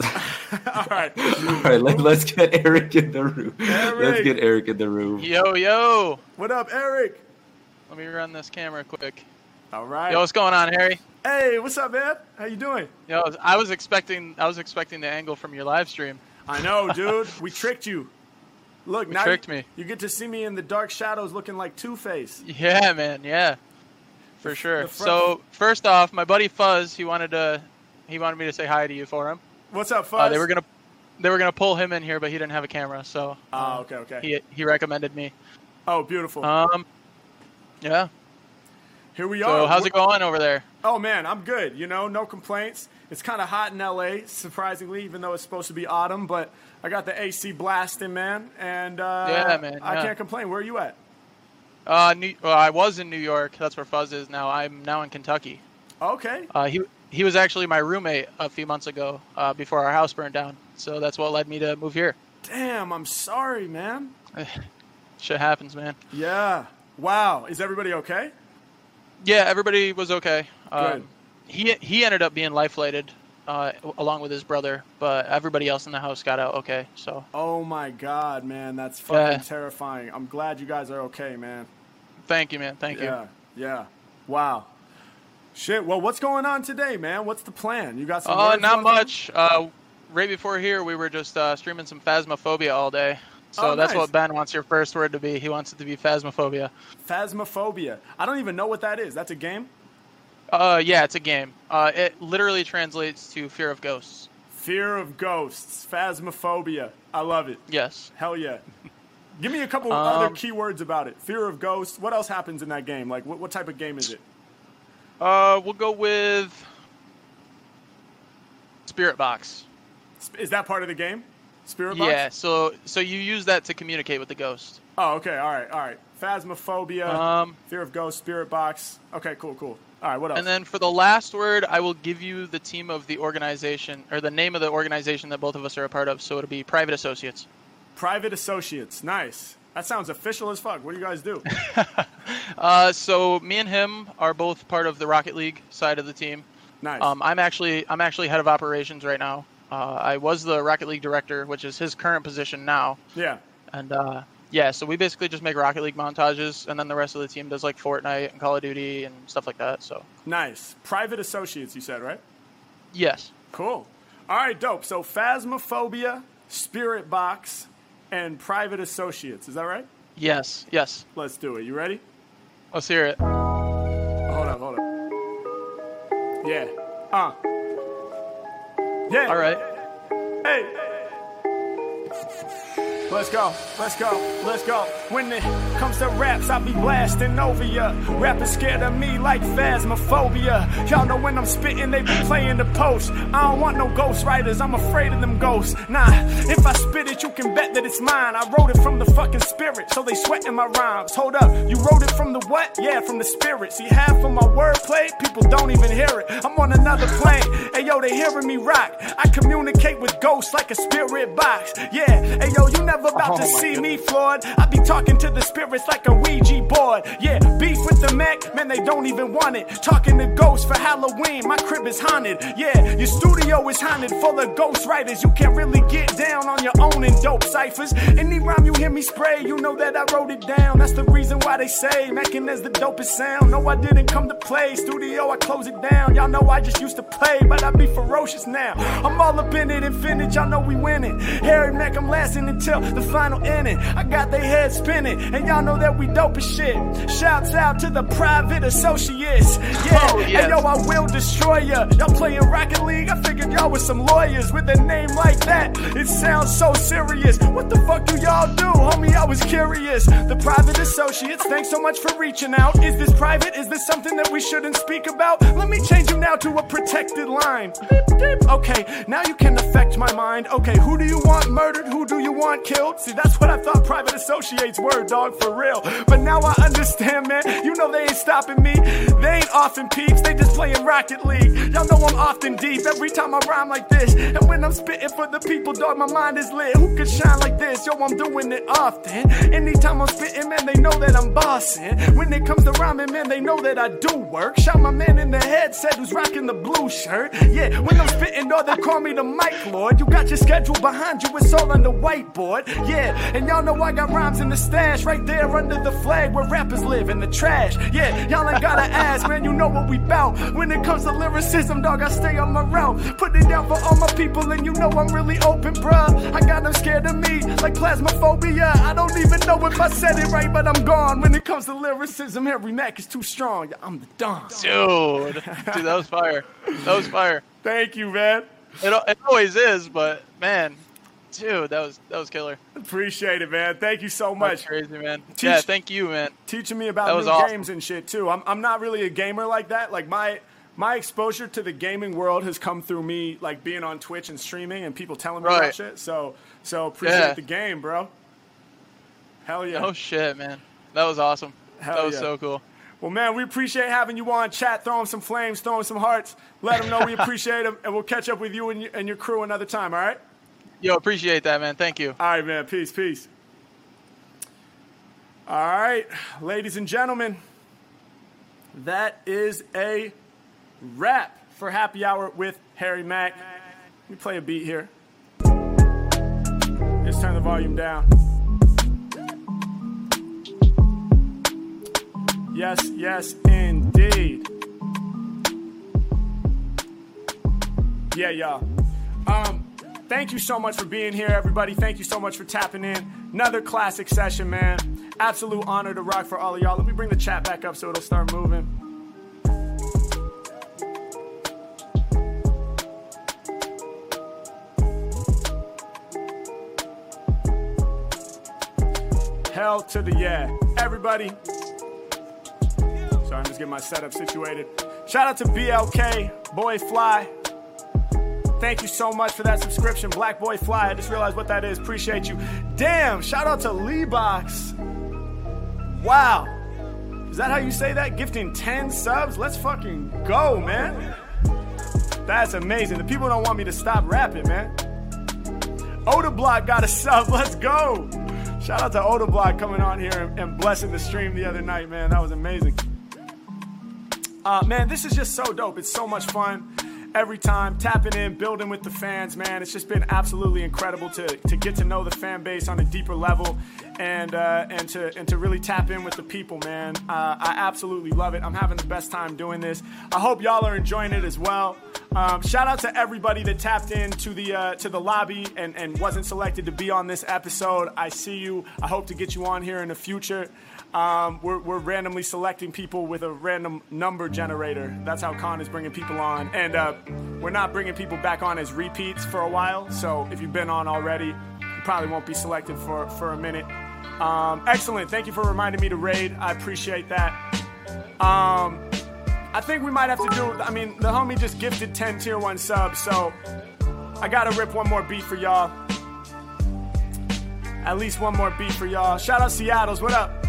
All right. All right, let, let's get Eric in the room. Let's get Eric in the room. Yo, yo. What up, Eric? Let me run this camera quick. All right. Yo, what's going on, Harry? Hey, what's up, man? How you doing? Yo, I was expecting I was expecting the angle from your live stream. I know, dude. we tricked you. Look, You now tricked you, me. You get to see me in the dark shadows, looking like Two Face. Yeah, man. Yeah, for sure. So first off, my buddy Fuzz, he wanted to he wanted me to say hi to you for him. What's up, Fuzz? Uh, they were gonna they were gonna pull him in here, but he didn't have a camera, so Oh, okay, okay. he he recommended me. Oh, beautiful. Um, yeah. Here we are. So how's it We're- going over there? Oh man, I'm good. You know, no complaints. It's kind of hot in LA, surprisingly, even though it's supposed to be autumn. But I got the AC blasting, man, and uh, Yeah, man, I yeah. can't complain. Where are you at? Uh, New, well, I was in New York. That's where Fuzz is now. I'm now in Kentucky. Okay. Uh, he he was actually my roommate a few months ago, uh, before our house burned down. So that's what led me to move here. Damn, I'm sorry, man. Shit happens, man. Yeah. Wow. Is everybody okay? Yeah, everybody was okay. Um, he he ended up being life flighted, uh, along with his brother, but everybody else in the house got out okay. So Oh my God, man, that's fucking Yeah. terrifying. I'm glad you guys are okay, man. thank you, man. Thank you. yeah, yeah. Wow. Shit. Well, what's going on today, man? What's the plan? You got some? Uh, not much. Uh, right before here, we were just uh, streaming some Phasmophobia all day. So Oh, that's nice. what Ben wants your first word to be. He wants it to be Phasmophobia. Phasmophobia. I don't even know what that is. That's a game. Uh, yeah, it's a game. Uh, it literally translates to fear of ghosts. Fear of ghosts. Phasmophobia. I love it. Yes. Hell yeah. Give me a couple Um, other keywords about it. Fear of ghosts. What else happens in that game? Like, what, what type of game is it? Uh, we'll go with Spirit Box. Is that part of the game? Spirit box? Yeah, so so you use that to communicate with the ghost. Oh, okay. All right. All right. Phasmophobia. Um, fear of ghosts. Spirit box. Okay. Cool. Cool. All right. What else? And then for the last word, I will give you the team of the organization or the name of the organization that both of us are a part of. So it'll be Private Associates. Private associates. Nice. That sounds official as fuck. What do you guys do? Uh, so me and him are both part of the Rocket League side of the team. Nice. Um, I'm actually I'm actually head of operations right now. Uh, I was the Rocket League director, which is his current position now. yeah. And uh, yeah, so we basically just make Rocket League montages, and then the rest of the team does like Fortnite and Call of Duty and stuff like that. So Nice. Private associates. You said right? yes, Cool. All right. Dope. So phasmophobia, spirit box, and private associates. Is that right? yes, yes. Let's do it. You ready? Let's hear it. Hold up. Hold up. Yeah. Uh. Yeah. All right. Hey. Let's go, let's go, let's go. When it comes to raps, I be blasting over ya. Rappers scared of me like phasmophobia. Y'all know when I'm spitting, they be playing the post. I don't want no ghost writers, I'm afraid of them ghosts. Nah, if I spit it, you can bet that it's mine. I wrote it from the fucking spirit, so they sweating my rhymes. Hold up, you wrote it from the what? Yeah, from the spirit. See, half of my wordplay, people don't even hear it. I'm on another plane. Hey yo, they hearing me rock. I communicate with ghosts like a spirit box. Yeah, hey yo, you never about to oh see me flawed. I be talking to the spirits like a Ouija board. Yeah, beef with the Mac, man, they don't even want it. Talking to ghosts for Halloween, my crib is haunted. Yeah, your studio is haunted, full of ghost writers. You can't really get down on your own in dope ciphers. Any rhyme you hear me spray, you know that I wrote it down. That's the reason why they say Mackin' is the dopest sound. No, I didn't come to play. Studio, I close it down. Y'all know I just used to play, but I be ferocious now. I'm all up in it, infinite. Y'all know we winning. Harry Mack, I'm lasting until the final inning. I got they heads spinning, and y'all know that we dope as shit. Shouts out to the private associates. Yeah, Oh, yes. and yo, I will destroy ya. Y'all playing Rocket League? I figured y'all was some lawyers with a name like that. It sounds so serious. What the fuck do y'all do, homie? I was curious. The private associates, thanks so much for reaching out. Is this private? Is this something that we shouldn't speak about? Let me change you now to a protected line. Okay, now you can affect my mind. Okay, who do you want murdered? Who do you want killed? See, that's what I thought private associates were, dog, for real. But now I understand, man. You know they ain't stopping me. They ain't often peeps, they just playing Rocket League. Y'all know I'm often deep every time I rhyme like this. And when I'm spitting for the people, dog, my mind is lit. Who could shine like this? Yo, I'm doing it often. Anytime I'm spitting, man, they know that I'm bossing. When it comes to rhyming, man, they know that I do work. Shot my man in the head, said who's rocking the blue shirt. Yeah, when I'm spitting, dog, they call me the mic lord. You got your schedule behind you, it's all on the whiteboard. Yeah, and y'all know I got rhymes in the stash right there under the flag where rappers live in the trash. Yeah, y'all ain't gotta ask, man, you know what we bout. When it comes to lyricism, dog, I stay on my route. Put it down for all my people, and you know I'm really open, bruh. I got them scared of me, like plasmophobia. I don't even know if I said it right, but I'm gone. When it comes to lyricism, every Mac is too strong. Yeah, I'm the Don. Dude, dude, that was fire. That was fire. Thank you, man. It, it always is, but man, dude, that was that was killer. Appreciate it, man. Thank you so That's much. crazy, man. Teach- yeah, thank you, man. teaching me about new awesome. games and shit too. I'm I'm not really a gamer like that. Like my my exposure to the gaming world has come through me like being on Twitch and streaming and people telling me about shit. So so appreciate Yeah. the game, bro. Hell yeah. Oh shit, man, that was awesome. Hell that was yeah. so cool. Well, man, we appreciate having you on chat, throwing some flames, throwing some hearts. Let them know we appreciate them, and we'll catch up with you and, and your crew another time. All right. Yo, appreciate that, man. Thank you. All right, man. Peace, peace. All right, ladies and gentlemen, that is a wrap for Happy Hour with Harry Mack. Let me play a beat here. Let's turn the volume down. Yes, yes, indeed. Yeah, y'all. Um, thank you so much for being here, everybody. Thank you so much for tapping in. Another classic session, man. Absolute honor to rock for all of y'all. Let me bring the chat back up so it'll start moving. Hell to the yeah. Everybody. Sorry, I'm just getting my setup situated. Shout out to BLK, Boy Fly. Thank you so much for that subscription, Black Boy Fly. I just realized what that is. Appreciate you. Damn, shout out to Lee Box. Wow. Is that how you say that? Gifting 10 subs? Let's fucking go, man. That's amazing. The people don't want me to stop rapping, man. Oda Block got a sub. Let's go. Shout out to Oda Block coming on here and, and blessing the stream the other night, man. That was amazing. Uh, man, this is just so dope. It's so much fun every time tapping in, building with the fans, man. It's just been absolutely incredible to, to get to know the fan base on a deeper level and uh, and to and to really tap in with the people, man. Uh, I absolutely love it. I'm having the best time doing this. I hope y'all are enjoying it as well. Um, shout out to everybody that tapped in to the uh, to the lobby and, and wasn't selected to be on this episode. I see you. I hope to get you on here in the future. Um, we're, we're randomly selecting people with a random number generator. That's how Khan is bringing people on. And uh, we're not bringing people back on as repeats for a while. So if you've been on already, you probably won't be selected for, for a minute. Um, excellent. Thank you for reminding me to raid. I appreciate that. Um, I think we might have to do, I mean, the homie just gifted 10 tier 1 subs. So I got to rip one more beat for y'all. At least one more beat for y'all. Shout out Seattle's. What up?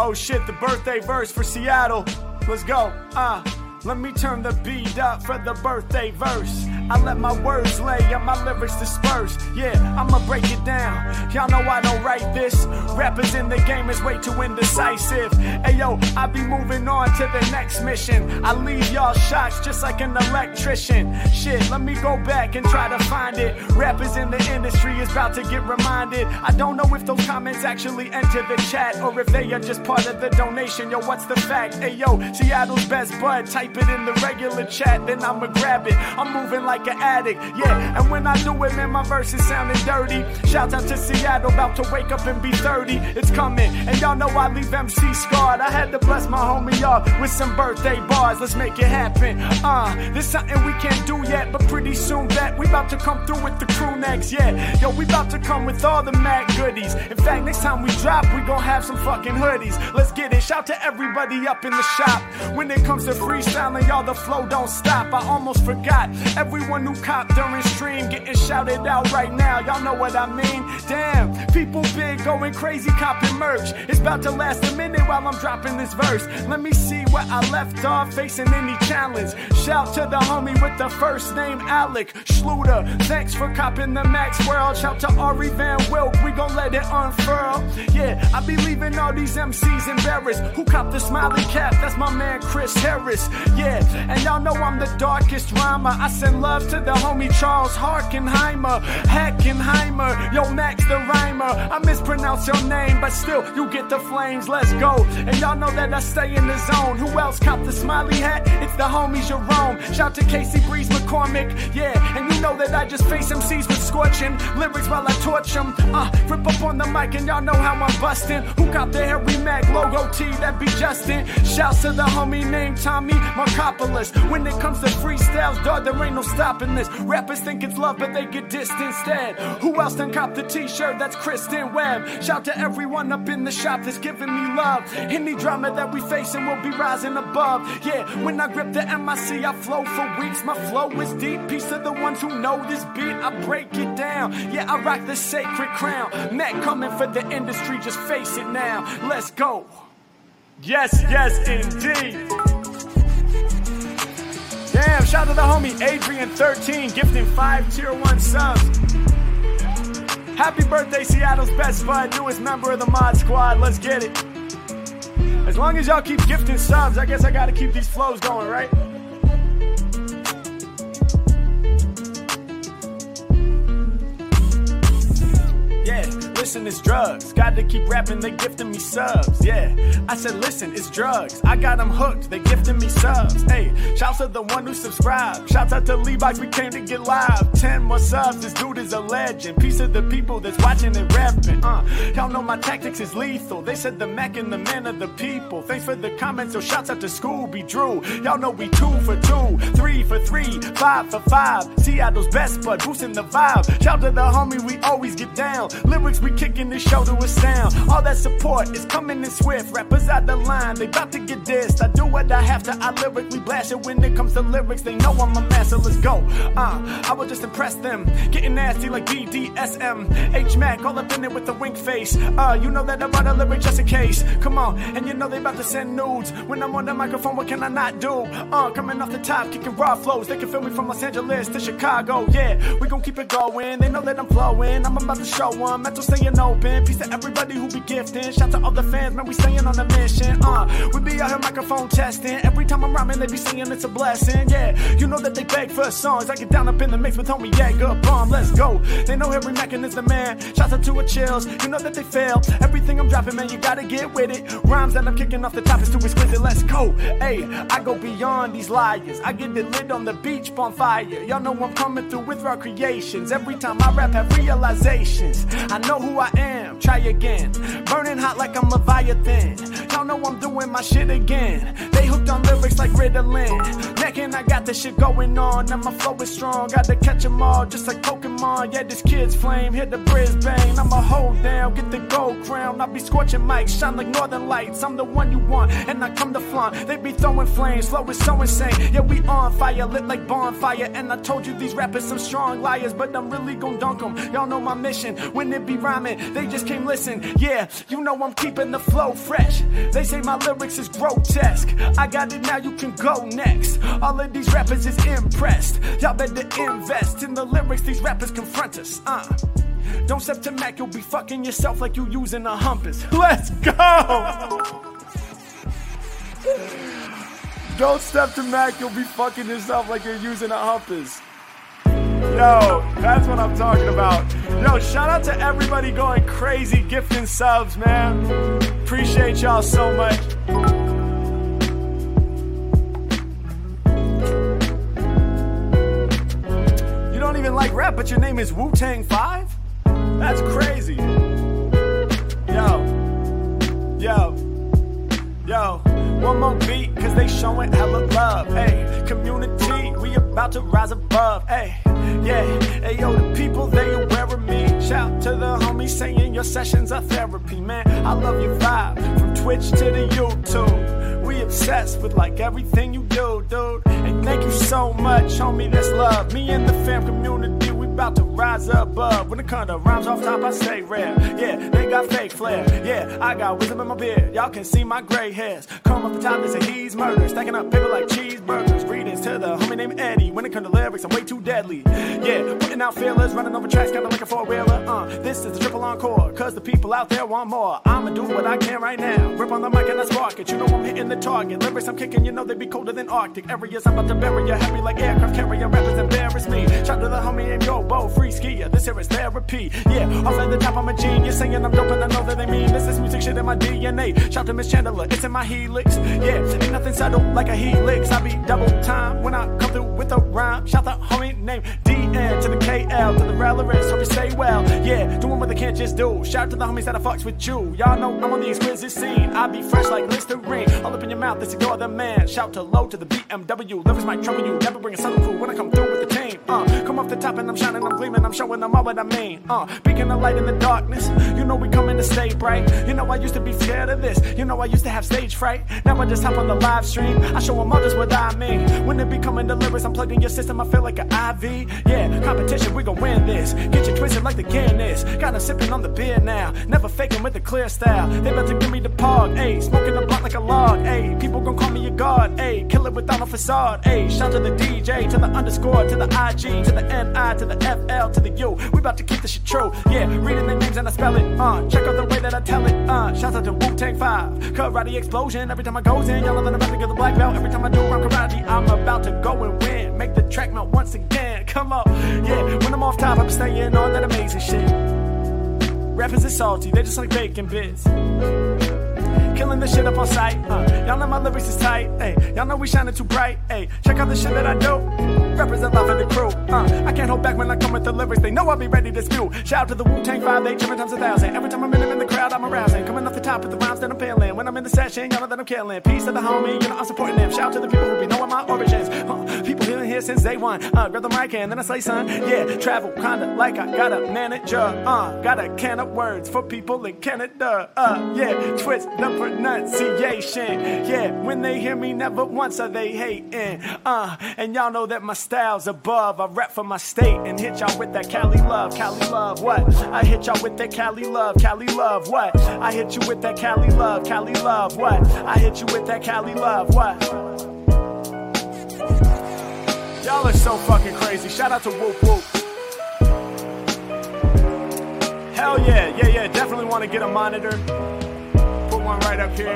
Oh shit, the birthday verse for Seattle. Let's go. Uh, let me turn the beat up for the birthday verse. I let my words lay and my lyrics disperse. Yeah, I'ma break it down. Y'all know I don't write this. Rappers in the game is way too indecisive. Hey yo, I be moving on to the next mission. I leave y'all shocked just like an electrician. Shit, let me go back and try to find it. Rappers in the industry is about to get reminded. I don't know if those comments actually enter the chat or if they are just part of the donation. Yo, what's the fact? Hey yo, Seattle's best bud, type it in the regular chat, then I'ma grab it. I'm moving like like an addict. Yeah, and when I do it, man, my verses sounding dirty. Shouts out to Seattle, about to wake up and be 30. It's coming, and y'all know I leave MC scarred. I had to bless my homie y'all with some birthday bars. Let's make it happen. Uh, there's something we can't do yet, but pretty soon that we about to come through with the crew necks. Yeah, yo, we about to come with all the mad goodies. In fact, next time we drop, we gon' have some fucking hoodies. Let's get it. Shout to everybody up in the shop. When it comes to freestyling, y'all, the flow don't stop. I almost forgot everyone who copped during stream getting shouted out right now. Y'all know what I mean? Damn, people big going crazy copping merch. It's about to last a minute while I'm dropping this verse. Let me see where I left off facing any challenge. Shout to the homie with the first name Alec Schluter. Thanks for copping the Max World. Shout to Ari Van Wilk. We gon' let it unfurl. Yeah, I be leaving all these MCs embarrassed. Who copped the smiley cap? That's my man Chris Harris. Yeah, and y'all know I'm the darkest rhymer. I send love to the homie Charles Harkenheimer. Hackenheimer. Yo, Max the rhymer. I mispronounce your name, but still, you get the flames. Let's go. And y'all know that I stay in the zone. Who else copped the smiley hat? It's the homie Jerome. Shout to Casey Breeze McCormick. Yeah, and you know that I just face MCs with scorching lyrics while I torch them. Uh, rip up on the mic, and y'all know how I'm busting. Who got the Harry Mack logo T? That be Justin. Shouts to the homie named Tommy Markopoulos. When it comes to freestyles, dog, there ain't no stopping this. Rappers think it's love, but they get dissed instead. Who else done cop the t-shirt? That's Kristen Webb. Shout to everyone up in the shop that's giving me love. Any drama that we facing will be rising above. Yeah, when I grip the MIC, I flow for weeks. My flow is deep. Peace to the ones who know this beat. I break it down. Yeah, I rock the sacred crown. Mac coming for the industry, just face it now. Let's go. Yes, yes, indeed. Damn, shout out to the homie Adrian13 gifting five tier one subs. Happy birthday, Seattle's best bud, newest member of the Mod Squad. Let's get it. As long as y'all keep gifting subs, I guess I gotta keep these flows going, right? Listen, it's drugs. Got to keep rapping, they gifting me subs. Yeah, I said, listen, it's drugs. I got them hooked, they gifting me subs. Hey, shouts to the one who subscribed. Shouts out to Levi's, we came to get live. 10 more subs, this dude is a legend. Piece of the people that's watching and rapping. Uh, y'all know my tactics is lethal. They said the Mac and the man of the people. Thanks for the comments, so shouts out to Scooby Drew. Y'all know we two for two, three for three, five for five. Seattle's best bud, boosting the vibe. Shout to the homie, we always get down. Lyrics we kicking the show to sound. All that support is coming in swift. Rappers out the line, they about to get dissed. I do what I have to, I lyrically blast it. When it comes to lyrics, they know I'm a master. Let's go. Uh, I will just impress them. Getting nasty like BDSM. H Mac, all up in it with the wink face. Uh, you know that I write a lyric just in case. Come on, and you know they about to send nudes. When I'm on the microphone, what can I not do? Uh, coming off the top, kicking raw flows. They can feel me from Los Angeles to Chicago. Yeah, we gon' keep it going. They know that I'm flowing. I'm about to show them. Mental staying open. Peace to everybody who be gifting. Shout to all the fans, man. We staying on a mission. Uh, we be out here microphone testing. Every time I'm rhyming, they be singing it's a blessing. Yeah, you know that they beg for songs. I get down up in the mix with homie Jager Bomb. Let's go. They know Harry Mackin is the man. Shout out to a chills. You know that they fail. Everything I'm dropping, man, you gotta get with it. Rhymes that I'm kicking off the top is too exquisite. Let's go. Hey, I go beyond these liars. I get it lit on the beach bonfire. Y'all know I'm coming through with raw creations. Every time I rap, have realizations. I know who I am. Try again. Burning hot like I'm Leviathan. Y'all know I'm doing my shit again. They hooked on lyrics like Ritalin. Necking, I got this shit going on. And my flow is strong. Gotta catch 'em all just like Pokemon. Yeah, this kid's flame. Hit the Brisbane. I'ma hold down. Get the gold crown. I'll be scorching mics. Shine like northern lights. I'm the one you want. And I come to flaunt. They be throwing flames. Flow is so insane. Yeah, we on fire. Lit like bonfire. And I told you these rappers some strong liars. But I'm really gon' dunk 'em. Y'all know my mission. When it be rhyming, they just came listen. Yeah, you know I'm keeping the flow fresh. They say my lyrics is grotesque. I got it now, you can go next. All of these rappers is impressed. Y'all better invest in the lyrics these rappers confront us. Uh. Don't step to Mac, you'll be fucking yourself like you using a humpus. Let's go! Don't step to Mac, you'll be fucking yourself like you're using a humpers. Yo, that's what I'm talking about. Yo, shout out to everybody going crazy gifting subs, man. Appreciate y'all so much. You don't even like rap, but your name is Wu Tang Five? That's crazy. Yo, yo, yo. One more beat, cause they showing hella love. Hey, community, we about to rise above. Hey, yeah, hey yo, the people they aware of me. Shout to the homies saying your sessions are therapy, man. I love your vibe from Twitch to the YouTube. We obsessed with like everything you do, dude. And thank you so much, homie. That's love. Me and the fam community, about to rise above. When it comes to rhymes off top, I stay rare. Yeah, they got fake flair. Yeah, I got wisdom in my beard. Y'all can see my gray hairs. Come up the top, there's a he's murder. Stacking up paper like cheeseburgers. Greetings to the named Eddie. When it comes to lyrics, I'm way too deadly. Yeah, putting out feelers, running over tracks, kinda like a four wheeler. Uh, this is the triple encore, cause the people out there want more. I'ma do what I can right now. Rip on the mic and I spark it. You know I'm hitting the target. Lyrics I'm kicking, you know they be colder than Arctic areas. I'm about to bury you, happy like aircraft carrier. Rappers embarrass me. Shout to the homie named Yo Bo, free skier. This here is therapy. Yeah, off at the top, I'm a genius. Saying I'm dope and I know that they mean this. This music shit in my DNA. Shout to Miss Chandler, it's in my helix. Yeah, ain't nothing subtle like a helix. I be double time when I come through with a rhyme. Shout the homie named DN to the KL to the relevance. Hope you say well. Yeah, doing what they can't just do. Shout to the homies that I fucks with you. Y'all know I'm on the exquisite scene. I be fresh like Listerine. All up in your mouth, this ignore other man. Shout to low to the BMW. Livers might trouble you. Never bring a subtle crew when I come through with the team. Uh, come off the top and I'm shining, I'm gleaming, I'm showing them all what I mean. Uh, beacon of light in the darkness. You know we coming to stay bright. You know I used to be scared of this. You know I used to have stage fright. Now I just hop on the live stream. I show them all just what I mean. When it be coming to lyrics, I'm plugged in your system. I feel like an IV. Yeah, competition, we gon' win this. Get you twisted like the Guinness. Got 'em sipping on the beer now. Never faking with a clear style. They about to give me the pog. Ayy, smoking the block like a log. Ayy, people gon' call me a god. Ayy, kill it without a facade. Ayy, shout to the DJ, to the underscore, to the IG, to the NI, to the FL, to the U. We about to keep this shit true. Yeah, reading the names and I spell it. Uh, check out the way that I tell it. Uh, shout out to Wu Tang 5. Karate explosion. Every time I goes in, y'all I'm about to get the black belt. Every time I do rhyme karate, I'm about to go and win. Make the track melt once again. Come on. Yeah, when I'm off top, I'm staying on that amazing shit. Rappers are salty, they just like bacon bits. Killing the shit up on sight. Uh, y'all know my lyrics is tight. Hey, y'all know we shining too bright. Hey, check out the shit that I do. Represent love for the crew. Uh, I can't hold back when I come with the lyrics. They know I'll be ready to spew. Shout out to the Wu Tang 5, they different times a thousand. Every time I'm in in the crowd, I'm arousing. Coming off the top with the rhymes that I'm feeling. When I'm in the session, y'all know that I'm killing. Peace to the homie, you know I'm supporting them. Shout out to the people who be knowing my origins. Uh, people been here since day one. Uh, grab the mic and then I say, son, yeah, travel kinda like I got a manager. Uh, got a can of words for people in Canada. Uh, yeah, twist the pronunciation. Yeah, when they hear me, never once are they hating. Uh, and y'all know that my style's above. I rep for my state and hit y'all with that Cali love, Cali love. What? I hit y'all with that Cali love, Cali love. What? I hit you with that Cali love, Cali love. What? I hit you with that Cali love. What? Y'all are so fucking crazy. Shout out to Whoop Whoop. Hell yeah, yeah, yeah. Definitely want to get a monitor. One right up here.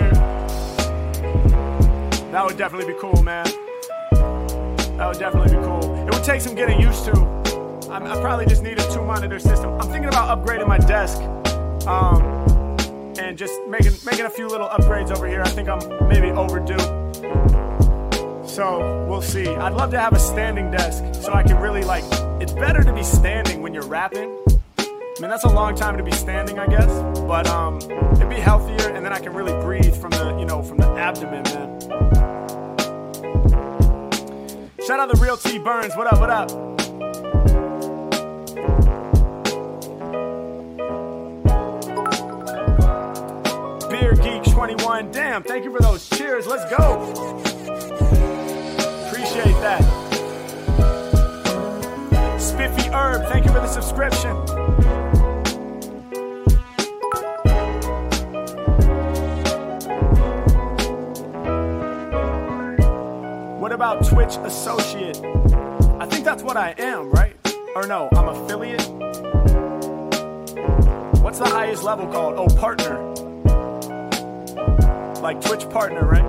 That would definitely be cool, man. That would definitely be cool. It would take some getting used to. I'm, I probably just need a two monitor system. I'm thinking about upgrading my desk. Um, and just making making a few little upgrades over here. I think I'm maybe overdue. So we'll see. I'd love to have a standing desk so I can really like. It's better to be standing when you're rapping. I mean that's a long time to be standing, I guess. But um, it'd be healthier, and then I can really breathe from the you know from the abdomen, man. Shout out the real T Burns. What up? What up? Beer Geek 21. Damn, thank you for those cheers. Let's go. Appreciate that. Spiffy Herb, thank you for the subscription. About Twitch Associate? I think that's what I am, right? Or no, I'm affiliate. What's the highest level called? Oh, partner. Like Twitch partner, right?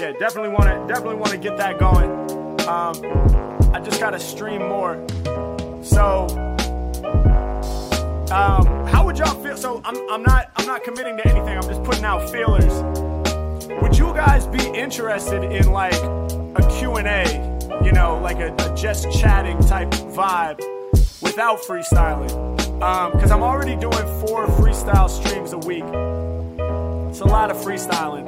Yeah, definitely want to definitely want to get that going. Um, I just gotta stream more. So, um, how would y'all feel? So I'm, I'm not I'm not committing to anything. I'm just putting out feelers. Would you guys be interested in like a Q&A you know, like a, a just chatting type vibe without freestyling. Um, because I'm already doing four freestyle streams a week. It's a lot of freestyling.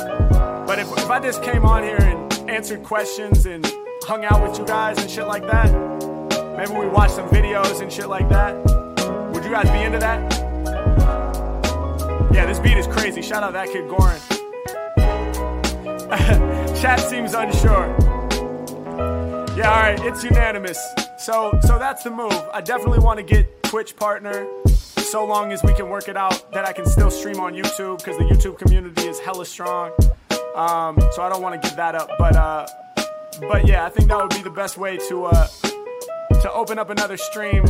But if, if I just came on here and answered questions and hung out with you guys and shit like that, maybe we watch some videos and shit like that, would you guys be into that? Yeah, this beat is crazy. Shout out that kid Goran. Chat seems unsure. Yeah, all right, it's unanimous. So, so that's the move. I definitely want to get Twitch partner, so long as we can work it out that I can still stream on YouTube because the YouTube community is hella strong. Um, so I don't want to give that up, but uh, but yeah, I think that would be the best way to uh, to open up another stream.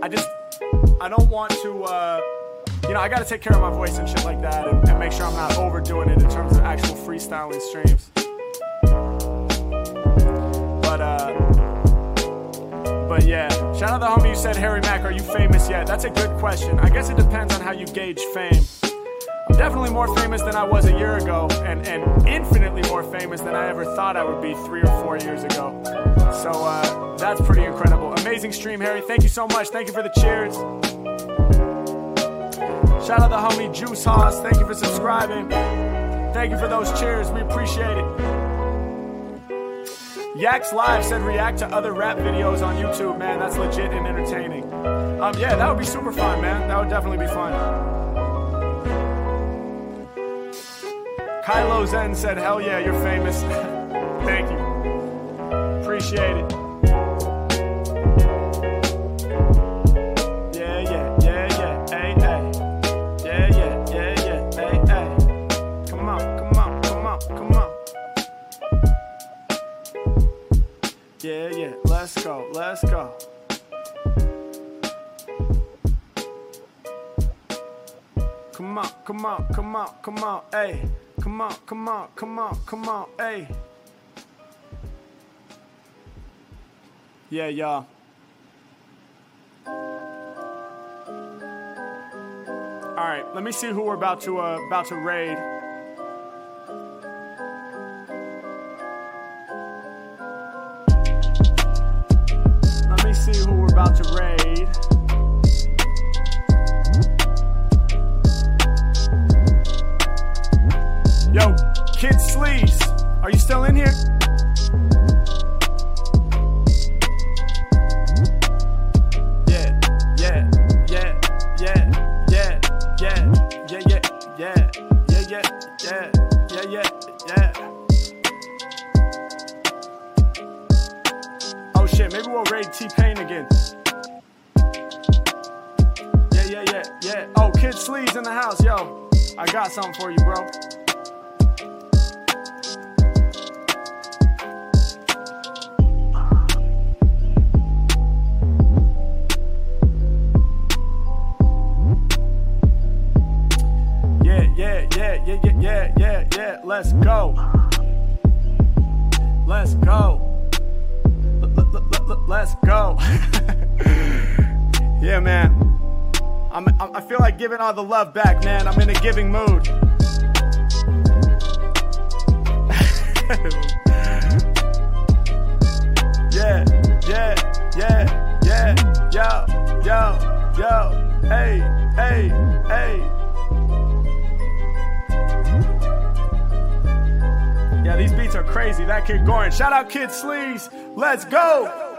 I just I don't want to. Uh, you know, I gotta take care of my voice and shit like that and, and make sure I'm not overdoing it in terms of actual freestyling streams. But, uh, but yeah, shout out the homie who said, Harry Mack, are you famous yet? That's a good question. I guess it depends on how you gauge fame. I'm definitely more famous than I was a year ago, and, and infinitely more famous than I ever thought I would be three or four years ago. So uh, that's pretty incredible. Amazing stream, Harry. Thank you so much. Thank you for the cheers. Shout out the homie Juice Hoss. Thank you for subscribing. Thank you for those cheers. We appreciate it. Yaks Live said react to other rap videos on YouTube, man. That's legit and entertaining. Um, yeah, that would be super fun, man. That would definitely be fun. Kylo Zen said, hell yeah, you're famous. Thank you. Appreciate it. Yeah, yeah, let's go, let's go. Come on, come on, come on, come on, hey. Come on, come on, come on, come on, hey. Yeah, y'all. All right, let me see who we're about to uh, about to raid. Me see who we're about to raid. Yo, Kid Sleaze, are you still in here? Shit, raid T Pain again. Yeah, yeah, yeah, yeah. Oh, Kid Sleaze in the house, yo. I got something for you, bro. Yeah, yeah, yeah, yeah, yeah. Let's go. Let's go. Let's go. yeah, man. I'm, I'm- feel like giving all the love back, man. I'm in a giving mood. yeah, yeah, yeah, yeah, yo, yo, yo, hey, hey, hey. Yeah, these beats are crazy. That kid Goran. Shout out Kid Sleaze. Let's go.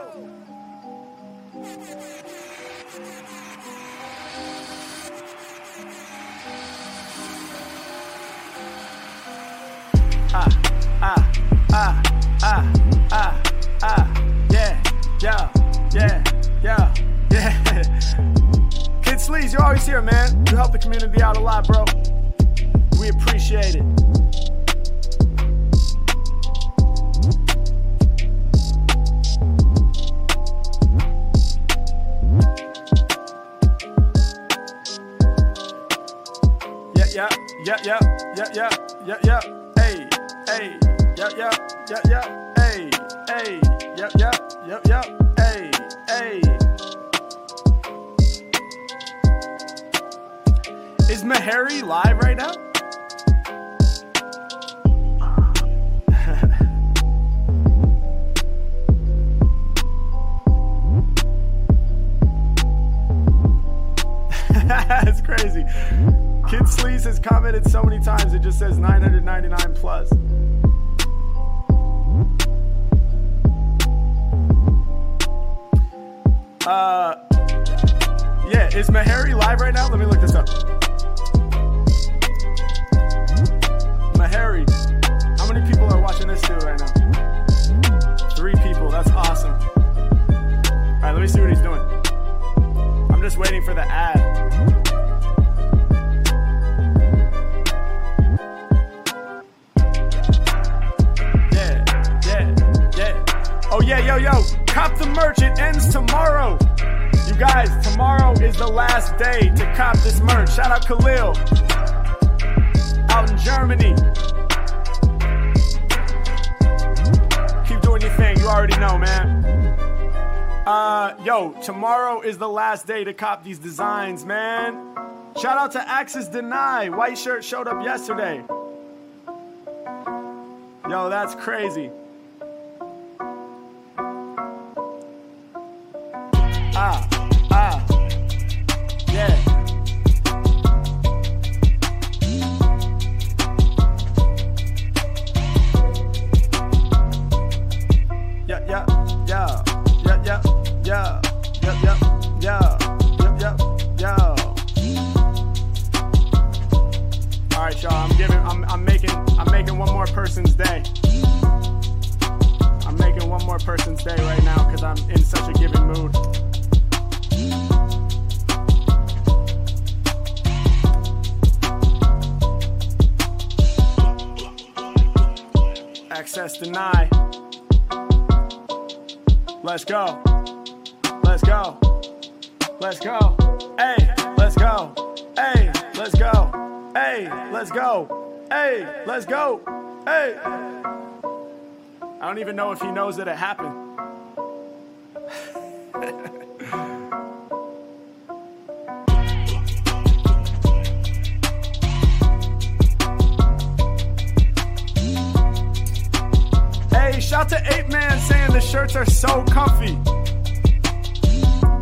Ah, ah, ah, ah, ah, yeah, yeah, yeah, yeah, yeah. Kid Sleaze, you're always here, man. You help the community out a lot, bro. We appreciate it. Yeah, yeah, yeah, yeah, yeah, yeah, yeah, yeah. Hey, hey, yep, yep, yep, yep, hey, hey, yep, yep, yep, yep, hey, hey. Is Meharry live right now? That's crazy. Kid Sleaze has commented so many times, it just says 999 plus. Uh, yeah, is Mahari live right now? Let me look this up. Mahari, how many people are watching this too right now? Three people. That's awesome. All right, let me see what he's doing. I'm just waiting for the ad. Yeah, yeah, yeah. Oh yeah, yo, yo. Cop the merch. It ends tomorrow. You guys, tomorrow is the last day to cop this merch. Shout out Khalil out in Germany. Keep doing your thing. You already know, man. Uh, yo, tomorrow is the last day to cop these designs, man. Shout out to Axis Deny. White shirt showed up yesterday. Yo, that's crazy. Ah, ah, yeah. Yeah, yeah, yeah, yeah, yeah, yeah, yeah, yeah, yeah, yeah, yeah. All right, y'all. I'm giving. I'm. I'm making. I'm making one more person's day. I'm making one more person's day right now because I'm in such a giving mood. Access denied. Let's go. Let's go. Let's go. Hey, let's go. Hey, let's go. Hey, let's go. Hey, let's go. Hey. I don't even know if he knows that it happened. Hey, shout to Ape Man saying the shirts are so comfy.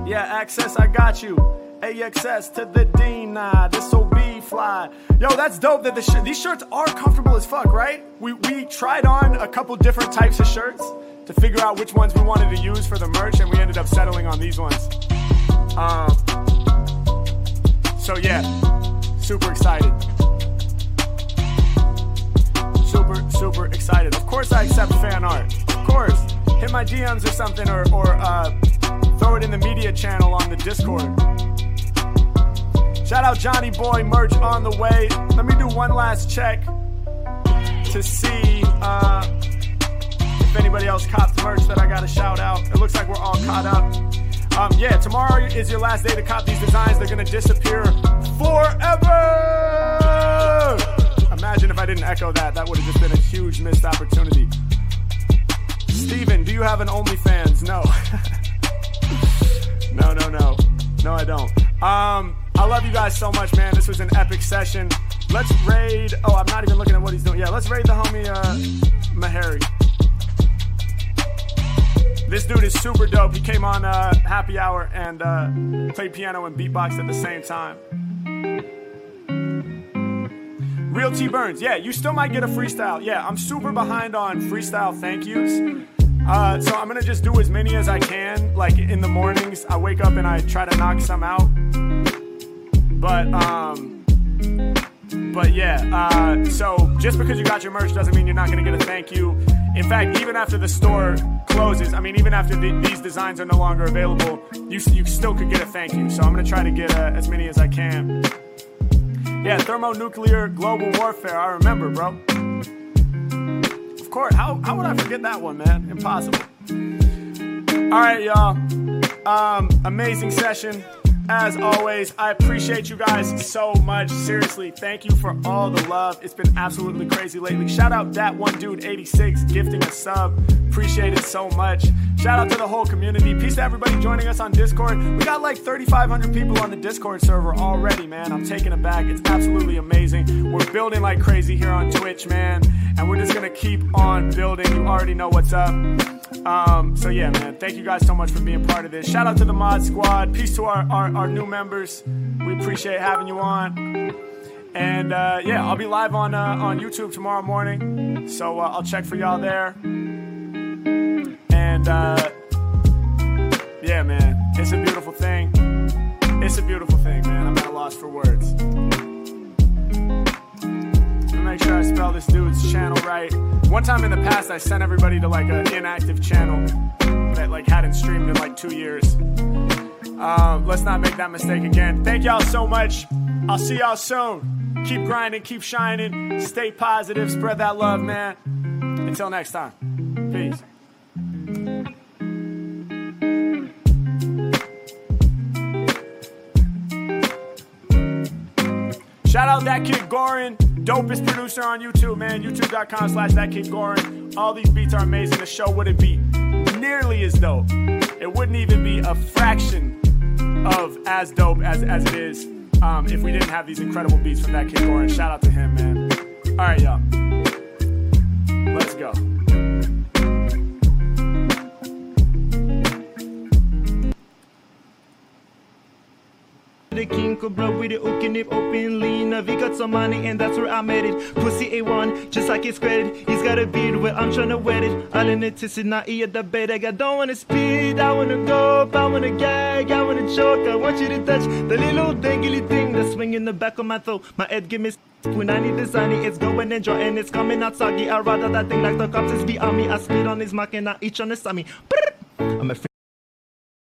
Yeah, access, I got you. AXS to the D, nah, this'll be fly. Yo, that's dope that the sh- these shirts are comfortable as fuck, right? We, we tried on a couple different types of shirts to figure out which ones we wanted to use for the merch, and we ended up settling on these ones. Um, so yeah, super excited. Super, super excited. Of course, I accept fan art. Of course, hit my DMs or something, or, or uh, throw it in the media channel on the Discord. Shout out Johnny Boy merch on the way. Let me do one last check to see uh, if anybody else copped merch that I got to shout out. It looks like we're all caught up. Um, yeah, tomorrow is your last day to cop these designs. They're gonna disappear forever. Imagine if I didn't echo that. That would have just been a huge missed opportunity. Steven, do you have an OnlyFans? No. no, no, no. No, I don't. Um, I love you guys so much, man. This was an epic session. Let's raid. Oh, I'm not even looking at what he's doing. Yeah, let's raid the homie uh, Mahari. This dude is super dope. He came on uh, Happy Hour and uh, played piano and beatbox at the same time. Real T Burns, yeah, you still might get a freestyle. Yeah, I'm super behind on freestyle thank yous. Uh, so I'm gonna just do as many as I can. Like in the mornings, I wake up and I try to knock some out. But um, but yeah. Uh, so just because you got your merch doesn't mean you're not gonna get a thank you. In fact, even after the store closes, I mean, even after the, these designs are no longer available, you you still could get a thank you. So I'm gonna try to get uh, as many as I can. Yeah, thermonuclear global warfare. I remember, bro. Of course. How, how would I forget that one, man? Impossible. All right, y'all. Um, amazing session. As always, I appreciate you guys so much. Seriously, thank you for all the love. It's been absolutely crazy lately. Shout out that one dude, 86, gifting a sub. Appreciate it so much. Shout out to the whole community. Peace to everybody joining us on Discord. We got like 3,500 people on the Discord server already, man. I'm taking it back. It's absolutely amazing. We're building like crazy here on Twitch, man. And we're just gonna keep on building. You already know what's up. Um, so yeah, man, thank you guys so much for being part of this. Shout out to the Mod Squad. Peace to our, our, our new members. We appreciate having you on. And uh, yeah, I'll be live on uh, on YouTube tomorrow morning, so uh, I'll check for y'all there. And uh, yeah, man, it's a beautiful thing. It's a beautiful thing, man. I'm at a loss for words. Make sure I spell this dude's channel right. One time in the past, I sent everybody to like an inactive channel that like hadn't streamed in like two years. Uh, let's not make that mistake again. Thank y'all so much. I'll see y'all soon. Keep grinding, keep shining, stay positive, spread that love, man. Until next time. Peace. Shout out that kid Gorin, dopest producer on YouTube, man. YouTube.com slash that kid Gorin. All these beats are amazing. The show wouldn't be nearly as dope. It wouldn't even be a fraction of as dope as, as it is um, if we didn't have these incredible beats from that kid Gorin. Shout out to him, man. All right, y'all. Let's go. The king cobra with the hooking it. Now we got some money and that's where I met it. Pussy A1, just like his credit. He's got a beard where I'm trying to wet it. All in the tissy, not eat the bed. I don't wanna speed, I wanna go, I wanna gag, I wanna choke. I want you to touch the little dangly thing that's swinging in the back of my throat. My head give me when I need the sunny, it's going and and it's coming out soggy. I rather that thing like the cops is beyond me. I spit on his mark and I each on his tummy. I'm a